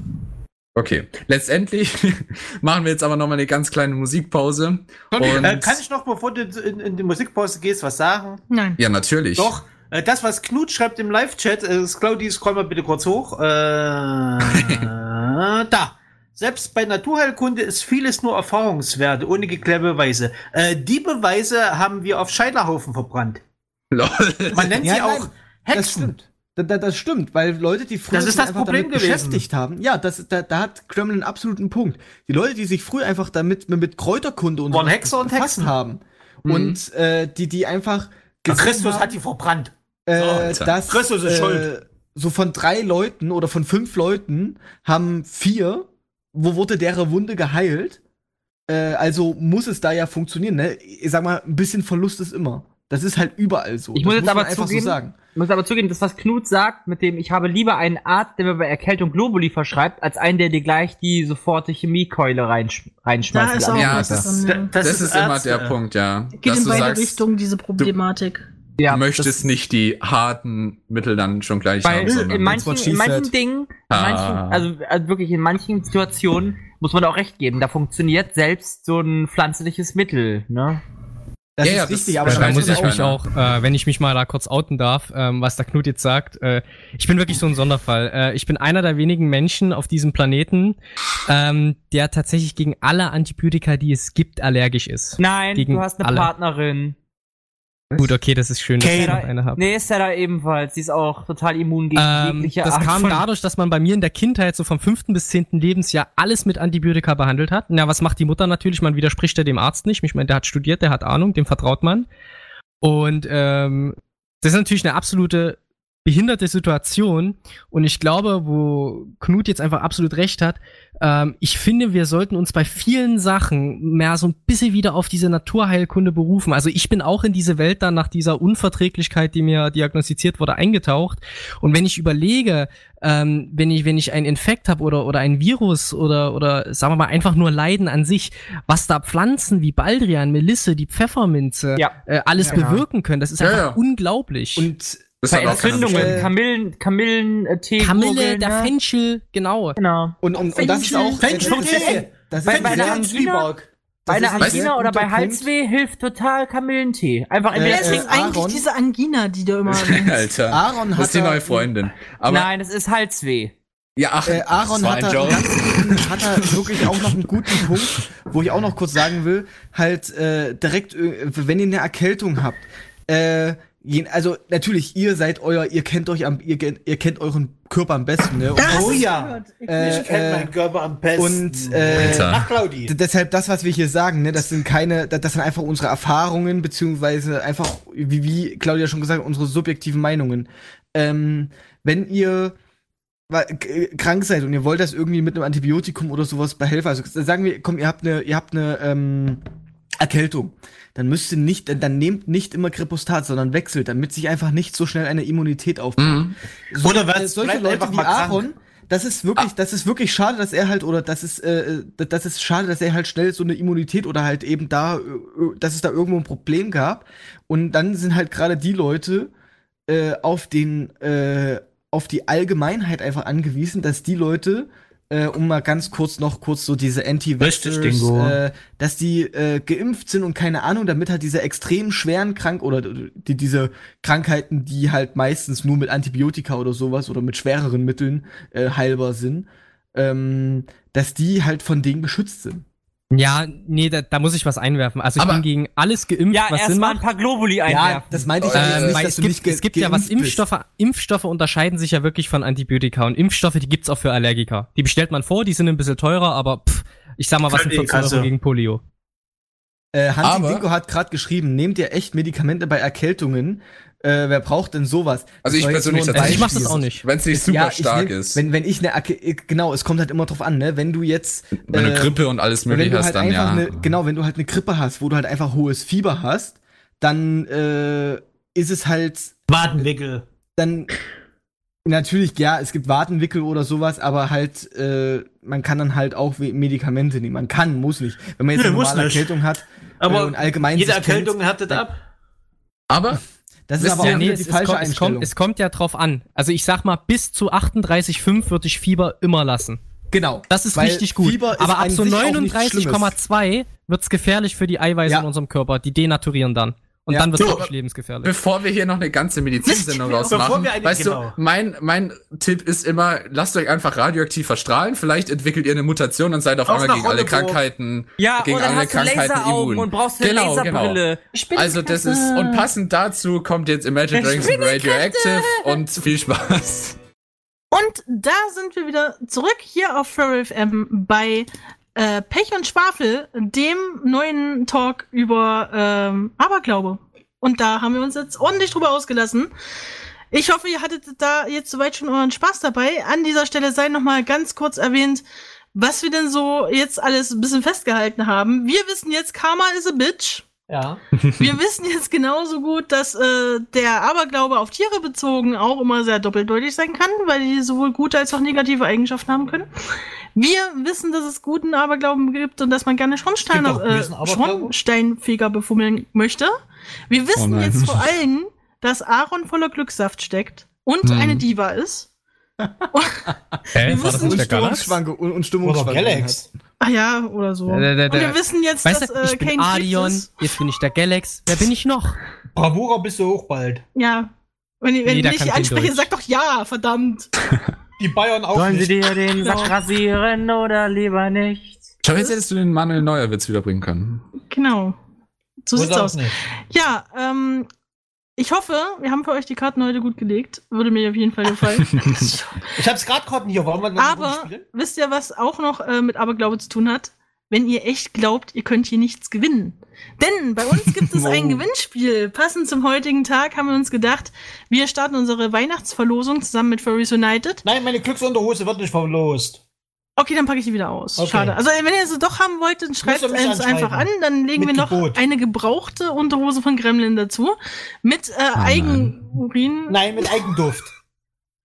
okay, letztendlich machen wir jetzt aber nochmal eine ganz kleine Musikpause. Okay, Und- äh, kann ich noch, bevor du in, in die Musikpause gehst, was sagen? Nein. Ja, natürlich. Doch. Äh, das, was Knut schreibt im Live-Chat, äh, ist Claudi, scroll mal bitte kurz hoch. Äh, da. Selbst bei Naturheilkunde ist vieles nur Erfahrungswerte, ohne geklärte Beweise. Äh, die Beweise haben wir auf Scheiterhaufen verbrannt. Lol. Man nennt Ja, sie nein, auch Das Hexen. stimmt. Da, da, das stimmt, weil Leute, die früher Das das damit gewesen. beschäftigt haben, ja, das, da, da hat Kreml einen absoluten Punkt. Die Leute, die sich früher einfach damit mit, Kräuterkunde und Hexer und Hexen. haben Mhm. und äh, die die einfach Christus haben, hat die verbrannt. äh, Alter. dass Christus ist äh, schuld. so von drei Leuten oder von fünf Leuten haben vier, wo wurde deren Wunde geheilt. Äh, also muss es da ja funktionieren. Ne? Ich sag mal, ein bisschen Verlust ist immer. Das ist halt überall so. Ich das muss jetzt man aber einfach zugeben, so sagen. Ich muss aber zugeben, das, was Knut sagt, mit dem, ich habe lieber einen Arzt, der mir bei Erkältung Globuli verschreibt, als einen, der dir gleich die soforte Chemiekeule reinsch reinschmeißt. Da ist auch Ja, das- dran. Da- ja. Das, ist immer Ärzte. der Punkt, ja. Geht Dass in du beide sagst, Richtungen, diese Problematik. Ja, du möchtest nicht die harten Mittel dann schon gleich Weil haben, in manchen, in manchen. Dingen, in Ah. manchen, also, also wirklich in manchen Situationen muss man auch recht geben. Da funktioniert selbst so ein pflanzliches Mittel, ne? Das Ja, ja, ist das- richtig, aber das Ja, da muss ich auch mich keiner. auch, äh, wenn ich mich mal da kurz outen darf, ähm, was der Knut jetzt sagt. Äh, ich bin wirklich so ein Sonderfall. Äh, ich bin einer der wenigen Menschen auf diesem Planeten, ähm, der tatsächlich gegen alle Antibiotika, die es gibt, allergisch ist. Nein, Gegen du hast eine alle. Partnerin. Gut, okay, das ist schön, dass ich noch eine habe. nee, Sarah ebenfalls. Sie ist auch total immun gegen Ähm, jegliche das Art kam von dadurch, dass man bei mir in der Kindheit so vom fünften bis zehnten Lebensjahr alles mit Antibiotika behandelt hat. Na, was macht die Mutter natürlich? Man widerspricht ja dem Arzt nicht. Ich meine, der hat studiert, der hat Ahnung, dem vertraut man. Und ähm, das ist natürlich eine absolute behinderte Situation. Und ich glaube, wo Knut jetzt einfach absolut recht hat, ähm, ich finde, wir sollten uns bei vielen Sachen mehr so ein bisschen wieder auf diese Naturheilkunde berufen. Also ich bin auch in diese Welt dann nach dieser Unverträglichkeit, die mir diagnostiziert wurde, eingetaucht. Und wenn ich überlege, ähm, wenn ich wenn ich einen Infekt habe oder oder ein Virus oder oder sagen wir mal einfach nur Leiden an sich, was da Pflanzen wie Baldrian, Melisse, die Pfefferminze Ja. äh, alles Ja. bewirken können, das ist Ja, einfach ja. unglaublich. Und Das Bei hat auch keiner Entzündungen. Kamillen, Kamillen, äh, Tee, Kamille, Gurgeln, der ne? Fenchel, genau. Genau. Und, und, und das ist auch. Fenchel, das, ist- Fenchel. das ist Bei- bei einer Angina- Bei das einer Angina oder bei. Halsweh hilft total Kamillentee. Einfach Äh, entweder äh, denn eigentlich Aaron? diese Angina, die du immer Alter. Aaron das ist die hat da- neue Freundin. Aber, Nein, es ist Halsweh. ja, ach, Äh, Aaron das hat da, ganz, hat da wirklich auch noch einen guten Punkt, wo ich auch noch kurz sagen will, halt äh, direkt, äh, wenn ihr eine Erkältung habt, äh, also natürlich, ihr seid euer, ihr kennt euch am, ihr, kennt- ihr kennt euren Körper am besten, ne? Das Oh ja. Ich Äh, Ich kenne meinen Körper am besten. und äh. Ach, Claudi. Deshalb das, was wir hier sagen, ne, das sind keine, da- das sind einfach unsere Erfahrungen, beziehungsweise einfach, wie, wie Claudia schon gesagt hat, unsere subjektiven Meinungen. Ähm, wenn ihr krank seid und ihr wollt das irgendwie mit einem Antibiotikum oder sowas behelfen, also sagen wir, komm, ihr habt eine, ihr habt eine, ähm, Erkältung. Dann müsst ihr nicht, dann, dann nehmt nicht immer Kripostat, sondern wechselt, damit sich einfach nicht so schnell eine Immunität aufbaut. Mhm. So, Oder was, äh, solche Leute wie krank. Aaron, das ist wirklich, das ist wirklich schade, dass er halt, oder das ist, äh, das ist schade, dass er halt schnell so eine Immunität oder halt eben da, äh, dass es da irgendwo ein Problem gab. Und dann sind halt gerade die Leute äh, auf den, äh, auf die Allgemeinheit einfach angewiesen, dass die Leute, äh, um mal ganz kurz noch kurz so diese anti äh, dass die äh, geimpft sind und keine Ahnung, damit halt diese extrem schweren Krank oder die, diese Krankheiten, die halt meistens nur mit Antibiotika oder sowas oder mit schwereren Mitteln äh, heilbar sind, ähm, dass die halt von denen geschützt sind. Ja, nee, da, da muss ich was einwerfen. Also ich Aber- bin gegen alles geimpft, Ja, was Sinn erstmal ein macht. paar Globuli einwerfen. das meinte ich ja jetzt Ähm, nicht, weil dass es du gibt, nicht es gibt ja was bist. Impfstoffe. Impfstoffe unterscheiden sich ja wirklich von Antibiotika und Impfstoffe, die gibt's auch für Allergiker. Die bestellt man vor, die sind ein bisschen teurer, aber pff, ich sag mal, was sind Kann die 14 Euro Kasse. gegen Polio? Äh, Hansi Dinko hat gerade geschrieben, nehmt ihr echt Medikamente bei Erkältungen? Äh, wer braucht denn sowas? Also Das ich persönlich Also ich mach das auch nicht. Wenn es nicht super Ja, stark nehm- ist. Wenn, wenn ich eine, äh, genau, es kommt halt immer drauf an, ne? Wenn du jetzt, wenn du äh, Grippe und alles mögliche du hast, halt dann ja. eine, genau, wenn du halt eine Grippe hast, wo du halt einfach hohes Fieber hast, dann äh, ist es halt, Wadenwickel. dann natürlich, ja, es gibt Wadenwickel oder sowas, aber halt, äh, man kann dann halt auch Medikamente nehmen. Man kann, muss nicht. Wenn man jetzt eine normale nicht. Erkältung hat, Aber äh, und allgemein Jede kennt, Erkältung härtet dann- ab. Aber Das ist aber ihr, auch nee, die es, falsche kommt, es, kommt, es kommt ja drauf an. Also ich sag mal, bis zu 38,5 würde ich Fieber immer lassen. genau. Das ist richtig gut. Fieber Aber ab so sich auch nichts Schlimmes. 39,2 wird's gefährlich für die Eiweiße Ja. in unserem Körper. Die denaturieren dann. Und Ja. dann wird's So, wirklich lebensgefährlich. bevor wir hier noch eine ganze Medizinsendung rausmachen, weißt genau. du, mein, mein Tipp ist immer, lasst euch einfach radioaktiv verstrahlen. Vielleicht entwickelt ihr eine Mutation und seid auf einmal gegen alle. Krankheiten, Ja, gegen alle Krankheiten immun. und brauchst eine genau, Laserbrille. genau. Also das ist, und passend dazu kommt jetzt Imagine Dragons und Radioactive und viel Spaß. Und da sind wir wieder zurück hier auf Furry FM bei äh, Pech und Schwafel, dem neuen Talk über ähm, Aberglaube. Und da haben wir uns jetzt ordentlich drüber ausgelassen. Ich hoffe, ihr hattet da jetzt soweit schon euren Spaß dabei. An dieser Stelle sei noch mal ganz kurz erwähnt, was wir denn so jetzt alles ein bisschen festgehalten haben. Wir wissen jetzt, Karma is a bitch. Ja. Wir wissen jetzt genauso gut, dass äh, der Aberglaube auf Tiere bezogen auch immer sehr doppeldeutig sein kann, weil die sowohl gute als auch negative Eigenschaften haben können. Wir wissen, dass es guten Aberglauben gibt und dass man gerne auch äh? Schornsteinfeger befummeln möchte. Wir wissen nein. jetzt vor allem, dass Aaron voller Glückssaft steckt und Hm. eine Diva ist. Hä? wir wissen und der Galax? Und, und Oder Stimmungsschwankungen Galax. Ah ja, oder so. Der- der- und wir wissen jetzt, Weißt dass du, äh, ich bin Kane Adion, ist. jetzt bin ich der Galax. Wer bin ich noch? Bravura bist du auch bald. Ja. Wenn, wenn Jeder ich dich anspreche, sag doch ja, verdammt. Die Bayern auch Sollen sie nicht. dir den Sack rasieren oder lieber nicht? Schau, jetzt hättest du den Manuel Neuer Witz wiederbringen können. Genau. So sieht's aus. nicht. Ja, ähm, ich hoffe, wir haben für euch die Karten heute gut gelegt. Würde mir auf jeden Fall gefallen. Ich hab's grad Karten hier. Runde Aber spielen? wisst ihr, was auch noch äh, mit Aberglaube zu tun hat? Wenn ihr echt glaubt, ihr könnt hier nichts gewinnen. Denn bei uns gibt es ein Wow. Gewinnspiel. Passend zum heutigen Tag haben wir uns gedacht, wir starten unsere Weihnachtsverlosung zusammen mit Furries United. Nein, meine Glücksunterhose wird nicht verlost. Okay, dann packe ich die wieder aus. Okay. Schade. Also wenn ihr sie doch haben wollt, dann schreibt es einfach an. Dann legen Mit wir noch Gebot. eine gebrauchte Unterhose von Gremlin dazu. Mit äh, Eigenurin. Nein, mit Eigenduft.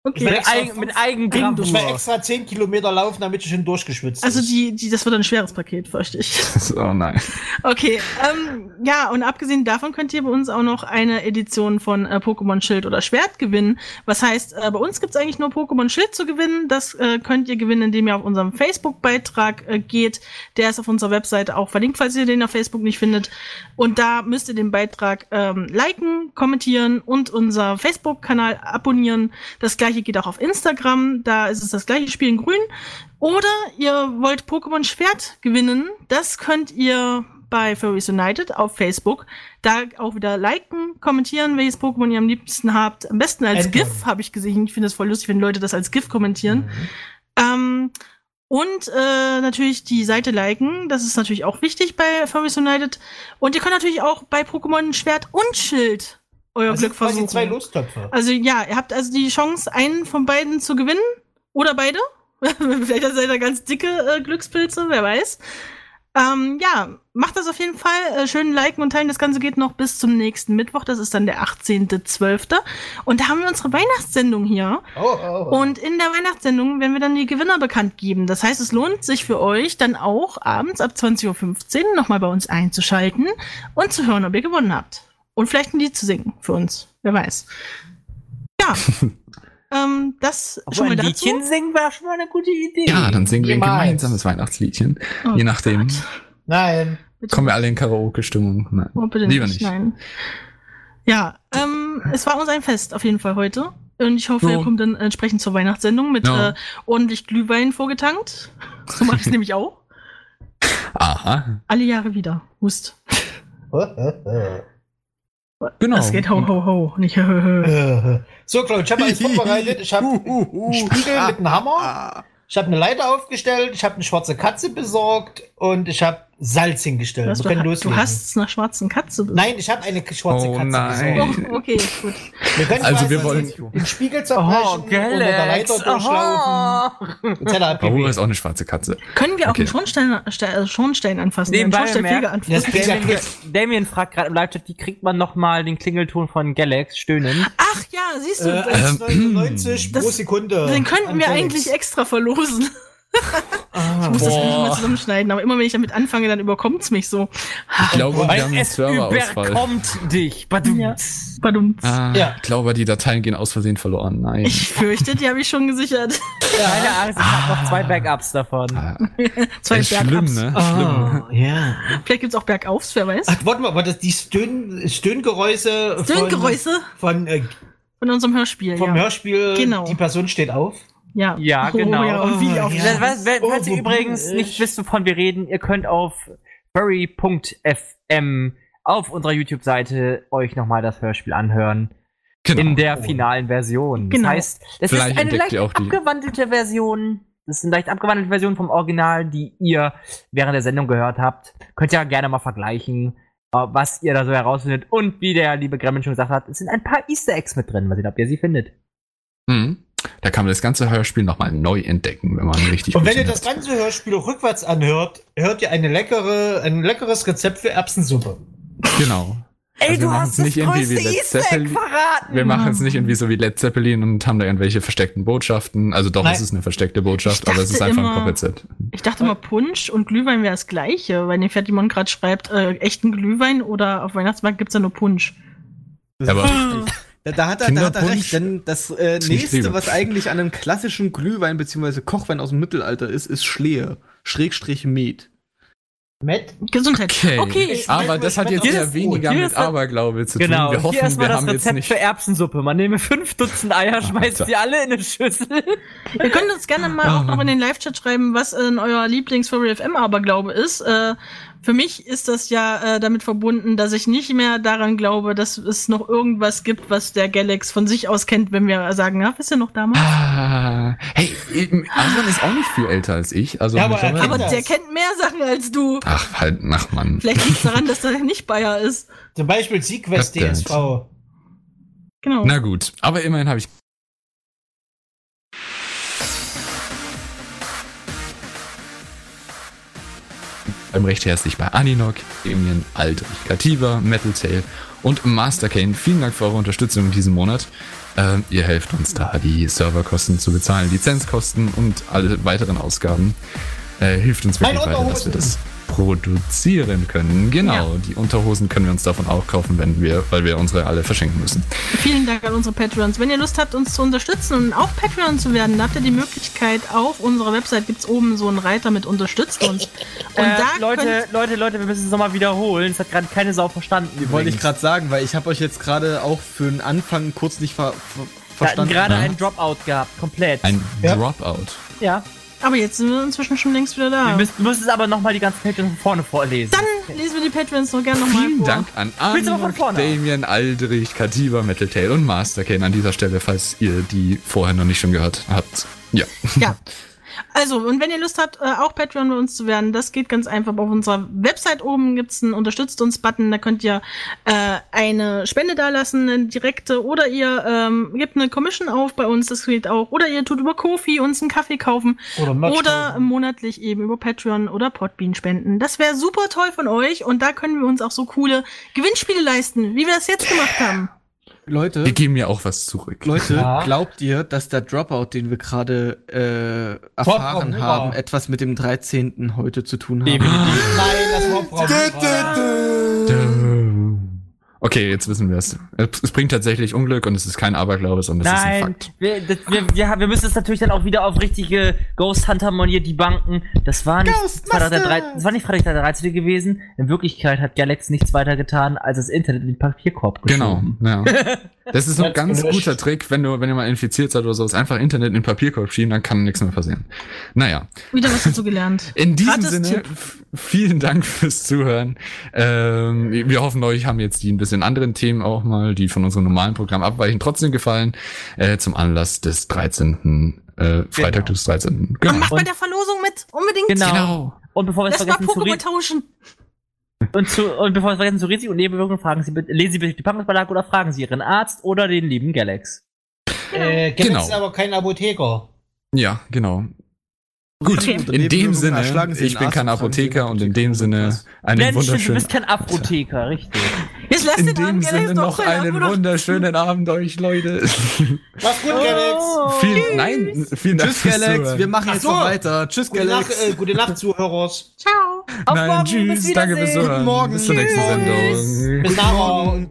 Okay. Mit Eigen, mit Ich will Eigengravur. extra 10 Kilometer laufen, damit ich schon durchgeschwitzt Also die, die, das wird ein schweres Paket, fürchte ich. Oh nein. Okay, ähm, ja, und abgesehen davon könnt ihr bei uns auch noch eine Edition von äh, Pokémon Schild oder Schwert gewinnen. Was heißt, äh, bei uns gibt's eigentlich nur Pokémon Schild zu gewinnen. Das äh, könnt ihr gewinnen, indem ihr auf unserem Facebook-Beitrag äh, geht. Der ist auf unserer Webseite auch verlinkt, falls ihr den auf Facebook nicht findet. Und da müsst ihr den Beitrag ähm, liken, kommentieren und unser Facebook-Kanal abonnieren. Das gleiche geht auch auf Instagram. Da ist es das gleiche Spiel in grün. Oder ihr wollt Pokémon Schwert gewinnen. Das könnt ihr bei Furries United auf Facebook. Da auch wieder liken, kommentieren, welches Pokémon ihr am liebsten habt. Am besten als Endlich. GIF, habe ich gesehen. Ich finde das voll lustig, wenn Leute das als GIF kommentieren. Ähm, und äh, natürlich die Seite liken. Das ist natürlich auch wichtig bei Furries United. Und ihr könnt natürlich auch bei Pokémon Schwert und Schild euer Das Glück versuchen. zwei Lostöpfe. Also ja, ihr habt also die Chance, einen von beiden zu gewinnen. Oder beide. Vielleicht seid ihr ganz dicke äh, Glückspilze, wer weiß. Ähm, ja, macht das auf jeden Fall. Äh, schön liken und teilen. Das Ganze geht noch bis zum nächsten Mittwoch. Das ist dann der 18.12. Und da haben wir unsere Weihnachtssendung hier. Oh, oh, oh. Und in der Weihnachtssendung werden wir dann die Gewinner bekannt geben. Das heißt, es lohnt sich für euch dann auch abends ab 20.15 Uhr nochmal bei uns einzuschalten und zu hören, ob ihr gewonnen habt. Und vielleicht ein Lied zu singen für uns. Wer weiß. Ja. ähm, das Obwohl schon mal ein dazu. Liedchen singen wäre schon mal eine gute Idee. Ja, dann singen wir ein gemeinsames Weihnachtsliedchen. Oh Je nachdem. Gott. Nein. Bitte Kommen wir alle in Karaoke-Stimmung. Nein. Oh, bitte Lieber nicht. nicht. Nein. Ja, ähm, es war uns ein Fest auf jeden Fall heute. Und ich hoffe, So. ihr kommt dann entsprechend zur Weihnachtssendung mit Ja. äh, ordentlich Glühwein vorgetankt. So mache ich es nämlich auch. Aha. Alle Jahre wieder. Hust. Genau. Das geht ho, ho, ho. Nicht hö, hö, hö. So, Claude, ich habe alles vorbereitet. Ich habe einen Spiegel mit einem Hammer. Ich habe eine Leiter aufgestellt. Ich habe eine schwarze Katze besorgt. Und ich habe Salz hingestellt. Was, du, ha- du hast es einer schwarzen Katze Nein, ich habe eine schwarze Oh Katze nein. Oh, okay, gut. Wir können Also wir wollen- den Spiegel zerbrechen Oh, und mit der Leiter durchlaufen. Bahura ist auch eine schwarze Katze. Können wir auch Okay. einen Schornstein, Ste- äh, Schornstein anfassen? Einen Schornsteinfeger anfassen? Damien. Damien fragt gerade im Live-Chat, wie kriegt man nochmal den Klingelton von Galax stöhnen? Ach ja, siehst du, Äh, das, 1,99 pro das- Sekunde. den könnten wir Felix. eigentlich extra verlosen. Ich muss das Boah. nicht mal zusammenschneiden, aber immer wenn ich damit anfange, dann überkommt's mich so. Ich glaube, wir haben einen es Serverausfall. überkommt dich. Badum. Ja. Badum. Ah, Ja. Ich glaube, die Dateien gehen aus Versehen verloren. Nein. Ich fürchte, die habe ich schon gesichert. Keine Angst, ich habe noch zwei Backups davon. Ah, Zwei ist schlimm, Bergups. ne? Schlimm. Ah, ja. Vielleicht gibt's auch Bergaufs, wer weiß. Ach, warte mal, war das die Stön Stöhngeräusche von- Stöhngeräusche von, äh, von unserem Hörspiel. vom ja. Hörspiel Genau. Die Person steht auf? Ja. Ja, Oh, genau. ja, und wie Oh, auf ja. Was, was, Oh, falls ihr wo übrigens bin nicht ich? wisst, wovon wir reden, ihr könnt auf furry.fm auf unserer YouTube-Seite euch nochmal das Hörspiel anhören. Genau. In der finalen Version. Genau. Das heißt, das Vielleicht ist eine leicht abgewandelte Version. Das ist eine leicht abgewandelte Version vom Original, die ihr während der Sendung gehört habt. Könnt ihr ja gerne mal vergleichen, äh, was ihr da so herausfindet. Und wie der liebe Gremlin schon gesagt hat, es sind ein paar Easter Eggs mit drin. Mal sehen, ob ihr sie findet. Mhm. Da kann man das ganze Hörspiel nochmal neu entdecken, wenn man richtig Und wenn ihr das ganze Hörspiel rückwärts anhört, hört ihr eine leckere, ein leckeres Rezept für Erbsensuppe. Genau. Ey, Also wir machen es nicht irgendwie wie Led Zeppelin. verraten! Wir machen es nicht irgendwie so wie Led Zeppelin und haben da irgendwelche versteckten Botschaften. Also doch, Nein. es ist eine versteckte Botschaft, aber es ist einfach ein immer- Kochrezept. Ich dachte mal, Punsch und Glühwein wäre das gleiche, weil den Fertimon gerade schreibt, äh, echten Glühwein oder auf Weihnachtsmarkt gibt's ja nur Punsch. Aber Da, da hat er, da hat er recht, denn das äh, nächste, Liebe. was eigentlich an einem klassischen Glühwein bzw. Kochwein aus dem Mittelalter ist, ist Schlehe. Schrägstrich Met. Matt? Gesundheit. okay. Okay. aber das hat jetzt Hier eher ist- weniger hier mit ist das- Aberglaube zu tun. Genau, Wir hier hoffen, erstmal wir das haben jetzt Rezept nicht. für Erbsensuppe. Man nehme fünf Dutzend Eier, schmeißt Alter. sie alle in eine Schüssel. Ihr könnt uns gerne mal auch noch in den Live-Chat schreiben, was in euer Lieblings-Furry FM Aberglaube ist. Äh, für mich ist das ja äh, damit verbunden, dass ich nicht mehr daran glaube, dass es noch irgendwas gibt, was der Galax von sich aus kennt, wenn wir sagen, ja, wisst ihr noch damals? Ah, hey, eben, Aaron ist auch nicht viel älter als ich. Also Ja, aber er Aber der kennt mehr Sachen als du. Ach, halt, ach Mann. Vielleicht liegt es daran, dass er nicht Bayer ist. Zum Beispiel Sequest. DSV. Genau. Na gut, aber immerhin habe ich. Beim recht herzlich bei Aninok, Damien, Aldrich, Katiba, Metal Tail und Master Kane. Vielen Dank für eure Unterstützung in diesem Monat. Ähm, ihr helft uns da, die Serverkosten zu bezahlen, Lizenzkosten und alle weiteren Ausgaben. Äh, hilft uns wirklich weiter, dass wir das produzieren können. Genau, Ja. die Unterhosen können wir uns davon auch kaufen, wenn wir, weil wir unsere alle verschenken müssen. Vielen Dank an unsere Patreons. Wenn ihr Lust habt, uns zu unterstützen und auch Patreon zu werden, dann habt ihr die Möglichkeit, auf unserer Website gibt's oben so einen Reiter mit unterstützt uns. Und äh, da Leute, Leute, Leute, wir müssen es nochmal wiederholen. Es hat gerade keine Sau verstanden. Wollte ich übrigens. gerade sagen, weil ich habe euch jetzt gerade auch für den Anfang kurz nicht ver ver Wir hatten verstanden. gerade Ja. einen Dropout gehabt, komplett. Ein Ja. Dropout. ja. Aber jetzt sind wir inzwischen schon längst wieder Wir da. müssen, müssen es aber nochmal die ganzen Pages von vorne vorlesen. Dann lesen wir die Patreons noch gerne nochmal Vielen vor. Dank an vorne? Damien, Aldrich, Katiba, Metal Tail und Master Kane an dieser Stelle, falls ihr die vorher noch nicht schon gehört habt. Ja. Ja. Also, und wenn ihr Lust habt, äh, auch Patreon bei uns zu werden, das geht ganz einfach. Auf unserer Website oben gibt's einen Unterstützt uns-Button. Da könnt ihr äh, eine Spende dalassen, eine direkte, oder ihr ähm, gebt eine Commission auf bei uns, das geht auch. Oder ihr tut über Kofi uns einen Kaffee kaufen. Oder Oder kaufen. monatlich eben über Patreon oder Podbean spenden. Das wäre super toll von euch und da können wir uns auch so coole Gewinnspiele leisten, wie wir das jetzt gemacht haben. Leute, Wir geben ja auch was zurück. Leute, Ja. glaubt ihr, dass der Dropout, den wir gerade äh, erfahren Dropout, haben, ja. etwas mit dem 13. heute zu tun hat? Definitiv. Nein, das war Frau Okay, jetzt wissen wir es. Es bringt tatsächlich Unglück und es ist kein Aberglaube, sondern es ist ein Nein, Fakt. wir, das, wir, wir, wir müssen es natürlich dann auch wieder auf richtige Ghost Hunter Manier debunken. Das war nicht Freitag der, 13, das war nicht Freitag der 13. gewesen. In Wirklichkeit hat Galax nichts weiter getan, als das Internet in den Papierkorb Genau, geschoben. ja. Das ist so ein Ganz gelöscht. guter Trick, wenn du, wenn ihr mal infiziert seid oder sowas, einfach Internet in den Papierkorb schieben, dann kann nichts mehr passieren. Naja, Wieder was dazu gelernt. in diesem Gratis Sinne, vielen Dank fürs Zuhören. Ähm, wir hoffen, euch haben jetzt die ein bisschen anderen Themen auch mal, die von unserem normalen Programm abweichen, trotzdem gefallen, äh, zum Anlass des 13., äh, Freitag des 13. Und Genau. macht bei Und- der Verlosung mit, unbedingt. Genau. Genau. Und bevor wir es Lass mal vergessen zu, Pokémon Ri- tauschen. und, zu, und bevor wir es vergessen zu Risiko und Nebenwirkungen, fragen Sie bitte, lesen Sie bitte die Packungsbeilage oder fragen Sie Ihren Arzt oder den lieben Galax. Äh, Galax Genau. ist aber kein Apotheker. Ja, genau. Gut, Okay. in dem Sinne, ich bin kein Apotheker und in dem Sinne einen Mensch, du wunderschönen bist kein Apotheker, richtig. Jetzt lasst In den dem Abend Sinne noch einen wunderschönen Abend euch, Leute. Mach's gut, Galax. vielen, nein, vielen Dank Tschüss, fürs Galax. Zuhören. Wir machen Ach jetzt so. noch weiter. Tschüss, Gute Nacht, Galax. äh, gute Nacht, Zuhörers. Ciao. Auf Nein, morgen, bis tschüss, danke fürs. Zuhören. Morgen. Bis zur nächsten. Sendung. Bis nachher.